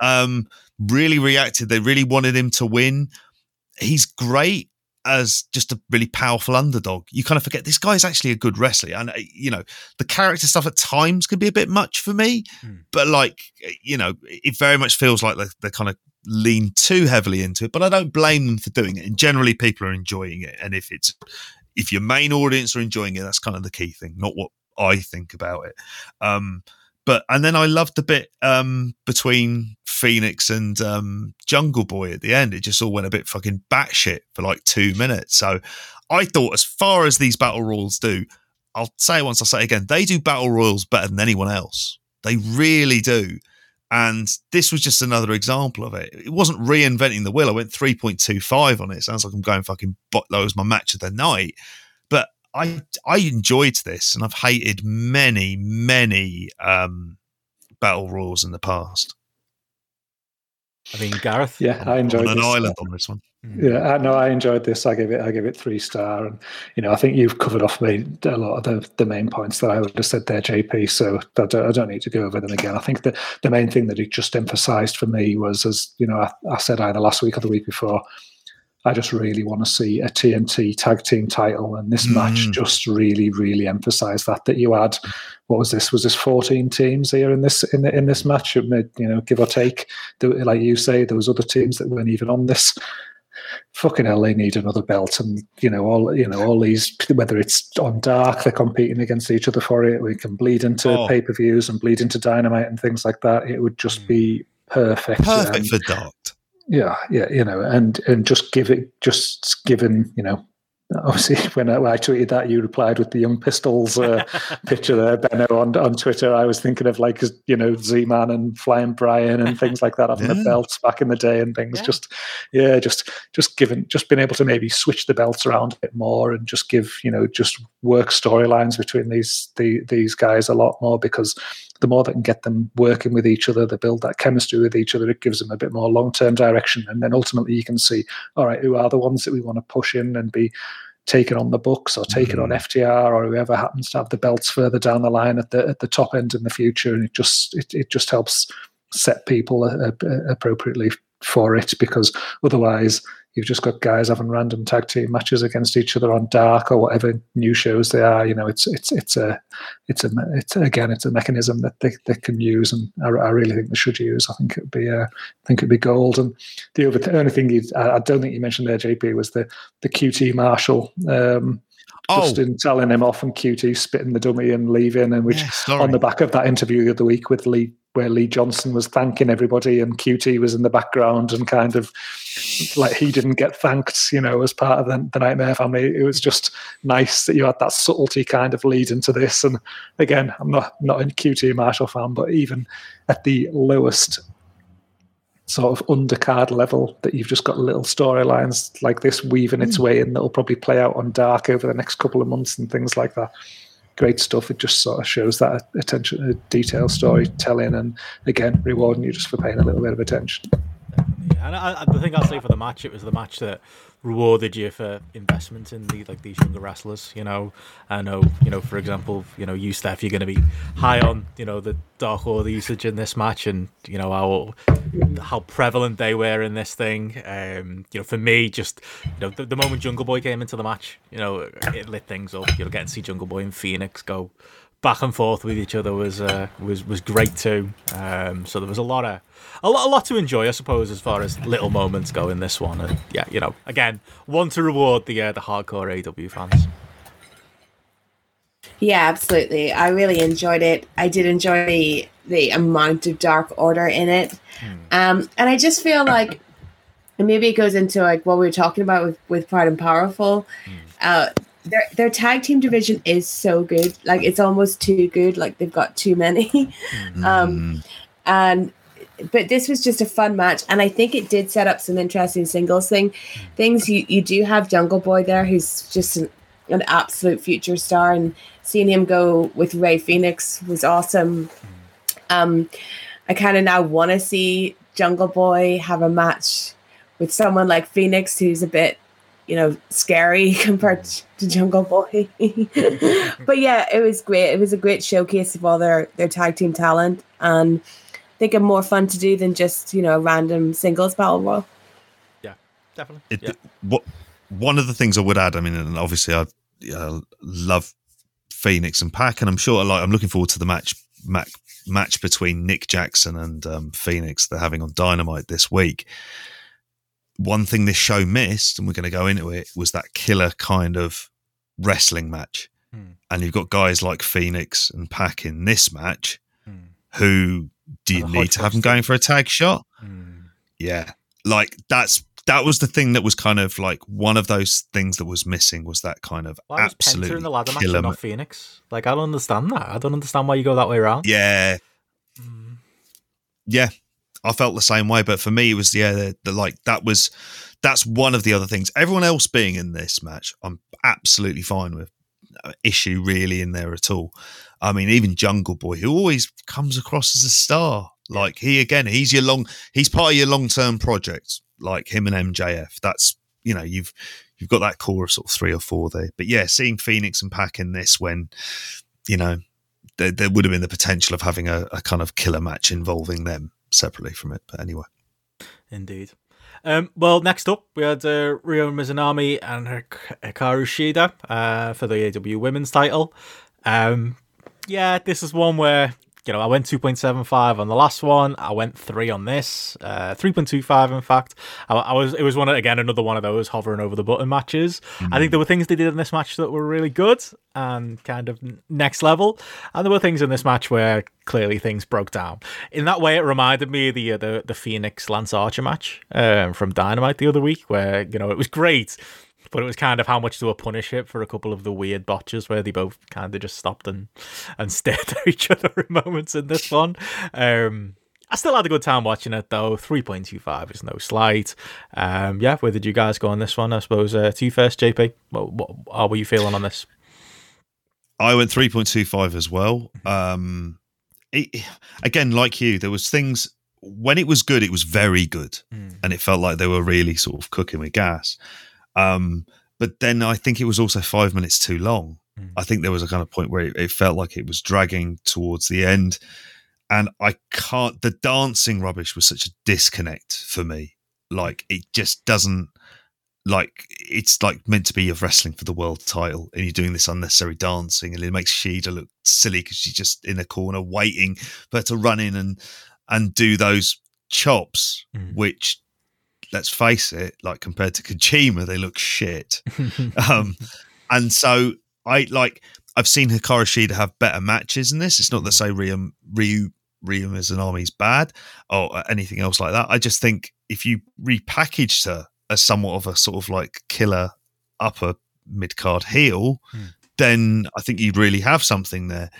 [SPEAKER 2] Um, really reacted. They really wanted him to win. He's great as just a really powerful underdog. You kind of forget this guy's actually a good wrestler. And, uh, you know, the character stuff at times can be a bit much for me,
[SPEAKER 1] Hmm.
[SPEAKER 2] but like, you know, it very much feels like they they kind of lean too heavily into it. But I don't blame them for doing it. And generally, people are enjoying it. And if it's, if your main audience are enjoying it, that's kind of the key thing, not what I think about it. Um, but and then I loved the bit um, between Fenix and um, Jungle Boy at the end. It just all went a bit fucking batshit for like two minutes. So I thought, as far as these battle royals do, I'll say it once, I'll say it again, they do battle royals better than anyone else. They really do. And this was just another example of it. It wasn't reinventing the wheel. I went 3.25 on it. Sounds like I'm going fucking bot low my match of the night. But I I enjoyed this and I've hated many, many um battle royals in the past.
[SPEAKER 1] I mean, Gareth.
[SPEAKER 3] Yeah, I enjoyed
[SPEAKER 2] on an
[SPEAKER 3] this.
[SPEAKER 2] island on this one.
[SPEAKER 3] Yeah, I know I enjoyed this. I give it, I give it three star, and you know, I think you've covered off me a lot of the, the main points that I would have said there, JP. So I don't, I don't need to go over them again. I think the the main thing that it just emphasised for me was, as you know, I, I said either last week or the week before, I just really want to see a TNT tag team title, and this match
[SPEAKER 2] Mm.
[SPEAKER 3] just really, really emphasised that. That you had, what was this? Was this fourteen teams here in this in the, in this match? It made, you know, give or take. Like you say, there was other teams that weren't even on this fucking hell, they need another belt, and you know all you know all these whether it's on dark, they're competing against each other for it. We can bleed into
[SPEAKER 2] Oh.
[SPEAKER 3] pay per views and bleed into dynamite and things like that. It would just
[SPEAKER 1] Mm.
[SPEAKER 3] be perfect.
[SPEAKER 2] Perfect
[SPEAKER 3] And,
[SPEAKER 2] for Dark.
[SPEAKER 3] Yeah, yeah, you know, and and just give it, just given, you know. Obviously, when I, when I tweeted that, you replied with the Young Pistols uh, picture there, Benno, on, on Twitter. I was thinking of like, you know, Z Man and Flying Brian and things like that having
[SPEAKER 2] Yeah.
[SPEAKER 3] the belts back in the day and things.
[SPEAKER 1] Yeah.
[SPEAKER 3] Just, yeah, just just given, just being able to maybe switch the belts around a bit more and just give, you know, just work storylines between these the, these guys a lot more because the more that can get them working with each other, they build that chemistry with each other. It gives them a bit more long term direction, and then ultimately you can see, all right, who are the ones that we want to push in and be taken on the books or taken on FTR or whoever happens to have the belts further down the line at the at the top end in the future, and it just it, it just helps set people uh, uh, appropriately for it because otherwise you've just got guys having random tag team matches against each other on dark or whatever new shows they are you know it's it's it's a it's a it's again it's a mechanism that they, they can use and I, I really think they should use. I think it'd be uh, I think it'd be gold. And the other the only thing you I, I don't think you mentioned there JP was the the QT Marshall um
[SPEAKER 2] Oh,
[SPEAKER 3] Justin telling him off and QT spitting the dummy and leaving and which
[SPEAKER 2] yeah,
[SPEAKER 3] on the back of that interview the other week with Lee, where Lee Johnson was thanking everybody and QT was in the background and kind of like he didn't get thanked, you know, as part of the, the Nightmare family. It was just nice that you had that subtlety kind of lead into this. And again, I'm not not a QT Marshall fan, but even at the lowest sort of undercard level that you've just got little storylines like this weaving its hmm. way in that'll probably play out on dark over the next couple of months and things like that great stuff it just sort of shows that attention uh, to detail storytelling and again rewarding you just for paying a little bit of attention
[SPEAKER 1] Yeah, and I, I, the thing I'll say for the match, it was the match that rewarded you for investment in the like these younger wrestlers. You know, I know, you know, for example, you know, you Steph, you're going to be high on, you know, the Dark Order usage in this match, and you know how how prevalent they were in this thing. Um, you know, for me, just you know, the, the moment Jungle Boy came into the match, you know, it lit things up. You know, get to see Jungle Boy and Fenix go back and forth with each other was uh, was was great too. Um, so there was a lot of a lot, a lot to enjoy, I suppose, as far as little moments go in this one. And yeah, you know, again, one to reward the uh, the hardcore AW fans.
[SPEAKER 4] Yeah, absolutely. I really enjoyed it. I did enjoy the the amount of Dark Order in it, um, and I just feel like and maybe it goes into like what we were talking about with with Proud and Powerful. Uh, their their tag team division is so good. Like it's almost too good. Like they've got too many. um, and but this was just a fun match, and I think it did set up some interesting singles thing things. You you do have Jungle Boy there, who's just an, an absolute future star, and seeing him go with Rey Fenix was awesome. Um, I kind of now want to see Jungle Boy have a match with someone like Fenix, who's a bit, you know, scary compared to Jungle Boy. but yeah, it was great. It was a great showcase of all their their tag team talent, and I think I'm more fun to do than just you know a random singles battle royal.
[SPEAKER 1] Yeah, definitely.
[SPEAKER 2] It,
[SPEAKER 1] yeah.
[SPEAKER 2] What one of the things I would add, I mean, and obviously I uh, love Fenix and Pac, and I'm sure like I'm looking forward to the match match, match between Nick Jackson and um, Fenix they're having on Dynamite this week. One thing this show missed, and we're going to go into it, was that killer kind of wrestling match.
[SPEAKER 1] Hmm.
[SPEAKER 2] And you've got guys like Fenix and Pac in this match,
[SPEAKER 1] Hmm.
[SPEAKER 2] who do you need to have them going for a tag shot?
[SPEAKER 1] Mm.
[SPEAKER 2] Yeah, like that's that was the thing that was kind of like one of those things that was missing was that kind of
[SPEAKER 1] Why
[SPEAKER 2] absolute
[SPEAKER 1] in the ladder match not Fenix? Like, I don't understand that. I don't understand why you go that way around.
[SPEAKER 2] Yeah,
[SPEAKER 1] Mm.
[SPEAKER 2] yeah, I felt the same way. But for me, it was yeah, the, the like that was that's one of the other things. Everyone else being in this match, I'm absolutely fine with. No issue really in there at all. I mean, even Jungle Boy, who always comes across as a star. Like he again, he's your long, he's part of your long term project. Like him and MJF. That's you know you've you've got that core of sort of three or four there. But yeah, seeing Fenix and Pac in this when you know there, there would have been the potential of having a, a kind of killer match involving them separately from it. But anyway,
[SPEAKER 1] Indeed. Um, well, next up, we had uh, Ryo Mizunami and Hik- Hikaru Shida uh, for the AW Women's title. Um, yeah, this is one where you know I went 2.75 on the last one. I went three on this, uh, 3.25 in fact. I, I was it was one of- again another one of those hovering over the button matches. I think there were things they did in this match that were really good and kind of next level, and there were things in this match where clearly things broke down. In that way, it reminded me of the uh, the, the Fenix Lance Archer match um, from Dynamite the other week, where you know it was great. But it was kind of how much do I punish it for a couple of the weird botches where they both kind of just stopped and, and stared at each other in moments in this one. Um, I still had a good time watching it though. 3.25 is no slight. Um, yeah, where did you guys go on this one? I suppose uh, to you first, JP. What, what, how were you feeling on this?
[SPEAKER 2] I went three point two five as well. Um, it, again, like you, there was things when it was good, it was very good,
[SPEAKER 1] Mm.
[SPEAKER 2] and it felt like they were really sort of cooking with gas. Um, but then I think it was also five minutes too long.
[SPEAKER 1] Mm.
[SPEAKER 2] I think there was a kind of point where it, it felt like it was dragging towards the end, and I can't. The dancing rubbish was such a disconnect for me. Like it just doesn't. Like it's like meant to be of wrestling for the world title, and you're doing this unnecessary dancing, and it makes Shida look silly because she's just in a corner waiting for her to run in and and do those chops,
[SPEAKER 1] Mm.
[SPEAKER 2] which let's face it, like compared to Kojima, they look shit. um, and so I like I've seen Hikaru Shida have better matches in this. It's not to say Ryu Ryu Ryu as an army's bad or anything else like that. I just think if you repackaged her as somewhat of a sort of like killer upper mid card heel,
[SPEAKER 1] Hmm.
[SPEAKER 2] then I think you'd really have something there.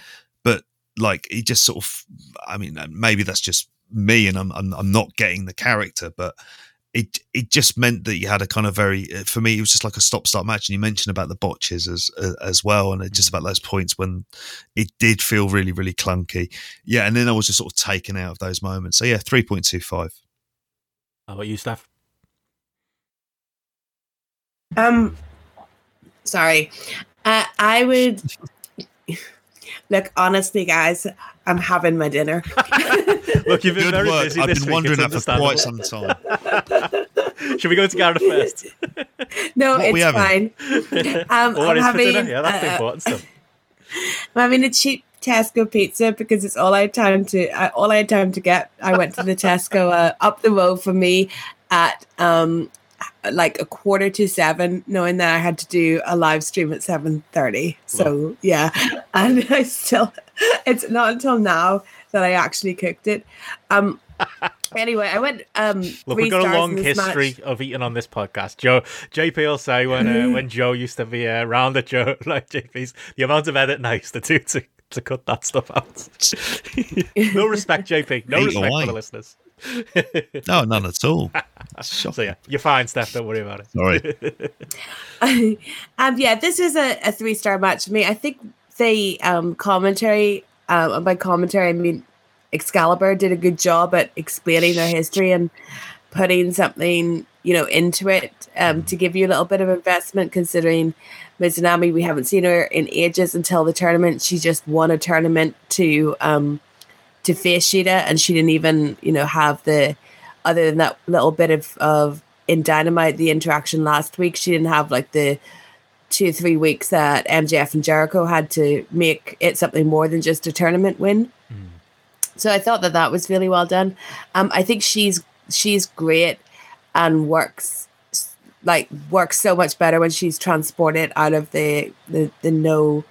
[SPEAKER 2] But like he just sort of, I mean, maybe that's just me, and I'm I'm, I'm not getting the character, but it it just meant that you had a kind of very for me it was just like a stop start match and you mentioned about the botches as uh, as well and it just about those points when it did feel really really clunky yeah and then I was just sort of taken out of those moments so yeah 3.25
[SPEAKER 1] How about you, Steph?
[SPEAKER 4] Um, sorry. Uh, I would look honestly, guys. I'm having my dinner.
[SPEAKER 1] Look, you've been
[SPEAKER 2] good
[SPEAKER 1] very
[SPEAKER 2] work
[SPEAKER 1] busy
[SPEAKER 2] I've
[SPEAKER 1] this
[SPEAKER 2] been
[SPEAKER 1] week,
[SPEAKER 2] wondering
[SPEAKER 1] it's
[SPEAKER 2] that for quite some time
[SPEAKER 1] Should we go to Gareth first?
[SPEAKER 4] no,
[SPEAKER 2] What
[SPEAKER 4] it's fine. Um,
[SPEAKER 1] What
[SPEAKER 4] I'm
[SPEAKER 1] is for dinner?
[SPEAKER 4] having,
[SPEAKER 1] Yeah, that's
[SPEAKER 4] uh,
[SPEAKER 1] important stuff.
[SPEAKER 4] I'm having a cheap Tesco pizza because it's all I had time to uh, all I had time to get. I went to the Tesco uh, up the road for me at um like a quarter to seven, knowing that I had to do a live stream at seven thirty. So yeah, and I still it's not until now that I actually cooked it. Um. Anyway, I went. Um,
[SPEAKER 1] Look, we've got a long
[SPEAKER 4] this match.
[SPEAKER 1] history of eating on this podcast. Joe, JP will say when uh, when Joe used to be uh, around at Joe, like JP's, the amount of edit nice to do to, to cut that stuff out. no respect, JP. No
[SPEAKER 2] Eat
[SPEAKER 1] respect for the listeners.
[SPEAKER 2] no none at all
[SPEAKER 1] So yeah, you're fine, Steph. Don't worry about it.
[SPEAKER 2] sorry
[SPEAKER 4] um, yeah, this is a, a three star match for me. I think the um, commentary, um, and by commentary, I mean Excalibur did a good job at explaining their history and putting something, you know, into it um, to give you a little bit of investment. Considering Mizunami, we haven't seen her in ages until the tournament. She just won a tournament to um, to face Shida, and she didn't even, you know, have the other than that little bit of of in Dynamite, the interaction last week, she didn't have like the two or three weeks that MJF and Jericho had to make it something more than just a tournament win. Mm. So I thought that that was really well done. Um, I think she's she's great and works like works so much better when she's transported out of the the, the no,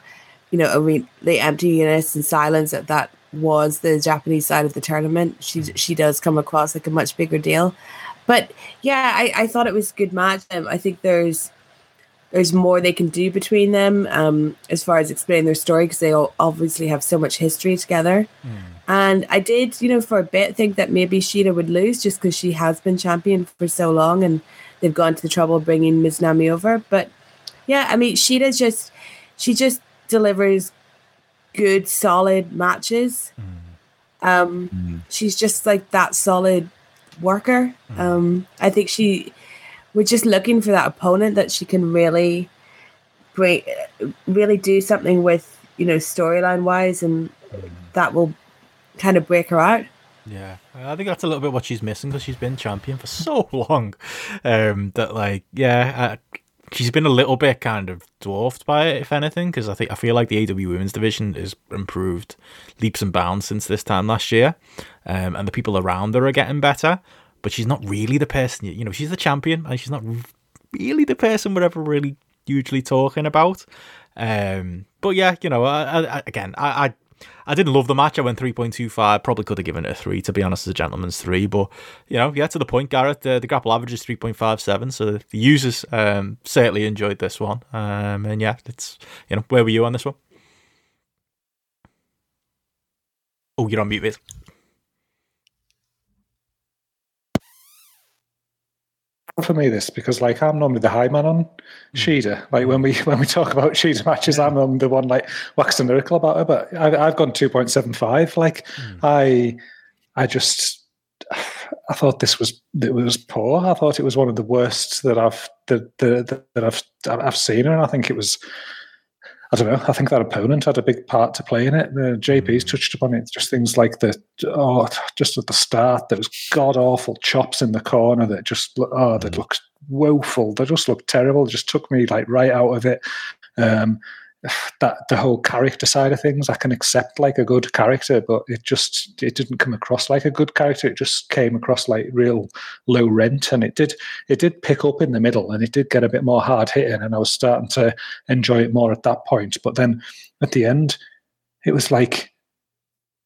[SPEAKER 4] you know, arena, the emptiness and silence that that was the Japanese side of the tournament. She she does come across like a much bigger deal. But yeah, I, I thought it was a good match. Um, I think there's there's more they can do between them um, as far as explaining their story because they all obviously have so much history together. Mm. And I did, you know, for a bit think that maybe Shida would lose just because she has been champion for so long and they've gone to the trouble of bringing Nami over. But yeah, I mean, Shida just she just delivers good, solid matches. Mm. Um, mm. She's just like that solid worker. Mm. Um, I think she we're just looking for that opponent that she can really bring, really do something with, you know, storyline wise, and mm. that will kind of break her out.
[SPEAKER 1] Yeah, I think that's a little bit what she's missing because she's been champion for so long. Um, that like, yeah, she's been a little bit kind of dwarfed by it, if anything, because I think I feel like the AW Women's division has improved leaps and bounds since this time last year, um, and the people around her are getting better but she's not really the person. You know, she's the champion, and she's not really the person we're ever really hugely talking about. Um, but yeah, you know, I, I, again, I, I I didn't love the match. I went 3.25. Probably could have given it a 3, to be honest, as a gentleman's 3. But, you know, yeah, to the point, Gareth. Uh, the grapple average is 3.57. So the users um, certainly enjoyed this one. Um, and yeah, it's, you know, where were you on this one? Oh, you're on mute, mate.
[SPEAKER 3] For me this because like I'm normally the high man on hmm. Shida. Like when we when we talk about Shida matches, I'm the one like waxing lyrical about her. But I, have gone two point seven five. Like mm. I I just I thought this was it was poor. I thought it was one of the worst that I've that that, that I've I've seen her, and I think it was I don't know. I think that opponent had a big part to play in it. The JP's mm. touched upon it. Just things like the oh, just at the start, there was god awful chops in the corner that just oh, that mm. looked woeful. They just looked terrible. It just took me like right out of it. Um, that the whole character side of things i can accept like a good character but it just it didn't come across like a good character. It just came across like real low rent and it did it did pick up in the middle and it did get a bit more hard hitting and i was starting to enjoy it more at that point. But then at the end it was like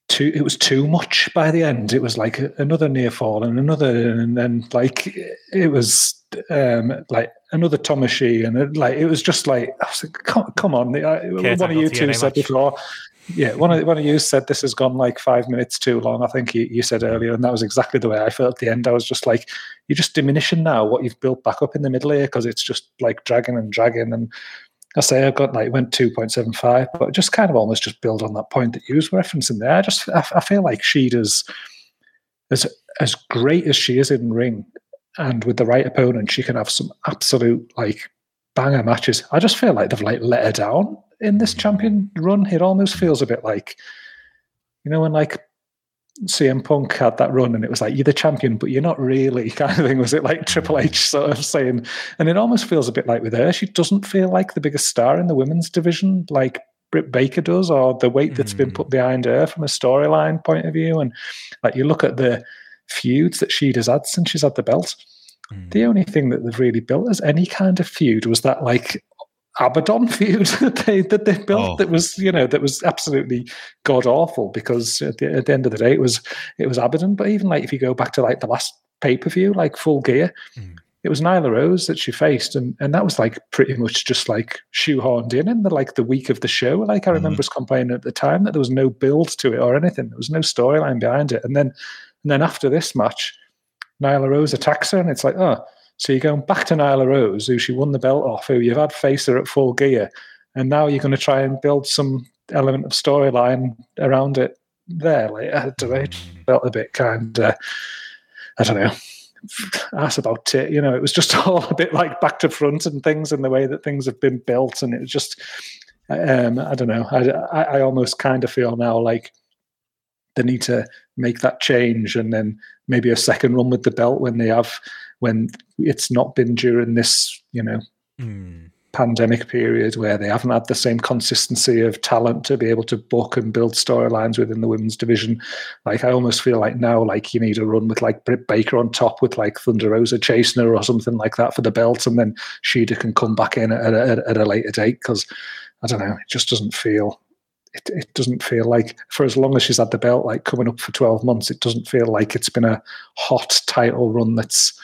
[SPEAKER 3] too it was too much by the end. It was like another near fall and another and then like it was um like another Tomashi, and it, like it was just like, was like come, come, on I, one of you two said much. before yeah one of, one of you said this has gone like five minutes too long i think you, you said earlier and that was exactly the way i felt at the end i was just like you're just diminishing now what you've built back up in the middle here because it's just like dragging and dragging and I say I got like went two point seven five, but just kind of almost just build on that point that you was referencing there. I just I, I feel like she does as as great as she is in ring, and with the right opponent, she can have some absolute like banger matches. I just feel like they've like let her down in this champion run. It almost feels a bit like you know when like CM Punk had that run and it was like, you're the champion, but you're not really kind of thing. Was it like Triple H sort of saying? And it almost feels a bit like with her, she doesn't feel like the biggest star in the women's division, like Britt Baker does, or the weight that's mm. been put behind her from a storyline point of view. And like you look at the feuds that she has had since she's had the belt. Mm. The only thing that they've really built as any kind of feud was that like Abaddon feud that they that they built oh. that was you know that was absolutely god awful because at the, at the, end of the day it was it was Abaddon. But even like if you go back to like the last pay per view, like Full Gear, mm. it was Nyla Rose that she faced, and and that was like pretty much just like shoehorned in in the like the week of the show. Like I hmm. remember mm. us complaining at the time that there was no build to it or anything. There was no storyline behind it, and then and then after this match, Nyla Rose attacks her, and it's like oh so you're going back to Nyla Rose, who she won the belt off, who you've had face her at full gear, and now you're going to try and build some element of storyline around it there. I don't know, mm. felt a bit kind of, I don't know, ask about it. You know, it was just all a bit like back to front and things and the way that things have been built. And it was just, um, I don't know, I, I, I almost kind of feel now like they need to make that change, and then maybe a second run with the belt when they have when it's not been during this, you know,
[SPEAKER 1] Mm.
[SPEAKER 3] pandemic period where they haven't had the same consistency of talent to be able to book and build storylines within the women's division. Like I almost feel like now, like you need a run with like Britt Baker on top with like Thunder Rosa chasing her or something like that for the belt, and then Shida can come back in at a, at a later date because I don't know, it just doesn't feel. It, it doesn't feel like for as long as she's had the belt, like coming up for twelve months, it doesn't feel like it's been a hot title run that's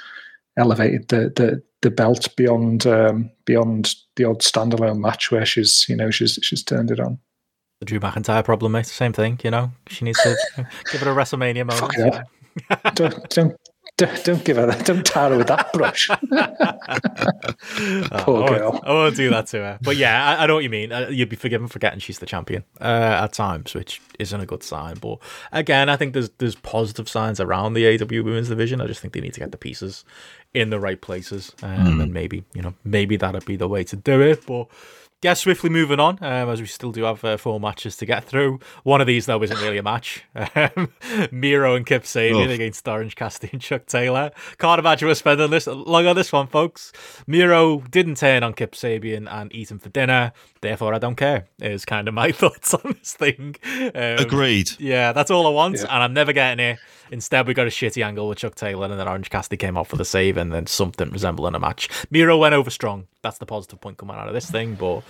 [SPEAKER 3] elevated the the the belt beyond um, beyond the odd standalone match where she's you know she's she's turned it on.
[SPEAKER 1] The Drew McIntyre problem, mate. Same thing, you know. She needs to give it a WrestleMania moment.
[SPEAKER 3] Fuck
[SPEAKER 1] you
[SPEAKER 3] it
[SPEAKER 1] know.
[SPEAKER 3] up. don't don't don't don't give her that. Don't tar her with that brush.
[SPEAKER 1] Oh,
[SPEAKER 3] Poor
[SPEAKER 1] I won't-
[SPEAKER 3] girl.
[SPEAKER 1] I won't do that to her. But yeah, I, I know what you mean. Uh, you'd be forgiven for getting she's the champion uh, at times, which isn't a good sign. But again, I think there's there's positive signs around the AEW Women's Division. I just think they need to get the pieces in the right places, um, and maybe you know maybe that'd be the way to do it. But yeah, swiftly moving on, um, as we still do have uh, four matches to get through. One of these, though, isn't really a match. Um, Miro and Kip Sabian
[SPEAKER 2] Oof.
[SPEAKER 1] against Orange Cassidy and Chuck Taylor. Can't imagine we're spending this long on this one, folks. Miro didn't turn on Kip Sabian and eat him for dinner, therefore I don't care, is kind of my thoughts on this thing. Um,
[SPEAKER 2] Agreed.
[SPEAKER 1] yeah, that's all I want,
[SPEAKER 3] Yeah.
[SPEAKER 1] and I'm never getting it. Instead, we got a shitty angle with Chuck Taylor, and then Orange Cassidy came off for the save, and then something resembling a match. Miro went over strong. That's the positive point coming out of this thing, but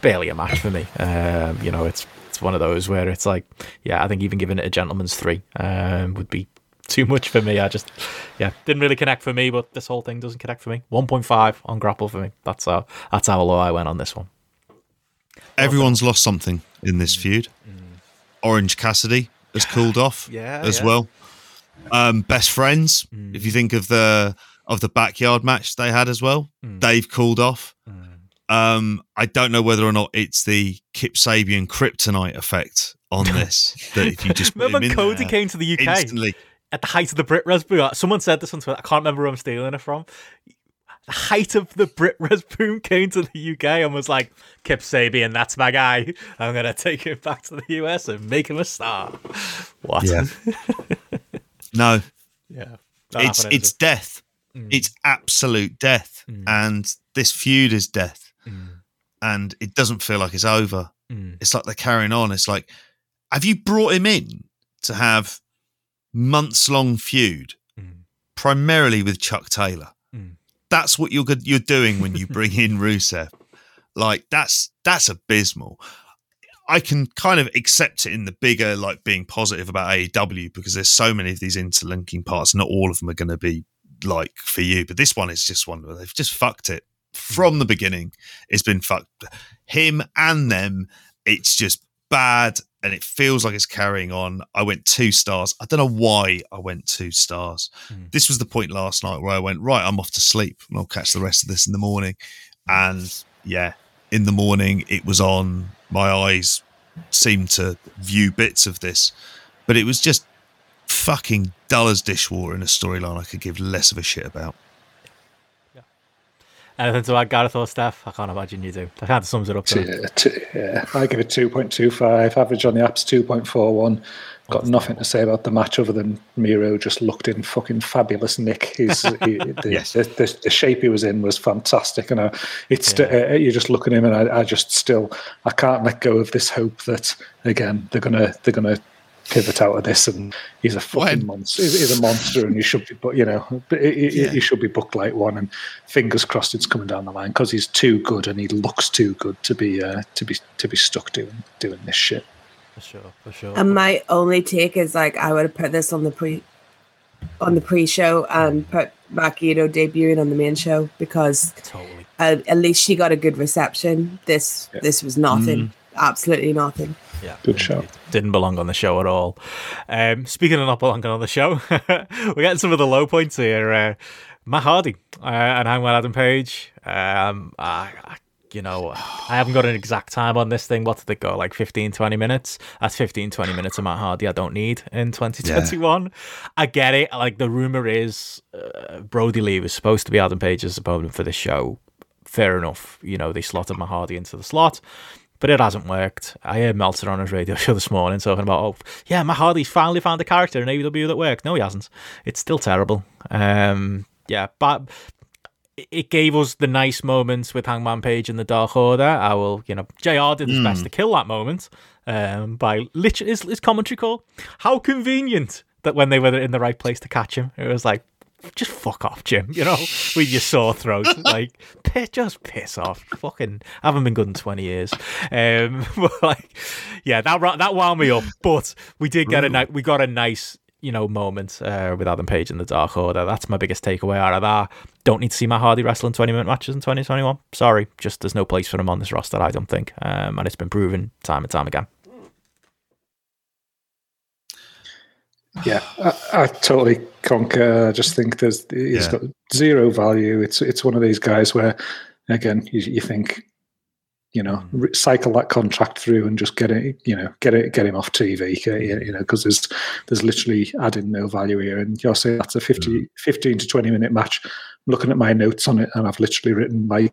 [SPEAKER 1] barely a match for me. Um, you know, it's it's one of those where it's like, yeah, I think even giving it a gentleman's three um, would be too much for me. I just, yeah, didn't really connect for me, but this whole thing doesn't connect for me. 1.5 on grapple for me. That's how that's how low I went on this one.
[SPEAKER 2] Everyone's lost something in this feud. Orange Cassidy has cooled off
[SPEAKER 1] Yeah,
[SPEAKER 2] as
[SPEAKER 1] yeah.
[SPEAKER 2] well. Um, best friends, if you think of the of the backyard match they had as well, hmm. they've cooled off. Hmm. Um, I don't know whether or not it's the Kip Sabian kryptonite effect on this. that if you just
[SPEAKER 1] Remember Cody
[SPEAKER 2] there
[SPEAKER 1] came to the UK
[SPEAKER 2] instantly,
[SPEAKER 1] at the height of the BritWres boom. Uh, someone said this on Twitter. I can't remember where I'm stealing it from. The height of the BritWres boom came to the UK and was like, Kip Sabian, that's my guy. I'm gonna take him back to the US and make him a star. What?
[SPEAKER 2] Yeah. no,
[SPEAKER 1] yeah.
[SPEAKER 2] It's
[SPEAKER 1] happening,
[SPEAKER 2] it's death.
[SPEAKER 1] Mm.
[SPEAKER 2] It's absolute death, and this feud is death,
[SPEAKER 1] Mm.
[SPEAKER 2] and it doesn't feel like it's over.
[SPEAKER 1] Mm.
[SPEAKER 2] It's like they're carrying on. It's like, have you brought him in to have months long feud,
[SPEAKER 1] Mm.
[SPEAKER 2] primarily with Chuck Taylor?
[SPEAKER 1] Mm.
[SPEAKER 2] That's what you're good, you're doing when you bring in Rusev. Like that's that's abysmal. I can kind of accept it in the bigger, like being positive about AEW because there's so many of these interlinking parts. Not all of them are going to be like for you, but this one is just one where they've just fucked it from the beginning. It's been fucked. Him and them, it's just bad and it feels like it's carrying on. I went two stars. I don't know why I went two stars.
[SPEAKER 1] Mm.
[SPEAKER 2] This was the point last night where I went, right, I'm off to sleep and I'll catch the rest of this in the morning. And yeah, in the morning it was on. My eyes seemed to view bits of this, but it was just fucking dull as dishwater in a storyline I could give less of a shit about. Yeah.
[SPEAKER 1] Anything to add, Gareth or Steph? I can't imagine you do. That kind of sums it up.
[SPEAKER 3] Two- two- yeah, I give it two point two five. Average on the app's two point four one. Got nothing to say about the match other than Miro just looked in fucking fabulous nick. His he, the,
[SPEAKER 2] Yes.
[SPEAKER 3] the, the, the shape he was in was fantastic, and uh, it's st- uh, you just look at him, and I, I just still I can't let go of this hope that again they're gonna they're gonna pivot out of this, and he's a fucking
[SPEAKER 2] When?
[SPEAKER 3] monster. He's, he's a monster, and he should be, but you know, but he, he-
[SPEAKER 2] Yeah.
[SPEAKER 3] he should be booked like one. And fingers crossed, it's coming down the line because he's too good, and he looks too good to be uh, to be to be stuck doing doing this shit.
[SPEAKER 1] For sure, for sure.
[SPEAKER 4] And my only take is like I would have put this on the pre on the pre-show and put Maki Itoh debuting on the main show because
[SPEAKER 1] totally.
[SPEAKER 4] uh, at least she got a good reception. This
[SPEAKER 3] Yeah.
[SPEAKER 4] this was nothing, absolutely nothing.
[SPEAKER 1] Yeah,
[SPEAKER 3] Good show.
[SPEAKER 1] Didn't belong on the show at all. Um, speaking of not belonging on the show, we're getting some of the low points here. Uh, Matt Hardy uh, and Hangman Adam Page. Um, I, I, you know, I haven't got an exact time on this thing. What did it go? Like 15, 20 minutes? That's 15, 20 minutes of Matt Hardy I don't need in 2021. I get it. Like, the rumor is uh, Brodie Lee was supposed to be Adam Page's opponent for this show. Fair enough. You know, they slotted Matt Hardy into the slot but it hasn't worked. I heard Meltzer on his radio show this morning talking about, oh, yeah, Matt Hardy's finally found a character in AEW that works. No, he hasn't. It's still terrible. Um, yeah, but it gave us the nice moments with Hangman Page and the Dark Order. I will, you know, JR did his mm. best to kill that moment um, by literally, his, is commentary call? How convenient that when they were in the right place to catch him, it was like, just fuck off, Jim. You know, with your sore throat, like piss, just piss off. Fucking haven't been good in twenty years. Um, but like, yeah, that that wound me up. But we did get a we got a nice you know moment uh, with Adam Page in the Dark Order. That's my biggest takeaway out of that. Don't need to see my Hardy wrestling twenty minute matches in twenty twenty one. Sorry, just there's no place for him on this roster. I don't think, um, and it's been proven time and time again.
[SPEAKER 3] Yeah, I, I, totally concur. I just think there's yeah. got zero value. It's it's one of these guys where, again, you, you think, you know, mm. cycle that contract through and just get it, you know, get it, get him off TV, you know, because there's there's literally adding no value here. And you're saying that's a 50, mm. 15 to twenty minute match. I'm looking at my notes on it, and I've literally written my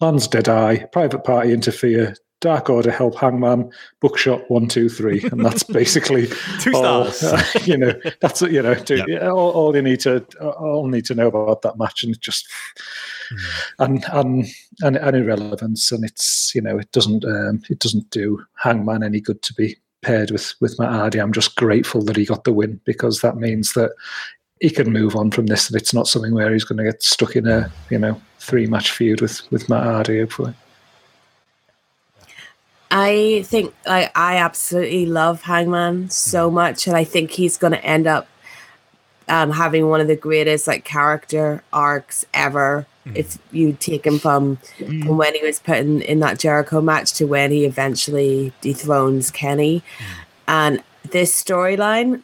[SPEAKER 3] Lands Dead Eye, Private Party Interfere, Dark Order help Hangman Buckshot one two three, and that's basically
[SPEAKER 1] two all, stars.
[SPEAKER 3] Uh, you know, that's you know, to, yep. all, all, you need to all need to know about that match, and just mm. and, and and and irrelevance, and it's you know, it doesn't um, it doesn't do Hangman any good to be paired with with Matt Hardy. I'm just grateful that he got the win because that means that he can move on from this, and it's not something where he's going to get stuck in a you know three match feud with with Matt Hardy. Hopefully.
[SPEAKER 4] I think like I absolutely love Hangman so much, and I think he's going to end up um, having one of the greatest like character arcs ever. Mm. If you take him from, mm. from when he was put in, in that Jericho match to when he eventually dethrones Kenny, mm. and this storyline,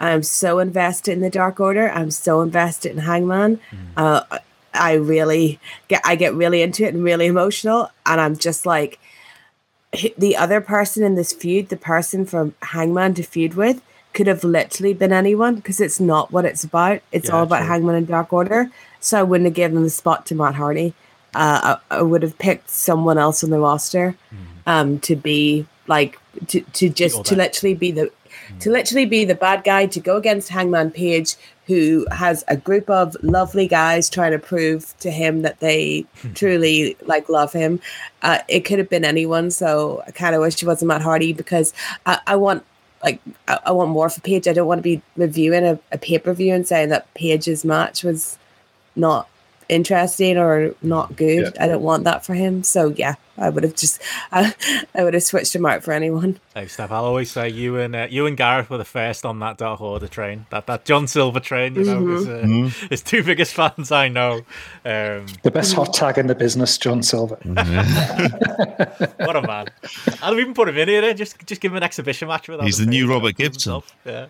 [SPEAKER 4] I'm so invested in the Dark Order. I'm so invested in Hangman. Mm. Uh, I really get I get really into it and really emotional, and I'm just like the other person in this feud, the person from Hangman to feud with, could have literally been anyone because it's not what it's about. It's yeah, all about true. Hangman and Dark Order. So I wouldn't have given the spot to Matt Hardy. Uh, I, I, would have picked someone else on the roster mm. um, to be like to, to just to literally be the to literally be the bad guy to go against Hangman Page, who has a group of lovely guys trying to prove to him that they truly like love him. Uh, it could have been anyone, so I kind of wish it wasn't Matt Hardy because I, I want like I, I, want more for Page. I don't want to be reviewing a, a pay per view and saying that Page's match was not interesting or not good. Yeah. I don't want that for him. So yeah, I would have just I, I would have switched him out for anyone.
[SPEAKER 1] Hey Steph, I'll always say you and uh, you and Gareth were the first on that Dark Order train. That that John Silver train, you know, mm-hmm. is, uh, mm-hmm. is two biggest fans I know. Um,
[SPEAKER 3] the best hot tag in the business, John Silver.
[SPEAKER 1] Mm-hmm. what a man! I'll even put him in here. Just just give him an exhibition match with. Us.
[SPEAKER 2] He's the new Robert Gibson. Yeah.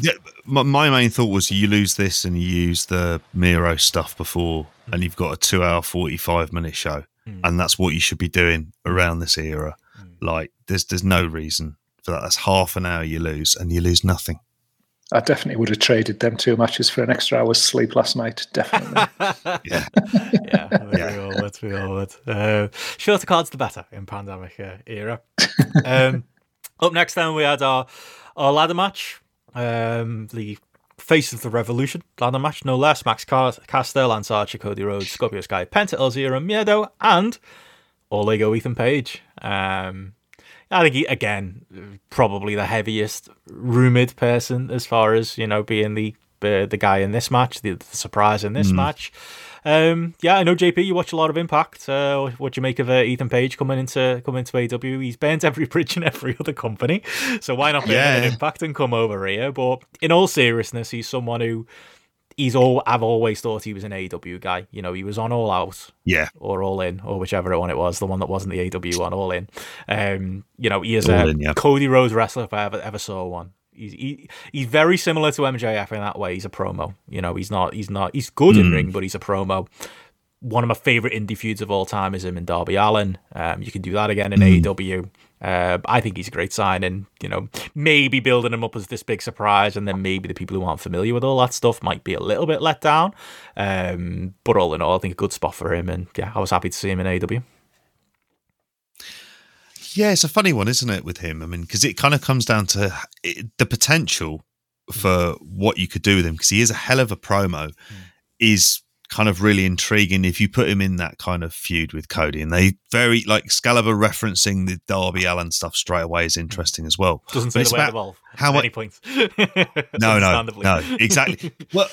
[SPEAKER 2] Yeah. My, my main thought was you lose this and you use the Miro stuff before, and you've got a two-hour, forty-five minute show mm. and that's what you should be doing around this era. Mm. Like, there's there's no reason for that. That's half an hour you lose, and you lose nothing.
[SPEAKER 3] I definitely would have traded them two matches for an extra hour's sleep last night. Definitely.
[SPEAKER 1] yeah. yeah. yeah. We all would. We all would. Uh, shorter cards, the better in pandemic uh, era. Um, up next, then, we had our, our ladder match. Um, the face of the revolution ladder match, no less. Max Caster, Lance Archer, Cody Rhodes, Scorpio Sky, Penta El Zero, Miedo, and All Ego Ethan Page. Um, I think he, again, probably the heaviest rumored person as far as you know being the uh, the guy in this match, the, the surprise in this mm. match. Um, yeah, I know JP. You watch a lot of Impact. Uh, what do you make of uh, Ethan Page coming into coming into AEW? He's burnt every bridge in every other company, so why not yeah. an Impact and come over here? But in all seriousness, he's someone who he's all I've always thought he was an AEW guy. You know, he was on All Out,
[SPEAKER 2] yeah,
[SPEAKER 1] or All In, or whichever one it was, the one that wasn't the AEW one, All In. Um, you know, he is all a in, yeah. Cody Rhodes wrestler if I ever ever saw one. He's he, he's very similar to MJF in that way. He's a promo. You know, he's not he's not he's good mm. in hmm. ring, but he's a promo. One of my favorite indie feuds of all time is him and Darby Allin. Um, you can do that again in mm. AEW. Uh, I think he's a great signing. You know, maybe building him up as this big surprise, and then maybe the people who aren't familiar with all that stuff might be a little bit let down. Um, but all in all, I think a good spot for him, and yeah, I was happy to see him in AEW.
[SPEAKER 2] Yeah, it's a funny one, isn't it, with him? I mean, because it kind of comes down to it, the potential mm. for what you could do with him, because he is a hell of a promo, mm. is kind of really intriguing if you put him in that kind of feud with Cody. And they very, like, Excalibur referencing the Darby Allin stuff straight away is mm. interesting as well.
[SPEAKER 1] Doesn't
[SPEAKER 2] But
[SPEAKER 1] say the way
[SPEAKER 2] how
[SPEAKER 1] many points?
[SPEAKER 2] no, no, no, exactly. well,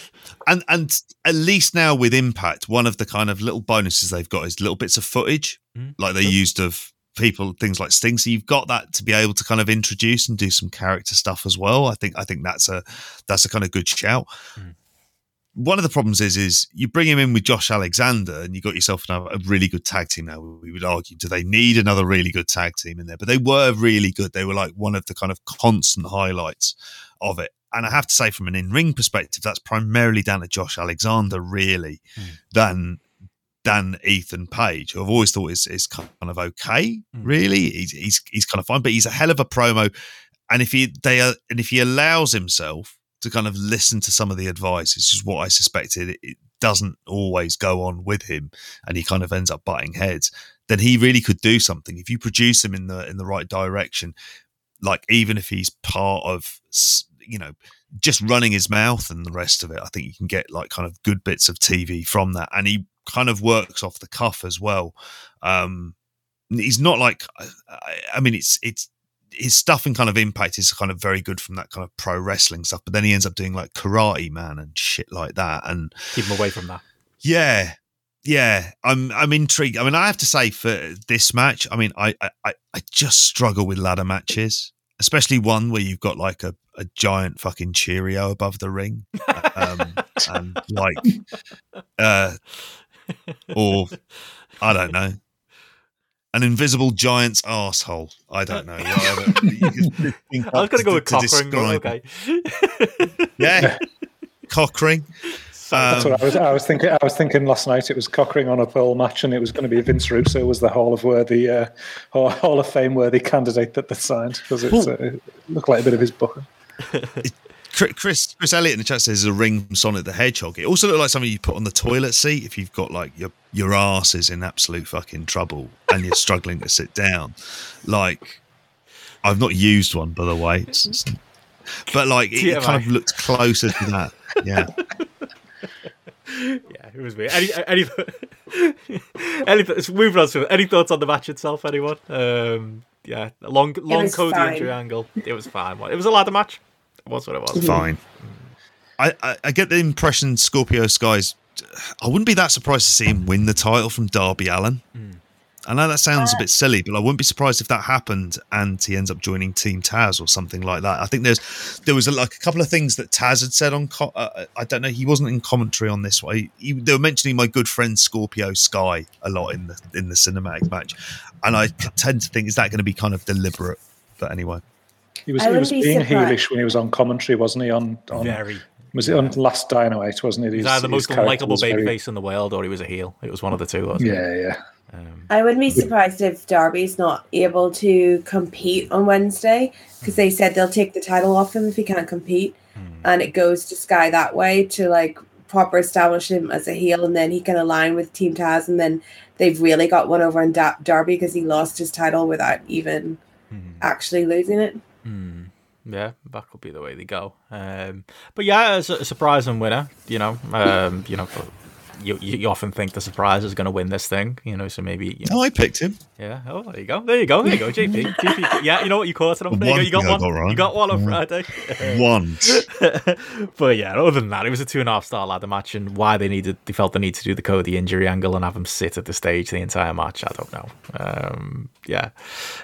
[SPEAKER 2] and and at least now with Impact, one of the kind of little bonuses they've got is little bits of footage,
[SPEAKER 1] Mm,
[SPEAKER 2] like they used of people, things like Sting. So you've got that to be able to kind of introduce and do some character stuff as well. I think I think that's a that's a kind of good shout.
[SPEAKER 1] Mm.
[SPEAKER 2] One of the problems is is you bring him in with Josh Alexander and you got yourself a a really good tag team now. We would argue, do they need another really good tag team in there? But they were really good. They were like one of the kind of constant highlights of it. And I have to say, from an in-ring perspective, that's primarily down to Josh Alexander, really,
[SPEAKER 1] Mm.
[SPEAKER 2] than than Ethan Page, who I've always thought is is kind of okay.
[SPEAKER 1] Mm.
[SPEAKER 2] Really, he's he's he's kind of fine, but he's a hell of a promo. And if he they are, and if he allows himself to kind of listen to some of the advice, which is what I suspected, it, it doesn't always go on with him, and he kind of ends up butting heads. Then he really could do something if you produce him in the in the right direction. Like even if he's part of you know just running his mouth and the rest of it, I think you can get like kind of good bits of TV from that, and he kind of works off the cuff as well. Um, he's not like I, I mean, it's it's his stuff and kind of impact is kind of very good from that kind of pro wrestling stuff, but then he ends up doing like Karate Man and shit like that, and
[SPEAKER 1] Keep him away from that.
[SPEAKER 2] yeah. Yeah, I'm I'm intrigued. I mean, I have to say for this match, I mean, I I, I just struggle with ladder matches, especially one where you've got like a, a giant fucking Cheerio above the ring, um, and like, uh, or I don't know, an invisible giant's asshole. I don't know. whatever you can think
[SPEAKER 1] I was going to go with
[SPEAKER 2] to
[SPEAKER 1] Cochrane, but
[SPEAKER 2] describe it.
[SPEAKER 1] okay.
[SPEAKER 2] Yeah, cockring.
[SPEAKER 3] That's what I was. I was thinking. I was thinking last night. It was Cockring on a pole match, and it was going to be Vince Russo was the Hall of Worthy, uh, Hall Hall of Fame worthy candidate that they signed because it, uh, it looked like a bit of his book.
[SPEAKER 2] Chris Chris Chris Elliott in the chat says a ring from Sonic the Hedgehog. It also looked like something you put on the toilet seat if you've got like your your ass is in absolute fucking trouble and you're struggling to sit down. Like I've not used one by the way, It's- it's- but like it,
[SPEAKER 1] TMI.
[SPEAKER 2] kind of looked closer to that. Yeah,
[SPEAKER 1] Yeah, it was weird. Any, any, any, it's moving on to any thoughts on the match itself? Anyone? Um, yeah, long, long
[SPEAKER 4] was
[SPEAKER 1] Cody
[SPEAKER 4] fine.
[SPEAKER 1] injury angle. It was fine. It was a ladder match. It was what it was. Mm-hmm.
[SPEAKER 2] fine. I, I I get the impression Scorpio Skies. I wouldn't be that surprised to see him win the title from Darby Allin. Hmm. I know that sounds a bit ah. silly, but I wouldn't be surprised if that happened and he ends up joining Team Taz or something like that. I think there's there was a, like a couple of things that Taz had said on. Co- uh, uh I don't know. He wasn't in commentary on this one. He, they were mentioning my good friend Scorpio Sky a lot in the in the cinematic match, and I tend to think is that going to be kind of deliberate. But anyway,
[SPEAKER 3] He was.
[SPEAKER 4] I
[SPEAKER 3] He was
[SPEAKER 4] be
[SPEAKER 3] being
[SPEAKER 4] surprised.
[SPEAKER 3] heelish when he was on commentary, wasn't he? On, on
[SPEAKER 1] Very.
[SPEAKER 3] was it on Last Dynamite? Wasn't it?
[SPEAKER 1] He was either the most
[SPEAKER 3] character
[SPEAKER 1] unlikable
[SPEAKER 3] was very-
[SPEAKER 1] babyface in the world, or he was a heel. It was one of the two. Wasn't it?
[SPEAKER 3] Yeah, yeah.
[SPEAKER 1] Um,
[SPEAKER 4] I wouldn't be surprised if Darby's not able to compete on Wednesday because they said they'll take the title off him if he can't compete, and it goes to Sky that way to like proper establish him as a heel, and then he can align with Team Taz, and then they've really got one over on da- Darby because he lost his title without even actually losing it.
[SPEAKER 1] Hmm. Yeah, that could be the way they go. Um, but yeah, it's a, a surprising winner. You know, um, you know, you, you often think the surprise is going to win this thing. You know, so maybe you know,
[SPEAKER 2] no, I picked him.
[SPEAKER 1] yeah. Oh, there you go. There you go. There you go. JP. JP. Yeah, you know what? You caught it on. There you go.
[SPEAKER 2] One
[SPEAKER 1] You got one.
[SPEAKER 2] right.
[SPEAKER 1] You got one on Friday.
[SPEAKER 2] Once.
[SPEAKER 1] but yeah, other than that, it was a two and a half star ladder match, and why they needed, they felt the need to do the Cody injury angle and have him sit at the stage the entire match, I don't know. Um, yeah,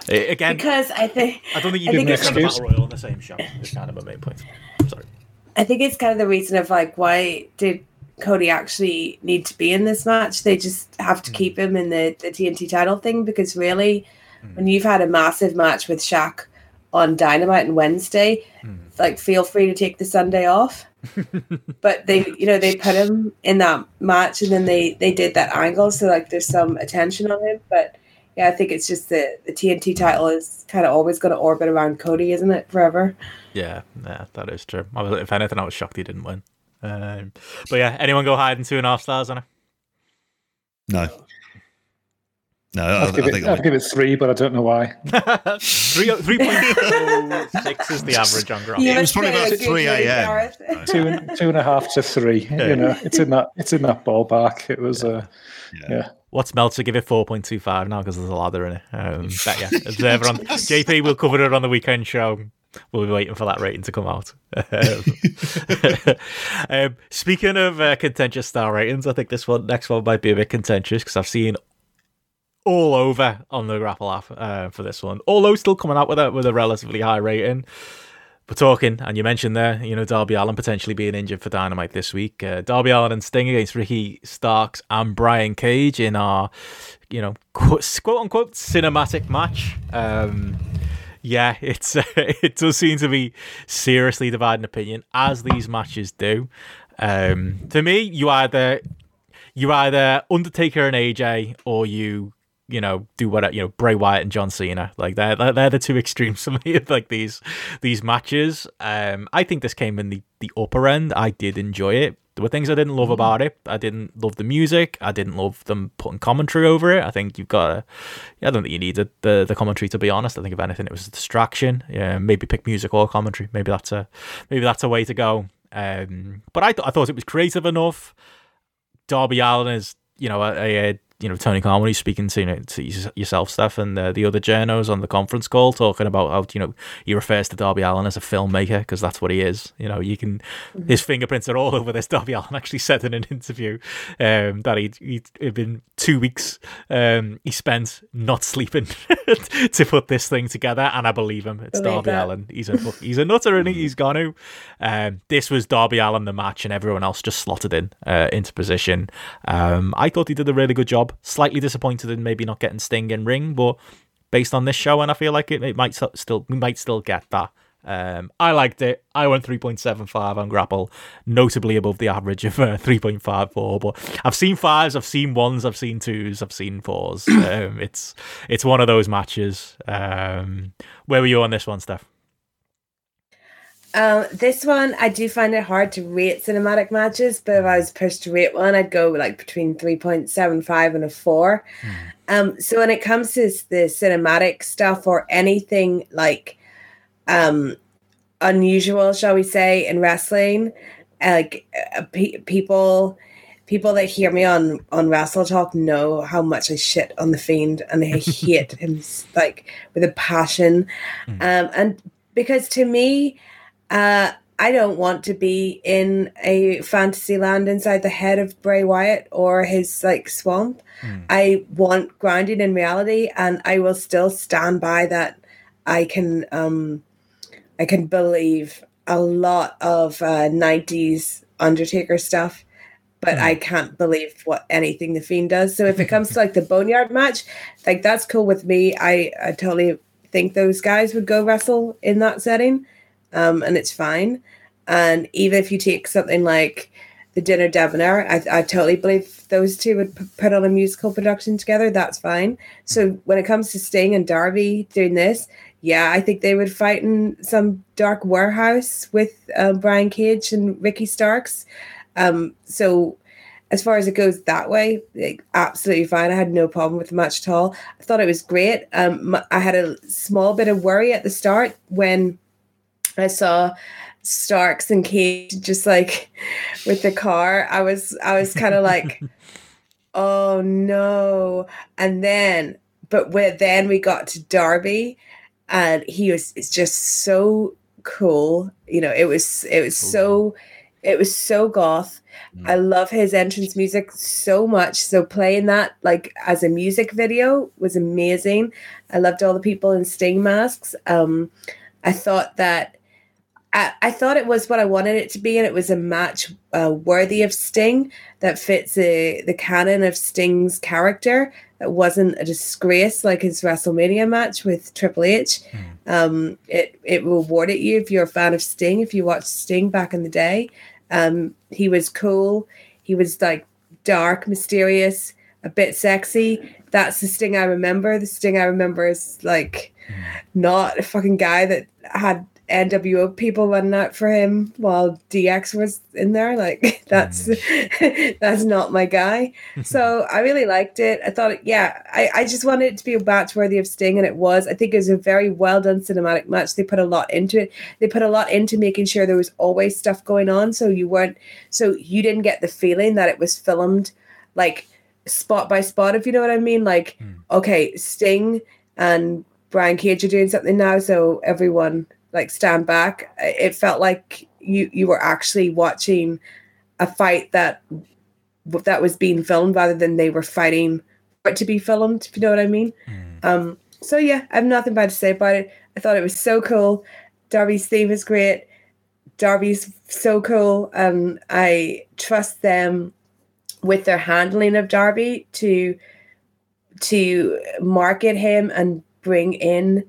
[SPEAKER 1] A- again,
[SPEAKER 4] Because I think
[SPEAKER 1] I don't think you
[SPEAKER 4] I
[SPEAKER 1] can
[SPEAKER 4] think
[SPEAKER 1] mix
[SPEAKER 4] it's-
[SPEAKER 1] on the battle royal on the same show. It's kind of my main point. Sorry.
[SPEAKER 4] I think it's kind of the reason of like why did Cody actually need to be in this match? They just have to hmm. keep him in the, the TNT title thing because really, hmm. when you've had a massive match with Shaq on Dynamite and Wednesday, hmm. like feel free to take the Sunday off. but they, you know, they put him in that match and then they they did that angle, so like there's some attention on him. But yeah, I think it's just the the TNT title is kind of always going to orbit around Cody, isn't it? Forever.
[SPEAKER 1] Yeah, yeah, that is true. I was, if anything, I was shocked he didn't win. Um, but yeah, anyone go higher than two and a half stars on it?
[SPEAKER 2] No. No, I,
[SPEAKER 3] I'd give,
[SPEAKER 2] I
[SPEAKER 3] it, I'd give it three, but I don't know why.
[SPEAKER 1] Three three point oh six is the average on Grapple.
[SPEAKER 5] You
[SPEAKER 2] It was
[SPEAKER 5] must
[SPEAKER 2] probably
[SPEAKER 5] say
[SPEAKER 2] about 3 a.m.
[SPEAKER 3] Two and two and a half to three. You know, it's in that it's in that ballpark. It was uh,
[SPEAKER 2] Yeah.
[SPEAKER 3] yeah.
[SPEAKER 1] What's Meltzer? Give it four point two five now because there's a ladder in it. Um, but yeah, observer on JP. We'll cover it on the weekend show. We'll be waiting for that rating to come out. Um, um, speaking of uh, contentious star ratings, I think this one next one might be a bit contentious because I've seen all over on the Grapple app uh, for this one. Although still coming out with a with a relatively high rating. We're talking, and you mentioned there, you know, Darby Allin potentially being injured for Dynamite this week. Uh, Darby Allin and Sting against Ricky Starks and Brian Cage in our, you know, quote, quote unquote cinematic match. Um, yeah, it's it does seem to be seriously dividing opinion as these matches do. Um, to me, you either you either Undertaker and AJ or you you know do what you know Bray Wyatt and John Cena like they're they're, the two extremes for me like these these matches. Um, I think this came in the the upper end. I did enjoy it. There were things I didn't love about it. I didn't love the music. I didn't love them putting commentary over it. I think you've got to. Yeah, I don't think you needed the the commentary to be honest. I think if anything, it was a distraction. Yeah, maybe pick music or commentary. Maybe that's a maybe that's a way to go. Um, but I th- I thought it was creative enough. Darby Allin is you know a, a you know Tony Khan when he's speaking to, you know, to yourself, Steph, and uh, the other journos on the conference call, talking about how you know he refers to Darby Allin as a filmmaker because that's what he is. You know, you can his fingerprints are all over this. Darby Allin actually said in an interview um, that he'd, he'd, it'd been two weeks um, he spent not sleeping to put this thing together, and I believe him. It's
[SPEAKER 4] Believe
[SPEAKER 1] Darby
[SPEAKER 4] that.
[SPEAKER 1] Allen. He's a he's a nutter, and he's gone to. Um, this was Darby Allin the match, and everyone else just slotted in uh, into position. Um, I thought he did a really good job. Slightly disappointed in maybe not getting Sting in ring, but based on this show, and I feel like it, it might still we might still get that. Um, I liked it. I went 3.75 on Grapple, notably above the average of uh, 3.54. But I've seen fives, I've seen ones, I've seen twos, I've seen fours. um, it's it's one of those matches. Um, where were you on this one, Steph?
[SPEAKER 4] Um, this one, I do find it hard to rate cinematic matches, but if I was pushed to rate one, I'd go like between 3.75 and a 4. Um, so when it comes to the cinematic stuff or anything like um, unusual, shall we say, in wrestling, like uh, pe- people people that hear me on on Wrestle Talk know how much I shit on the Fiend and I hate him like with a passion, um, and because to me, uh, I don't want to be in a fantasy land inside the head of Bray Wyatt or his like swamp. I want grounded in reality, and I will still stand by that. I can um, I can believe a lot of uh, '90s Undertaker stuff, but I can't believe what anything the Fiend does. So if it comes to like the Boneyard match, like that's cool with me. I, I totally think those guys would go wrestle in that setting, um, and it's fine. And even if you take something like the Dinner Debonair, I, I totally believe those two would p- put on a musical production together. That's fine. So when it comes to Sting and Darby doing this, yeah, I think they would fight in some dark warehouse with um, Brian Cage and Ricky Starks. Um, so as far as it goes that way, like, absolutely fine. I had no problem with the match at all. I thought it was great. Um, I had a small bit of worry at the start when I saw Starks and Cage just like with the car. I was I was kind of like, oh no. And then, but when then we got to Darby, and he was it's just so cool. You know, it was it was so it was so goth. I love his entrance music so much. So playing that like as a music video was amazing. I loved all the people in Sting masks. Um, I thought that I, I thought it was what I wanted it to be, and it was a match uh, worthy of Sting that fits the the canon of Sting's character. That wasn't a disgrace like his WrestleMania match with Triple H. Um, it it rewarded you if you're a fan of Sting. If you watched Sting back in the day, um, he was cool. He was like dark, mysterious, a bit sexy. That's the Sting I remember. The Sting I remember is like not a fucking guy that had NWO people running out for him while DX was in there. Like that's mm. that's not my guy. so I really liked it. I thought, yeah, I, I just wanted it to be a match worthy of Sting, and it was. I think it was a very well done cinematic match. They put a lot into it. They put a lot into making sure there was always stuff going on, so you weren't, so you didn't get the feeling that it was filmed like spot by spot, if you know what I mean. Like, mm. okay, Sting and Brian Cage are doing something now, so everyone like stand back. It felt like you you were actually watching a fight that that was being filmed rather than they were fighting for it to be filmed. If you know what I mean. Mm. Um. So yeah, I have nothing bad to say about it. I thought it was so cool. Darby's theme is great. Darby's so cool. Um, I trust them with their handling of Darby to to market him and bring in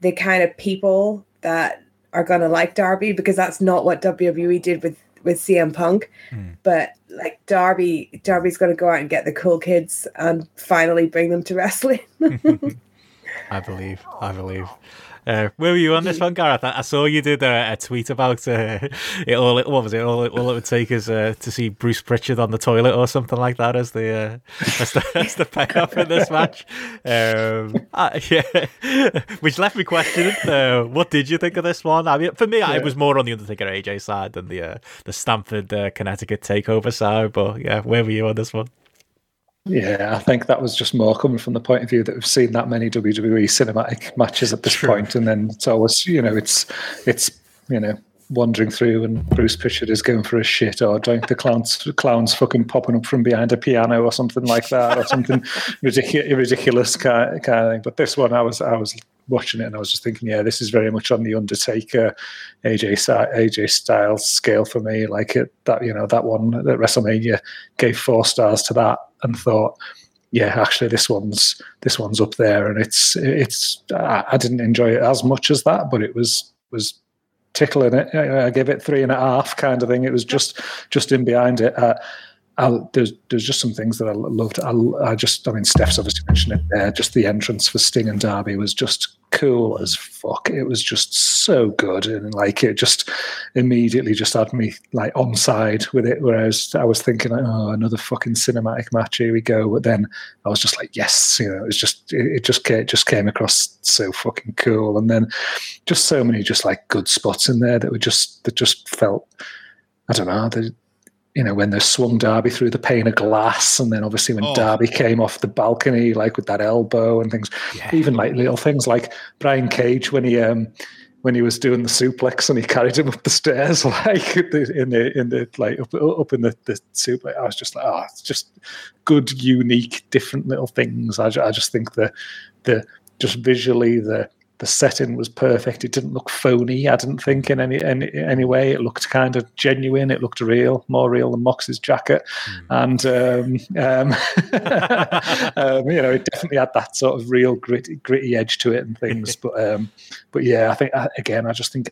[SPEAKER 4] the kind of people that are gonna like Darby because that's not what WWE did with with CM Punk. Mm. But like Darby, Darby's gonna go out and get the cool kids and finally bring them to wrestling.
[SPEAKER 1] I believe. I believe. Uh, where were you on this one, Gareth? I, I saw you did a, a tweet about uh, it. All what was it? All, all it would take is uh, to see Bruce Pritchard on the toilet or something like that as the uh, as the, as the payoff in this match. Um, uh, yeah, which left me questioning. Uh, what did you think of this one? I mean, for me, yeah. I was more on the Undertaker AJ side than the uh, the Stamford Connecticut takeover side. But yeah, where were you on this one?
[SPEAKER 3] Yeah, I think that was just more coming from the point of view that we've seen that many WWE cinematic matches at this point, and then it's always you know it's it's you know wandering through and Bruce Pritchard is going for a shit or don't the clowns clowns fucking popping up from behind a piano or something like that or something ridiculous ridiculous kind of thing. But this one I was I was watching it and I was just thinking, yeah, this is very much on the Undertaker AJ AJ Styles scale for me. Like it that you know that one at WrestleMania gave four stars to that and thought, yeah, actually this one's this one's up there, and it's it's I, didn't enjoy it as much as that, but it was was tickling it. I gave it three and a half kind of thing. It was just just in behind it. Uh, I'll, there's there's just some things that I loved. I, I just I mean Steph's obviously mentioned it there. Just the entrance for Sting and Darby was just cool as fuck. It was just so good and like it just immediately just had me like on side with it. Whereas I was thinking like, oh another fucking cinematic match here we go. But then I was just like yes, you know it was just it, it just came, it just came across so fucking cool. And then just so many just like good spots in there that were just that just felt I don't know. They, you know, when they swung Darby through the pane of glass, and then obviously when oh. Darby came off the balcony, like with that elbow and things, yeah. even like little things like Brian Cage when he um when he was doing the suplex and he carried him up the stairs, like in the in the like up, up in the, the suplex. I was just like, oh, it's just good, unique, different little things. I, I just think the the just visually the the setting was perfect. It didn't look phony. I didn't think in any any, any way. It looked kind of genuine. It looked real, more real than Mox's jacket, mm. and um, um, um, you know, it definitely had that sort of real gritty, gritty edge to it and things. but um, but yeah, I think again, I just think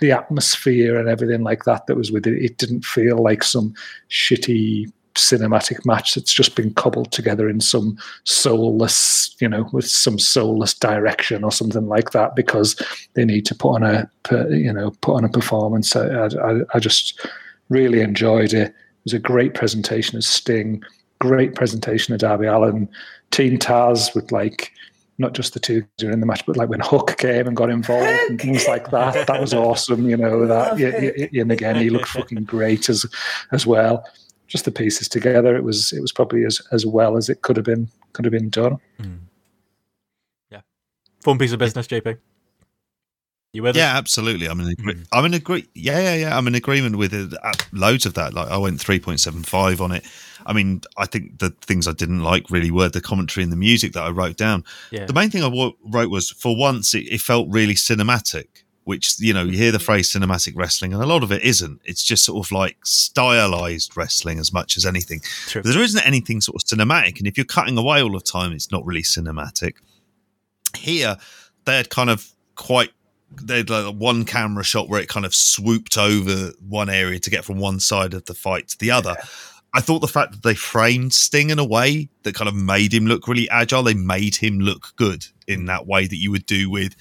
[SPEAKER 3] the atmosphere and everything like that that was with it, it didn't feel like some shitty cinematic match that's just been cobbled together in some soulless, you know, with some soulless direction or something like that because they need to put on a, you know, put on a performance. I, I, I just really enjoyed it. It was a great presentation of Sting, great presentation of Darby Allin, Team Taz with like not just the two who are in the match, but like when Hook came and got involved Hook. and things like that. That was awesome, you know. That and again, he looked fucking great as as well just the pieces together, it was it was probably as as well as it could have been could have been done. Mm.
[SPEAKER 1] Yeah, fun piece of business, JP.
[SPEAKER 2] You with Yeah, absolutely. I'm in. Agree- mm. I'm in agree. Yeah, yeah, yeah. I'm in agreement with it. Uh, loads of that. Like I went 3.75 on it. I mean, I think the things I didn't like really were the commentary and the music that I wrote down. Yeah. The main thing I w- wrote was for once it, it felt really cinematic which you know you hear the mm-hmm. phrase cinematic wrestling and a lot of it isn't. It's just sort of like stylized wrestling as much as anything. There isn't anything sort of cinematic and if you're cutting away all the time it's not really cinematic. Here they had kind of quite they had like one camera shot where it kind of swooped over one area to get from one side of the fight to the other. Yeah. I thought the fact that they framed Sting in a way that kind of made him look really agile, they made him look good in mm. that way that you would do with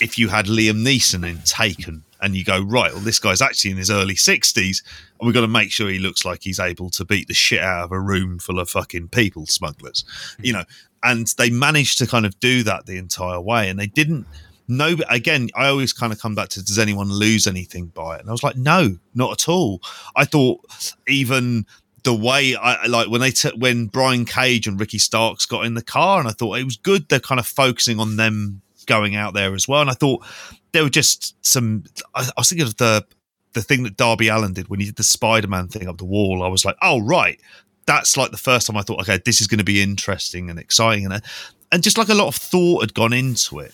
[SPEAKER 2] if you had Liam Neeson in Taken and you go, right, well, this guy's actually in his early 60s, and we've got to make sure he looks like he's able to beat the shit out of a room full of fucking people smugglers, you know. And they managed to kind of do that the entire way, and they didn't. No, again, I always kind of come back to does anyone lose anything by it? And I was like, no, not at all. I thought even the way I like when they took when Brian Cage and Ricky Starks got in the car, and I thought it was good. They're kind of focusing on them going out there as well, and I thought there were just some. I, I was thinking of the the thing that Darby Allin did when he did the Spider Man thing up the wall. I was like, oh right, that's like the first time I thought, okay, this is going to be interesting and exciting, and and just like a lot of thought had gone into it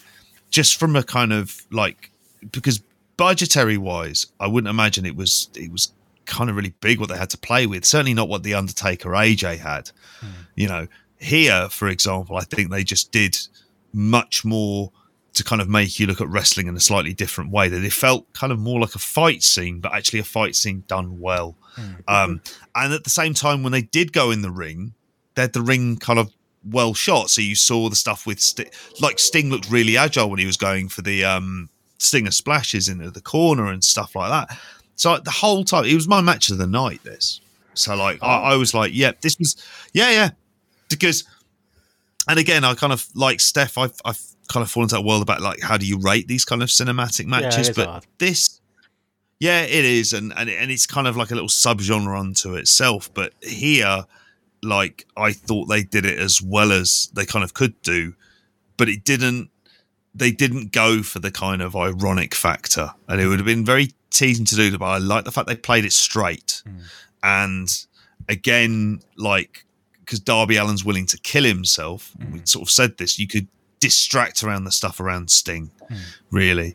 [SPEAKER 2] just from a kind of like because budgetary wise, I wouldn't imagine it was it was kind of really big what they had to play with. Certainly not what the Undertaker AJ had. Mm. You know, here, for example, I think they just did much more to kind of make you look at wrestling in a slightly different way. That it felt kind of more like a fight scene, but actually a fight scene done well. Mm. Um, and at the same time, when they did go in the ring, they had the ring kind of well shot. So you saw the stuff with St- like Sting looked really agile when he was going for the um, Stinger splashes into the corner and stuff like that. So like, the whole time, it was my match of the night. This, so like oh. I, I, was like, yeah, this was, yeah, yeah, because, and again, I kind of like Steph. I've, I've kind of fallen into that world about like how do you rate these kind of cinematic matches, yeah, but hard. this. Yeah, it is, and, and and it's kind of like a little subgenre unto itself. But here, like I thought they did it as well as they kind of could do, but it didn't. They didn't go for the kind of ironic factor, and it would have been very teasing to do. But I like the fact they played it straight, mm. and again, like because Darby Allin's willing to kill himself. Mm. We sort of said this. You could distract around the stuff around Sting, mm. really.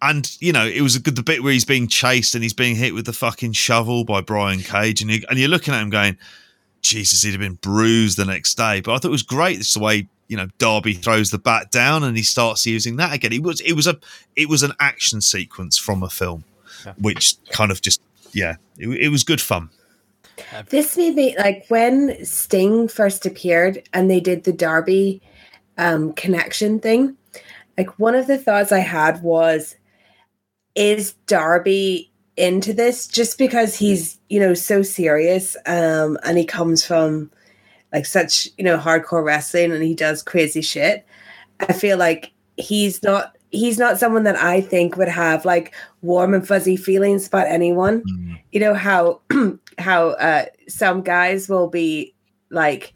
[SPEAKER 2] And you know, it was a good the bit where he's being chased and he's being hit with the fucking shovel by Brian Cage, and you, and you're looking at him going, Jesus, he'd have been bruised the next day. But I thought it was great. This the way you know Darby throws the bat down and he starts using that again. It was it was a it was an action sequence from a film, yeah. which kind of just yeah, it, it was good fun.
[SPEAKER 4] This made me like when Sting first appeared and they did the Darby um, connection thing. Like one of the thoughts I had was, is Darby into this just because he's you know so serious um and he comes from like such you know hardcore wrestling and he does crazy shit i feel like he's not he's not someone that i think would have like warm and fuzzy feelings about anyone mm. you know how how uh some guys will be like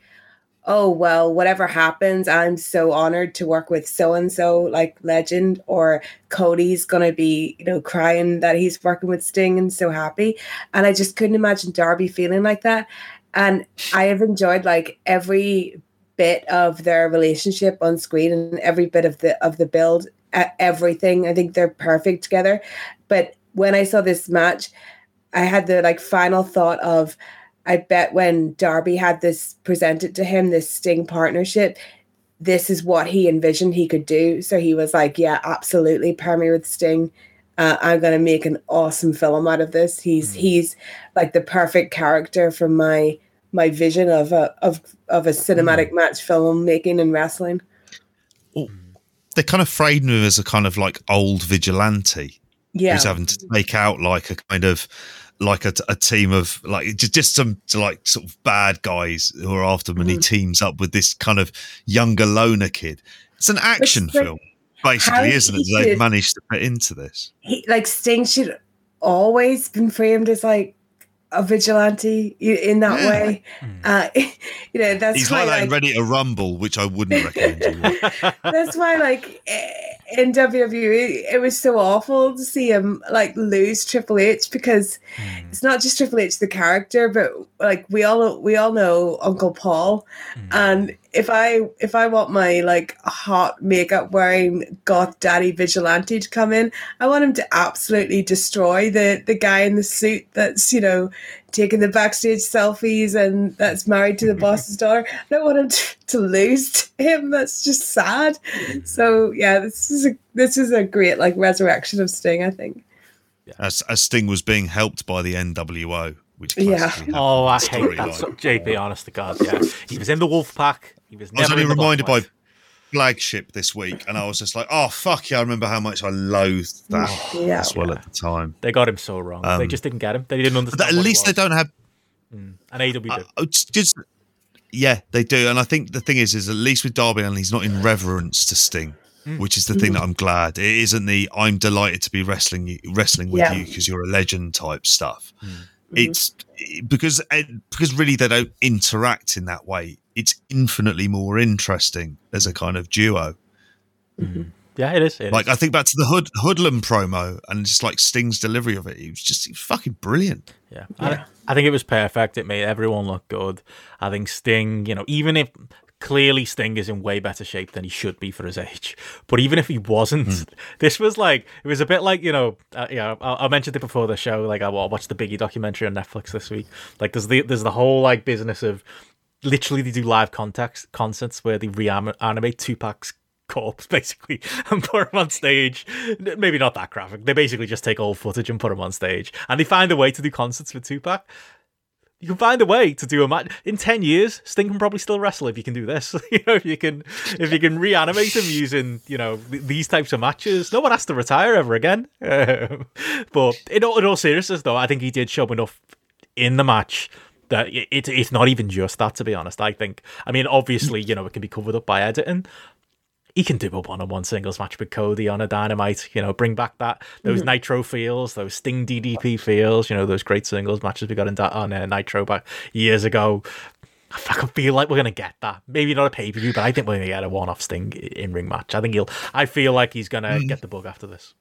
[SPEAKER 4] oh well whatever happens i'm so honored to work with so and so like legend or cody's gonna be you know crying that he's working with sting and so happy. And i just couldn't imagine darby feeling like that. And i have enjoyed like every bit of their relationship on screen and every bit of the of the build everything. I think they're perfect together. But when i saw this match i had the like final thought of I bet when Darby had this presented to him, this Sting partnership, this is what he envisioned he could do. So he was like, "Yeah, absolutely, pair me with Sting. Uh, I'm gonna make an awesome film out of this. He's mm-hmm. he's like the perfect character from my my vision of a of of a cinematic mm-hmm. match film making and wrestling."
[SPEAKER 2] Well, they kind of framed him as a kind of like old vigilante.
[SPEAKER 4] Yeah,
[SPEAKER 2] who's having to take out like a kind of like a, a team of like just, just some like sort of bad guys who are after him, and he mm. teams up with this kind of younger loner kid. It's an action it's film, basically, isn't it? They've managed to put into this.
[SPEAKER 4] He, like Sting should always been framed as like a vigilante in that yeah. way. Hmm. Uh, you know, that's
[SPEAKER 2] he's why, like, like ready to rumble, which I wouldn't recommend.
[SPEAKER 4] that's why, like in WWE, it was so awful to see him like lose Triple H because mm. it's not just Triple H the character, but like we all we all know Uncle Paul, mm. and if I if I want my like hot makeup wearing goth daddy vigilante to come in, I want him to absolutely destroy the the guy in the suit that's you know taking the backstage selfies and that's married to the boss's daughter. I don't want him to, to lose to him. That's just sad. So yeah, this is a this is a great like resurrection of Sting. I think.
[SPEAKER 2] As, as Sting was being helped by the NWO, which
[SPEAKER 4] yeah.
[SPEAKER 1] Oh, I hate that. So, JP, honest to God, yeah, he was in the Wolfpac. He was.
[SPEAKER 2] I was only reminded by. flagship this week, and I was just like, oh fuck yeah! I remember how much I loathed that
[SPEAKER 4] Yeah.
[SPEAKER 2] as well at the time.
[SPEAKER 1] They got him so wrong. they
[SPEAKER 2] Um,
[SPEAKER 1] just didn't get him. They didn't understand.
[SPEAKER 2] at
[SPEAKER 1] what
[SPEAKER 2] least they don't have
[SPEAKER 1] an AEW.
[SPEAKER 2] Uh, just yeah, they do, and I think the thing is, is at least with Darby Allin, he's not in reverence to Sting,
[SPEAKER 1] Mm.
[SPEAKER 2] which is the thing that I'm glad. It isn't the I'm delighted to be wrestling wrestling with
[SPEAKER 4] Yeah.
[SPEAKER 2] you because you're a legend type stuff.
[SPEAKER 1] Mm.
[SPEAKER 2] It's because eh, because really they don't interact in that way. It's infinitely more interesting as a kind of duo.
[SPEAKER 1] yeah, it is. it
[SPEAKER 2] Like
[SPEAKER 1] is.
[SPEAKER 2] I think back to the Hood Hoodlum promo and just like Sting's delivery of it. It was just fucking brilliant.
[SPEAKER 1] Yeah. I, I think it was perfect. It made everyone look good. I think Sting, you know, even if clearly Sting is in way better shape than he should be for his age, but even if he wasn't, this was like, it was a bit like, you know, uh, yeah, I, I mentioned it before the show. Like, I, I watched the Biggie documentary on Netflix this week. Like, there's the, there's the whole like business of literally they do live context concerts where they reanimate Tupac's corpse basically and put him on stage. Maybe not that graphic. They basically just take old footage and put him on stage, and they find a way to do concerts with Tupac. You can find a way to do a match in ten years. Sting can probably still wrestle if you can do this. you know, if you can, if you can reanimate him using, you know, th- these types of matches. No one has to retire ever again. But in all, in all seriousness, though, I think he did show enough in the match that it, it, it's not even just that. To be honest, I think. I mean, obviously, you know, it can be covered up by editing. He can do a one-on-one singles match with Cody on a Dynamite. You know, bring back that those Nitro feels, those Sting DDP feels. You know, those great singles matches we got in that on uh, Nitro back years ago. I fucking feel like we're gonna get that. Maybe not a pay per view, but I think we're gonna get a one-off Sting in ring match. I think he'll. I feel like he's gonna get the bug after this.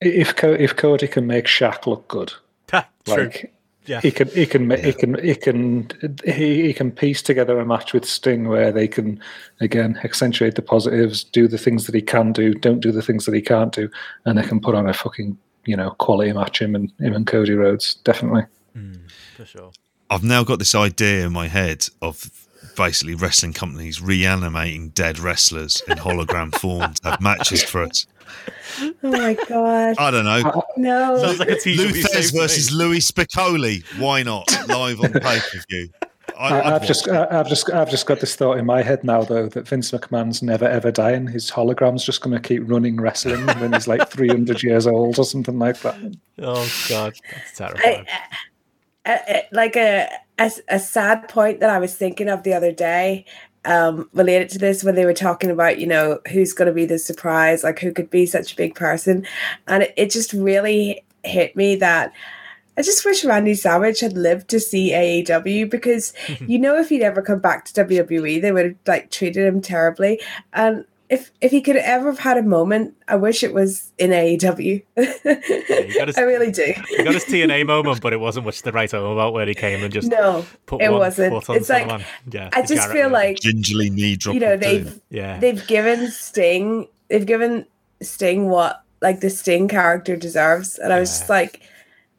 [SPEAKER 3] If Co- if Cody can make Shaq look good, like
[SPEAKER 1] Yeah.
[SPEAKER 3] he can he can ma- he can he can he, he can piece together a match with Sting where they can again accentuate the positives, do the things that he can do, don't do the things that he can't do, and they can put on a fucking you know quality match him and him and Cody Rhodes definitely.
[SPEAKER 1] Mm, for sure.
[SPEAKER 2] I've now got this idea in my head of basically wrestling companies reanimating dead wrestlers in hologram form to have matches for us.
[SPEAKER 4] Oh my god.
[SPEAKER 2] I don't know.
[SPEAKER 4] Uh, no.
[SPEAKER 1] Sounds like a teaser. we
[SPEAKER 2] Lou Thesz
[SPEAKER 1] saved to me.
[SPEAKER 2] versus Louie Spicolli. Why not? Live on pay per view.
[SPEAKER 3] I, I've just I- I've just I've just got this thought in my head now though that Vince McMahon's never ever dying. His hologram's just going to keep running wrestling when he's like 300 years old or something like that.
[SPEAKER 1] Oh god, that's terrifying.
[SPEAKER 4] I, I, like a, a a sad point that I was thinking of the other day, um, related to this when they were talking about you know who's going to be the surprise, like who could be such a big person, and it, it just really hit me that. I just wish Randy Savage had lived to see AEW because you know if he'd ever come back to WWE, they would have like treated him terribly. And if if he could ever have had a moment, I wish it was in AEW.
[SPEAKER 1] got his-
[SPEAKER 4] I really do.
[SPEAKER 1] He got his TNA moment, but it wasn't much to write home about where he came and just
[SPEAKER 4] No,
[SPEAKER 1] put
[SPEAKER 4] it
[SPEAKER 1] one
[SPEAKER 4] wasn't.
[SPEAKER 1] foot on
[SPEAKER 4] It's like
[SPEAKER 1] someone. yeah,
[SPEAKER 4] I just feel
[SPEAKER 1] move.
[SPEAKER 4] like
[SPEAKER 2] Gingerly knee drop.
[SPEAKER 4] you know they've
[SPEAKER 1] yeah,
[SPEAKER 4] they've given Sting they've given Sting what like the Sting character deserves, and I was just like,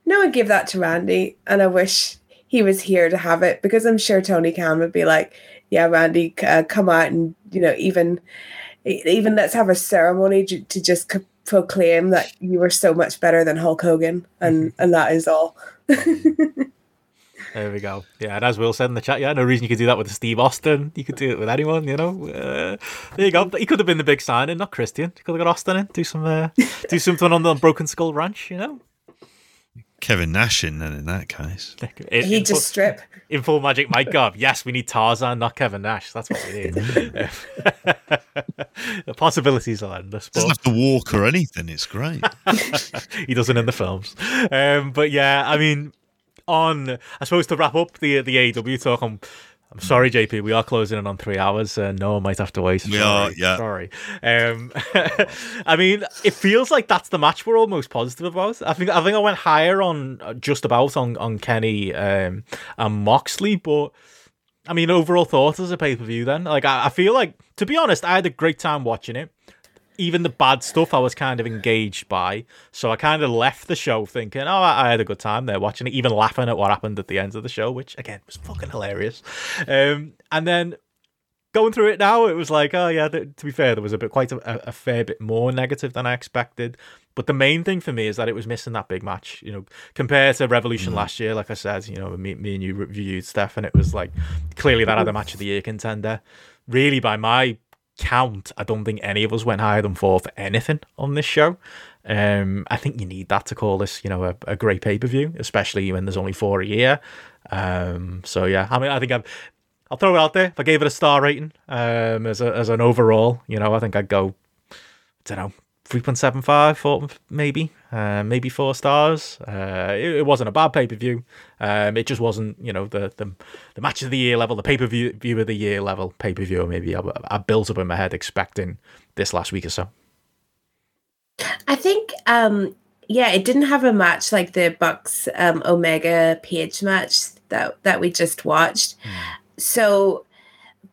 [SPEAKER 4] no, I give that to Randy, and I wish he was here to have it because I'm sure Tony Khan would be like, yeah, Randy, uh, come out and you know even even let's have a ceremony to, to just c- proclaim that you were so much better than Hulk Hogan, and and that is all.
[SPEAKER 1] there we go. Yeah, and as Will said in the chat, yeah, no reason you could do that with Steve Austin. You could do it with anyone, you know. Uh, there you go. He could have been the big signing, not Christian. He could have got Austin in, do some, uh, do something on the Broken Skull Ranch, you know.
[SPEAKER 2] Kevin Nash in then in that case.
[SPEAKER 1] In,
[SPEAKER 4] He
[SPEAKER 1] in
[SPEAKER 4] just
[SPEAKER 1] full,
[SPEAKER 4] strip.
[SPEAKER 1] in full Magic Mike Gob. Yes, we need Tarzan, not Kevin Nash. That's what we need. the possibilities are endless.
[SPEAKER 2] Doesn't have to walk or anything. It's great.
[SPEAKER 1] he doesn't in the films. Um, but yeah, I mean, on I suppose to wrap up the the AEW talk, I'm I'm sorry, JP, we are closing in on three hours. Uh, Noah might have to wait.
[SPEAKER 2] We
[SPEAKER 1] Sorry,
[SPEAKER 2] are, yeah.
[SPEAKER 1] Sorry. Um, I mean, it feels like that's the match we're almost positive about. I think I think I went higher on uh, just about on on Kenny um, and Moxley, but. I mean, overall thoughts as a pay per view. Then, like, I, I feel like, to be honest, I had a great time watching it even the bad stuff I was kind of engaged by. So I kind of left the show thinking, oh, I had a good time there watching it, even laughing at what happened at the end of the show, which again was fucking hilarious. Um, and then going through it now, it was like, oh yeah. th- to be fair, there was a bit quite a, a fair bit more negative than I expected. But the main thing for me is that it was missing that big match. You know, compared to Revolution last year, like I said, you know, me, me and you reviewed stuff, and it was like clearly that had a match of the year contender. Really, by my count, I don't think any of us went higher than four for anything on this show. Um, I think you need that to call this, you know, a, a great pay per view, especially when there's only four a year. Um, so yeah, I mean, I think I've, I'll throw it out there. If I gave it a star rating, um, as a, as an overall, you know, I think I'd go, I don't know, 3.75 4 maybe uh, maybe four stars. Uh, it, it, wasn't a bad pay-per-view. Um, it just wasn't you know the, the the match of the year level the pay-per-view view of the year level pay-per-view maybe I, I built up in my head expecting this last week or so.
[SPEAKER 4] I think um yeah it didn't have a match like the bucks um, omega page match that that we just watched. Mm. so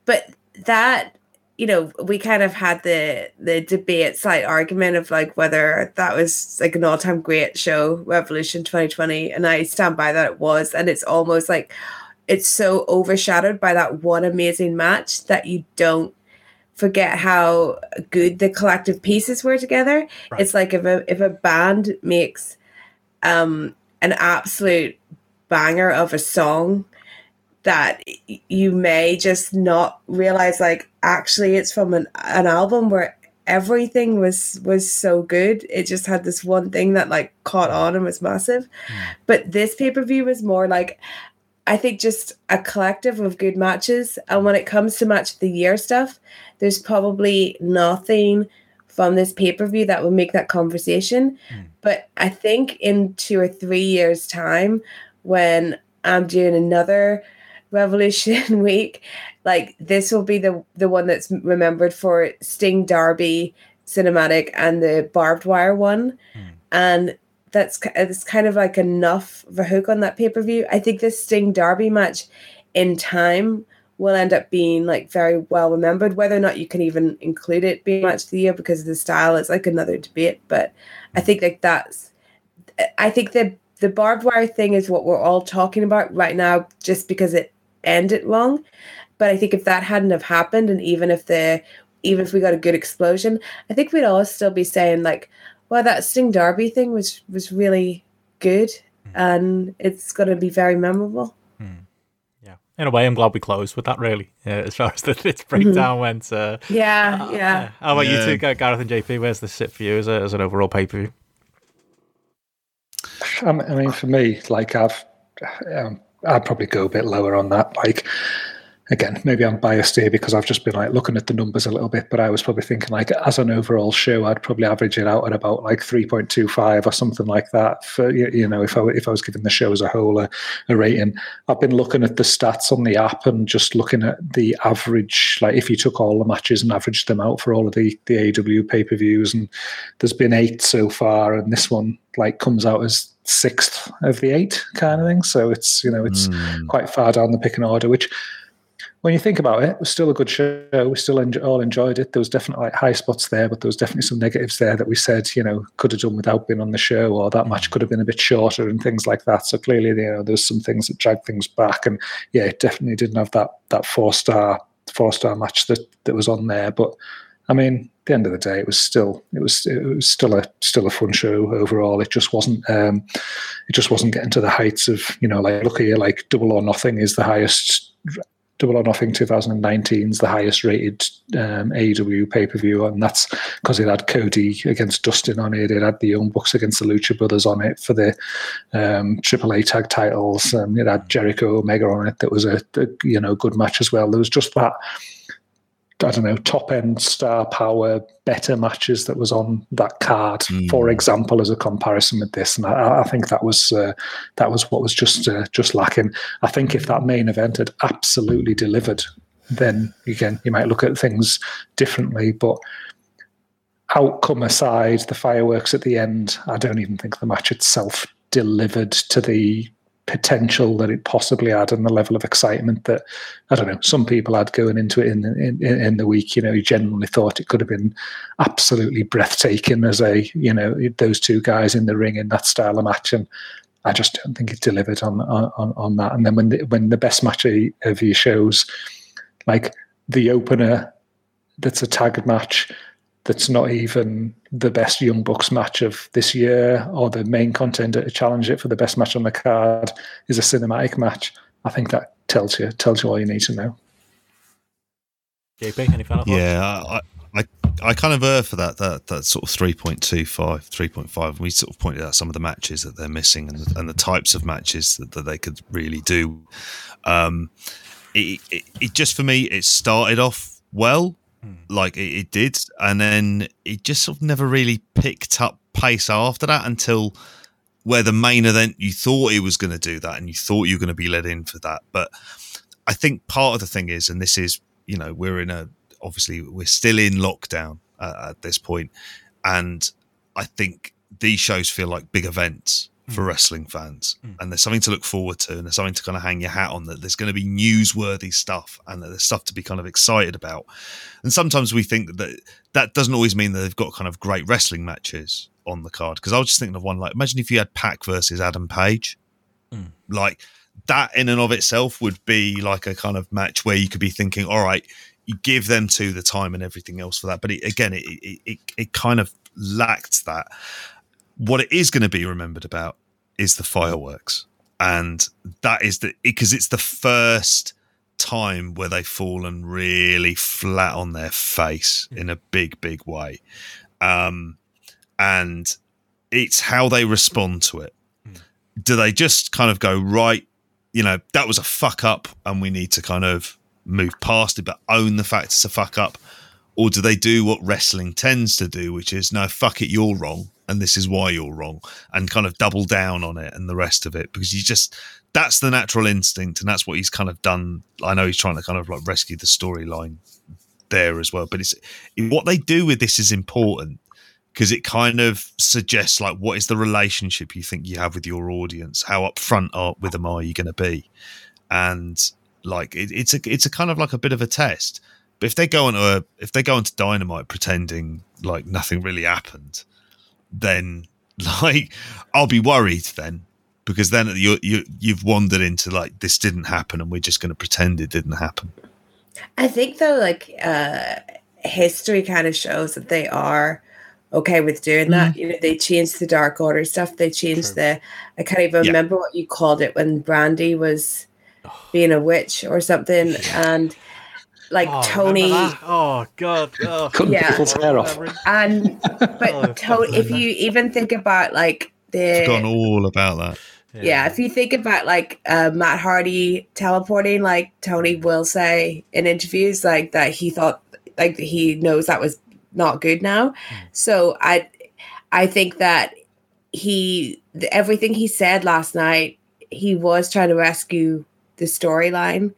[SPEAKER 4] but that you know, we kind of had the the debate, slight argument of like whether that was like an all time great show, Revolution 2020, and I stand by that it was, and it's almost like it's so overshadowed by that one amazing match that you don't forget how good the collective pieces were together. Right. It's like if a if a band makes um an absolute banger of a song that you may just not realize like actually it's from an, an album where everything was was so good it just had this one thing that like caught on and was massive mm. but this pay-per-view was more like i think just a collective of good matches and when it comes to match of the year stuff there's probably nothing from this pay-per-view that will make that conversation mm. but i think in two or three years time when i'm doing another Revolution Week, like this will be the the one that's remembered for Sting Darby cinematic and the barbed wire one, mm. and that's it's kind of like enough of a hook on that pay per view. I think this Sting Darby match in time will end up being like very well remembered. Whether or not you can even include it being match of the year because of the style is like another debate. But I think like that's I think the the barbed wire thing is what we're all talking about right now, just because it end it wrong. But I think if that hadn't have happened, and even if the even if we got a good explosion, I think we'd all still be saying like, "Well, that Sting Darby thing was was really good, mm. and it's going to be very memorable."
[SPEAKER 1] Mm. Yeah, in a way, I'm glad we closed with that. Really, yeah, as far as the its breakdown mm-hmm. went. Uh,
[SPEAKER 4] yeah, uh, yeah.
[SPEAKER 1] How about yeah. you two, Gareth and JP? Where's the sit for you as, a, as an overall pay per view?
[SPEAKER 3] I mean, for me, like I've um, I'd probably go a bit lower on that. Like, again, maybe I'm biased here because I've just been like looking at the numbers a little bit, but I was probably thinking like as an overall show, I'd probably average it out at about like 3.25 or something like that. For you know, if I if I was giving the show as a whole a, a rating, I've been looking at the stats on the app and just looking at the average. Like if you took all the matches and averaged them out for all of the the AEW pay per views, and there's been eight so far, and this one like comes out as sixth of the eight kind of thing. So it's you know it's mm. quite far down the picking order. Which, when you think about it, it was still a good show. We still enjoy, all enjoyed it. There was definitely like high spots there, but there was definitely some negatives there that we said you know could have done without being on the show, or that match could have been a bit shorter and things like that. So clearly, you know, there's some things that dragged things back, and yeah, it definitely didn't have that that four star four star match that that was on there, but. I mean, the end of the day, it was still it was it was still a still a fun show overall. It just wasn't um, it just wasn't getting to the heights of you know like look here like Double or Nothing is the highest. Double or Nothing 2019 is the highest rated um, AEW pay per view, and that's because it had Cody against Dustin on it. It had the Young Bucks against the Lucha Brothers on it for the um, AAA tag titles. Um, it had Jericho Omega on it. That was a, a you know good match as well. There was just that I don't know, top end star power, better matches that was on that card, mm. for example, as a comparison with this. And I, I think that was uh, that was what was just uh, just lacking. I think if that main event had absolutely delivered, then again you might look at things differently. But outcome aside, the fireworks at the end, I don't even think the match itself delivered to the potential that it possibly had and the level of excitement that I don't know some people had going into it in in, in the week. You know, you genuinely thought it could have been absolutely breathtaking as a you know those two guys in the ring in that style of match, and I just don't think it delivered on on, on that. And then when the, when the best match of your shows, like the opener, that's a tag match that's not even the best Young Bucks match of this year or the main contender to challenge it for the best match on the card is a cinematic match. I think that tells you tells you all you need to know.
[SPEAKER 1] JP, any final thoughts?
[SPEAKER 2] Yeah, I, I, I kind of err for that that that sort of 3.25, 3.5. We sort of pointed out some of the matches that they're missing and the, and the types of matches that, that they could really do. Um, it, it, it just for me, it started off well, like it, it did, and then it just sort of never really picked up pace after that until where the main event you thought it was going to do that and you thought you were going to be led in for that. But I think part of the thing is, and this is, you know, we're in a obviously we're still in lockdown uh, at this point, and I think these shows feel like big events for
[SPEAKER 1] Mm.
[SPEAKER 2] wrestling fans,
[SPEAKER 1] Mm.
[SPEAKER 2] and there's something to look forward to, and there's something to kind of hang your hat on. That there's going to be newsworthy stuff, and that there's stuff to be kind of excited about. And sometimes we think that that doesn't always mean that they've got kind of great wrestling matches on the card. Because I was just thinking of one like, imagine if you had Pac versus Adam Page,
[SPEAKER 1] Mm.
[SPEAKER 2] like that in and of itself would be like a kind of match where you could be thinking, all right, you give them to the time and everything else for that. But it, again, it, it it it kind of lacked that. What it is going to be remembered about is the fireworks, and that is the because it's the first time where they've fallen really flat on their face in a big, big way. Um, and it's how they respond to it. Do they just kind of go, right, you know, that was a fuck up and we need to kind of move past it, but own the fact it's a fuck up? Or do they do what wrestling tends to do, which is, no, fuck it, you're wrong. And this is why you're wrong, and kind of double down on it and the rest of it because you just that's the natural instinct, and that's what he's kind of done. I know he's trying to kind of like rescue the storyline there as well, but it's what they do with this is important because it kind of suggests like what is the relationship you think you have with your audience, how upfront are with them are you going to be, and like it, it's a it's a kind of like a bit of a test. But if they go on a if they go into Dynamite pretending like nothing really happened, then like I'll be worried then because then you you you've wandered into like this didn't happen and we're just going to pretend it didn't happen.
[SPEAKER 4] I think though, like uh, history kind of shows that they are okay with doing that. You know, they changed the Dark Order stuff. They changed
[SPEAKER 1] True.
[SPEAKER 4] the. I can't even
[SPEAKER 2] Yeah.
[SPEAKER 4] remember what you called it when Brandi was being a witch or something, and like
[SPEAKER 1] Oh,
[SPEAKER 4] Tony.
[SPEAKER 1] Oh god. Oh.
[SPEAKER 3] Cutting
[SPEAKER 4] Yeah.
[SPEAKER 3] people's hair off.
[SPEAKER 4] And
[SPEAKER 1] Oh,
[SPEAKER 4] but to- if you even think about like the
[SPEAKER 2] Forgotten all about that.
[SPEAKER 4] yeah. if you think about like uh, Matt Hardy teleporting, like Tony will say in interviews, like that he thought, like he knows that was not good now. So I, I think that he th- everything he said last night, he was trying to rescue the storyline.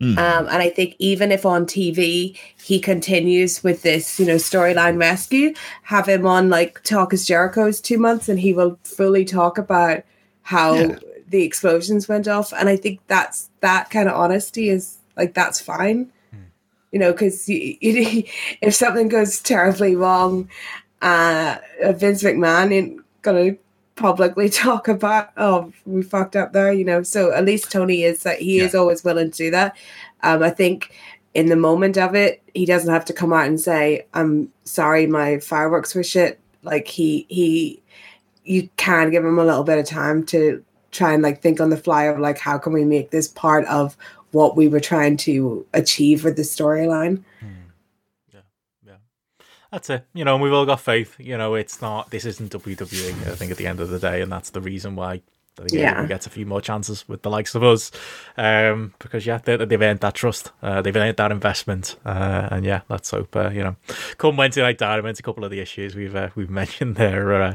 [SPEAKER 2] Mm.
[SPEAKER 4] Um, and I think even if on TV he continues with this, you know, storyline rescue, have him on like Talk Is Jericho's two months, and he will fully talk about how
[SPEAKER 2] Yeah.
[SPEAKER 4] the explosions went off. And I think that's that kind of honesty is like that's fine, you know, because if something goes terribly wrong, uh, Vince McMahon ain't gonna publicly talk about oh we fucked up there you know. So at least tony is that he is always willing to do that. Um i think in the moment of it he doesn't have to come out and say i'm sorry my fireworks were shit. Like he he you can give him a little bit of time to try and like think on the fly of like how can we make this part of what we were trying to achieve with the storyline
[SPEAKER 1] That's it. You know, and we've all got faith. You know, it's not. This isn't WWE. I think at the end of the day, and that's the reason why. I think
[SPEAKER 4] Yeah.
[SPEAKER 1] gets a few more chances with the likes of us, um, because yeah, they, they've earned that trust, uh, they've earned that investment, uh, and yeah, let's hope uh, you know, come Wednesday night Dynamite, a couple of the issues we've uh, we've mentioned there are, uh,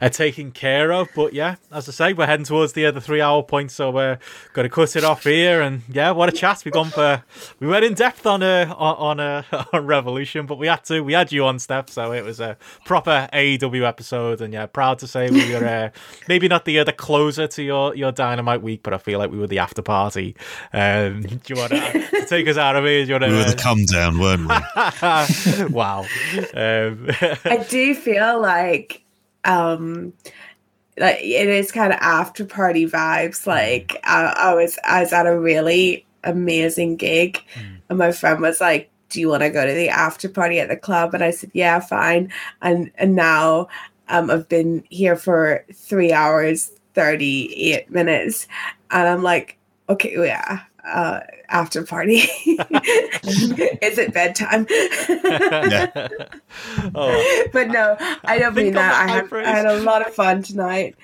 [SPEAKER 1] are taken care of. But yeah, as I say, we're heading towards the other three hour point, so we're going to cut it off here. And yeah, what a chat! We've gone for we went in depth on uh, on on, Revolution, but we had to we had you on step, so it was a proper AEW episode. And yeah, proud to say we were uh, maybe not the uh, the closer to your your Dynamite week, but I feel like we were the after party. Um, do you want to take us out of here? Do you want
[SPEAKER 2] We were the
[SPEAKER 1] to?
[SPEAKER 2] come down, weren't we?
[SPEAKER 1] wow. Um,
[SPEAKER 4] I do feel like um like it is kind of after party vibes. Like I, I was I was at a really amazing gig and my friend was like, Do you want to go to the after party at the club? And I said, Yeah, fine. And and now um I've been here for three hours, thirty eight minutes, and I'm like, Okay, yeah. uh, after party. Is it bedtime?
[SPEAKER 1] Oh,
[SPEAKER 4] but no, I don't
[SPEAKER 1] Think
[SPEAKER 4] mean that. I, have. I had a lot of fun tonight.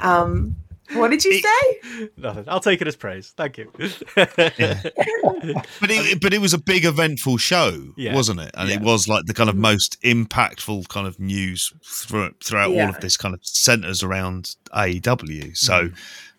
[SPEAKER 4] Um, what did you
[SPEAKER 2] It-
[SPEAKER 4] say?
[SPEAKER 1] nothing. I'll take it as praise. Thank you.
[SPEAKER 2] But it, but it was a big eventful show,
[SPEAKER 1] Yeah.
[SPEAKER 2] wasn't it? And it was like the kind of most impactful kind of news thro- throughout all of this kind of centers around AEW. So,
[SPEAKER 1] Mm.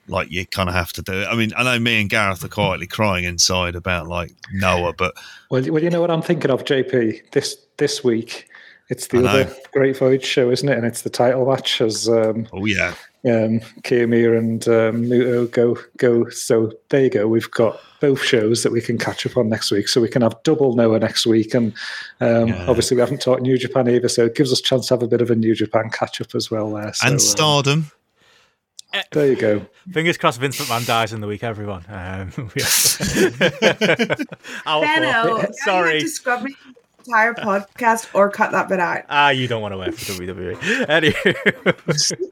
[SPEAKER 2] like, you kind of have to do it. I mean, I know me and Gareth are quietly crying inside about like Noah, but
[SPEAKER 3] Well, well, you know what I'm thinking of, JP. This this week, it's the other Great Voyage show, isn't it? And it's the title match as um,
[SPEAKER 2] oh yeah,
[SPEAKER 3] um, Kiyomiya and um, Muto go go. So there you go. We've got both shows that we can catch up on next week. So we can have double Noah next week, and um,
[SPEAKER 2] Yeah.
[SPEAKER 3] obviously we haven't talked New Japan either, so it gives us a chance to have a bit of a New Japan catch up as well there. So,
[SPEAKER 2] and
[SPEAKER 3] um,
[SPEAKER 2] Stardom.
[SPEAKER 3] there you go.
[SPEAKER 1] Fingers crossed Vince McMahon dies in the week, everyone. Um, Our
[SPEAKER 4] Benno,
[SPEAKER 1] fault.
[SPEAKER 4] now you
[SPEAKER 1] Sorry.
[SPEAKER 4] Have to scrub me the entire podcast or cut that bit out.
[SPEAKER 1] Ah, you don't want to work for WWE. Anyway,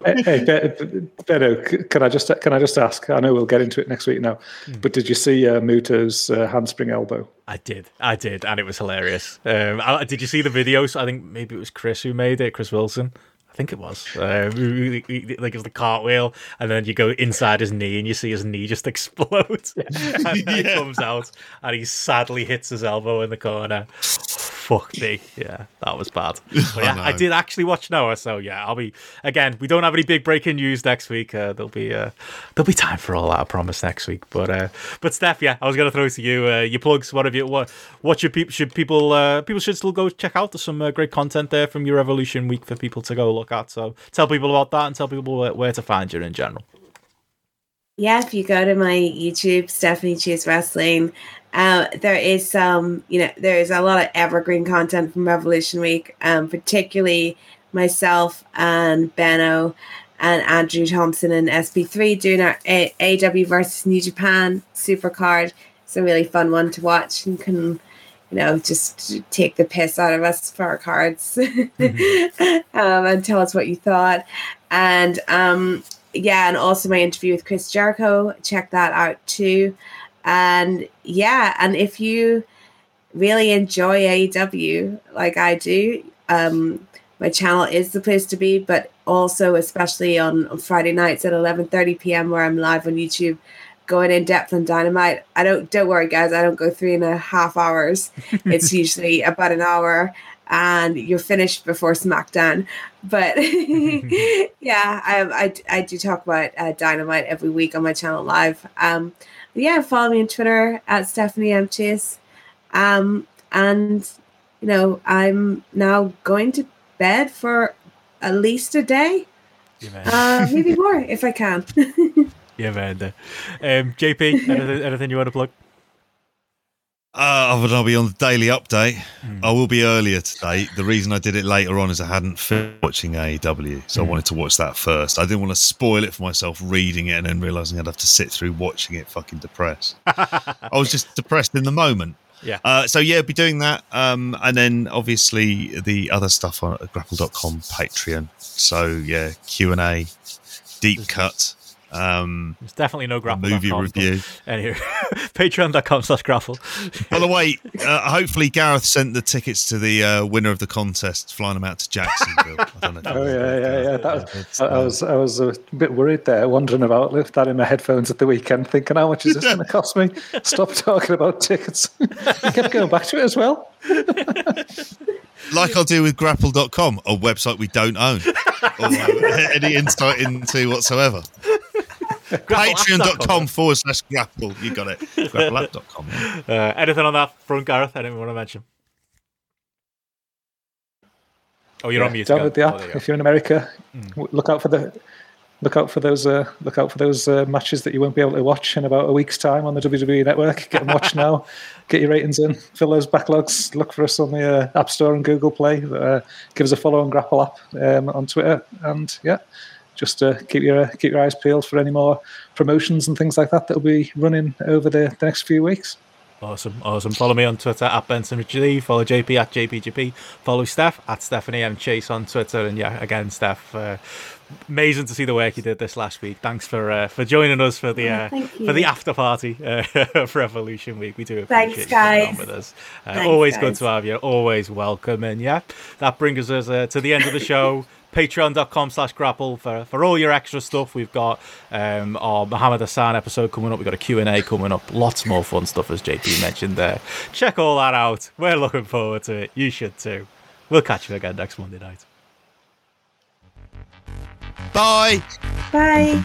[SPEAKER 3] hey, hey Be- can I just can I just ask? I know we'll get into it next week now, but did you see uh, Muto's uh, handspring elbow?
[SPEAKER 1] I did, I did, and it was hilarious. Um, I, did you see the videos? I think maybe it was Chris who made it, Chris Wilson. I think it was. Um, he- he- he- like it's the cartwheel, and then you go inside his knee, and you see his knee just explode, and then it
[SPEAKER 2] Yeah.
[SPEAKER 1] comes out, and he sadly hits his elbow in the corner. Fuck me, yeah, that was bad. But yeah, I,
[SPEAKER 2] know.
[SPEAKER 1] did actually watch Noah, so yeah, I'll be again. We don't have any big breaking news next week. Uh, there'll be uh, there'll be time for all that, I promise, next week. But uh, but Steph, yeah, I was gonna throw it to you. Uh, your plugs. What have you? What what should people should people uh, people should still go check out? There's some uh, great content there from your Revolution week for people to go look at. So tell people about that and tell people where, where to find you in general.
[SPEAKER 4] Yeah, if you go to my YouTube, Stephanie Chase Wrestling, uh, there is some, you know, there is a lot of evergreen content from Revolution Week, um, particularly myself and Benno and Andrew Thompson and SP3 doing our A- AEW versus New Japan super card. It's a really fun one to watch and can, you know, just take the piss out of us for our cards um, and tell us what you thought. And um, yeah, and also my interview with Chris Jericho. Check that out too. And yeah, and if you really enjoy AEW like I do, um, my channel is the place to be. But also, especially on, on Friday nights at eleven thirty p.m., where I'm live on YouTube, going in depth on Dynamite. I don't don't worry, guys. I don't go three and a half hours. it's usually about an hour, and you're finished before SmackDown. But yeah, I, I, I do talk about uh, Dynamite every week on my channel live. Um, yeah, follow me on Twitter at Stephanie M Chase. Um, and you know, I'm now going to bed for at least a day,
[SPEAKER 1] Yeah,
[SPEAKER 4] uh, maybe more if I can.
[SPEAKER 1] yeah, man. Um, JP, anything, anything you want to plug?
[SPEAKER 2] Uh, I'll be on the daily update. I will be earlier today. The reason I did it later on is I hadn't finished watching AEW, so I wanted to watch that first. I didn't want to spoil it for myself reading it and then realizing I'd have to sit through watching it fucking depressed. I was just depressed in the moment.
[SPEAKER 1] Yeah.
[SPEAKER 2] Uh, so yeah, be doing that, um, and then obviously the other stuff on grapple.com, Patreon. So yeah, Q and A, deep cut, um,
[SPEAKER 1] There's definitely no grapple.
[SPEAKER 2] movie review.
[SPEAKER 1] Anyway, patreon.com slash grapple.
[SPEAKER 2] By the way, uh, hopefully Gareth sent the tickets to the uh, winner of the contest, flying them out to Jacksonville. I don't know.
[SPEAKER 3] Oh
[SPEAKER 2] you-
[SPEAKER 3] yeah, yeah, yeah. That was,
[SPEAKER 2] It's,
[SPEAKER 3] I, I was I was a bit worried there, wondering about with that in my headphones at the weekend, thinking how much is this going to cost me? Stop talking about tickets. I kept going back to it as well.
[SPEAKER 2] like I'll do with grapple.com, a website we don't own, or any insight into whatsoever. Patreon.com forward slash grapple. You got it. Grappleapp.com.
[SPEAKER 1] Uh, anything on that front, Gareth? Anything you want to mention? Oh, you're on mute.
[SPEAKER 3] Download the app
[SPEAKER 1] Oh, there you
[SPEAKER 3] if you're in America. W- Look out for the look out for those uh, look out for those uh, matches that you won't be able to watch in about a week's time on the WWE Network. Get them watched now. Get your ratings in. Fill those backlogs. Look for us on the uh, App Store and Google Play. Uh, give us a follow on Grapple app um, on Twitter. And yeah, just uh, keep your uh, keep your eyes peeled for any more promotions and things like that that will be running over the, the next few weeks.
[SPEAKER 1] Awesome, awesome. Follow me on Twitter at Benson Richard Lee. Follow JP at JPGP. Follow Steph at Stephanie and Chase on Twitter. And yeah, again, Steph, uh, amazing to see the work you did this last week. Thanks for uh, for joining us for the
[SPEAKER 5] Oh,
[SPEAKER 1] uh,
[SPEAKER 5] thank
[SPEAKER 1] for the after party uh, for Revolution Week. We do appreciate
[SPEAKER 5] Thanks,
[SPEAKER 1] you coming on with us. Uh,
[SPEAKER 5] Thanks,
[SPEAKER 1] always good to have you. Always welcome. And yeah, that brings us uh, to the end of the show. Patreon.com slash grapple for, for all your extra stuff. We've got um, our Muhammad Hassan episode coming up. We've got a Q&A coming up. Lots more fun stuff, as JP mentioned there. Check all that out. We're looking forward to it. You should too. We'll catch you again next Monday night.
[SPEAKER 2] Bye.
[SPEAKER 5] Bye.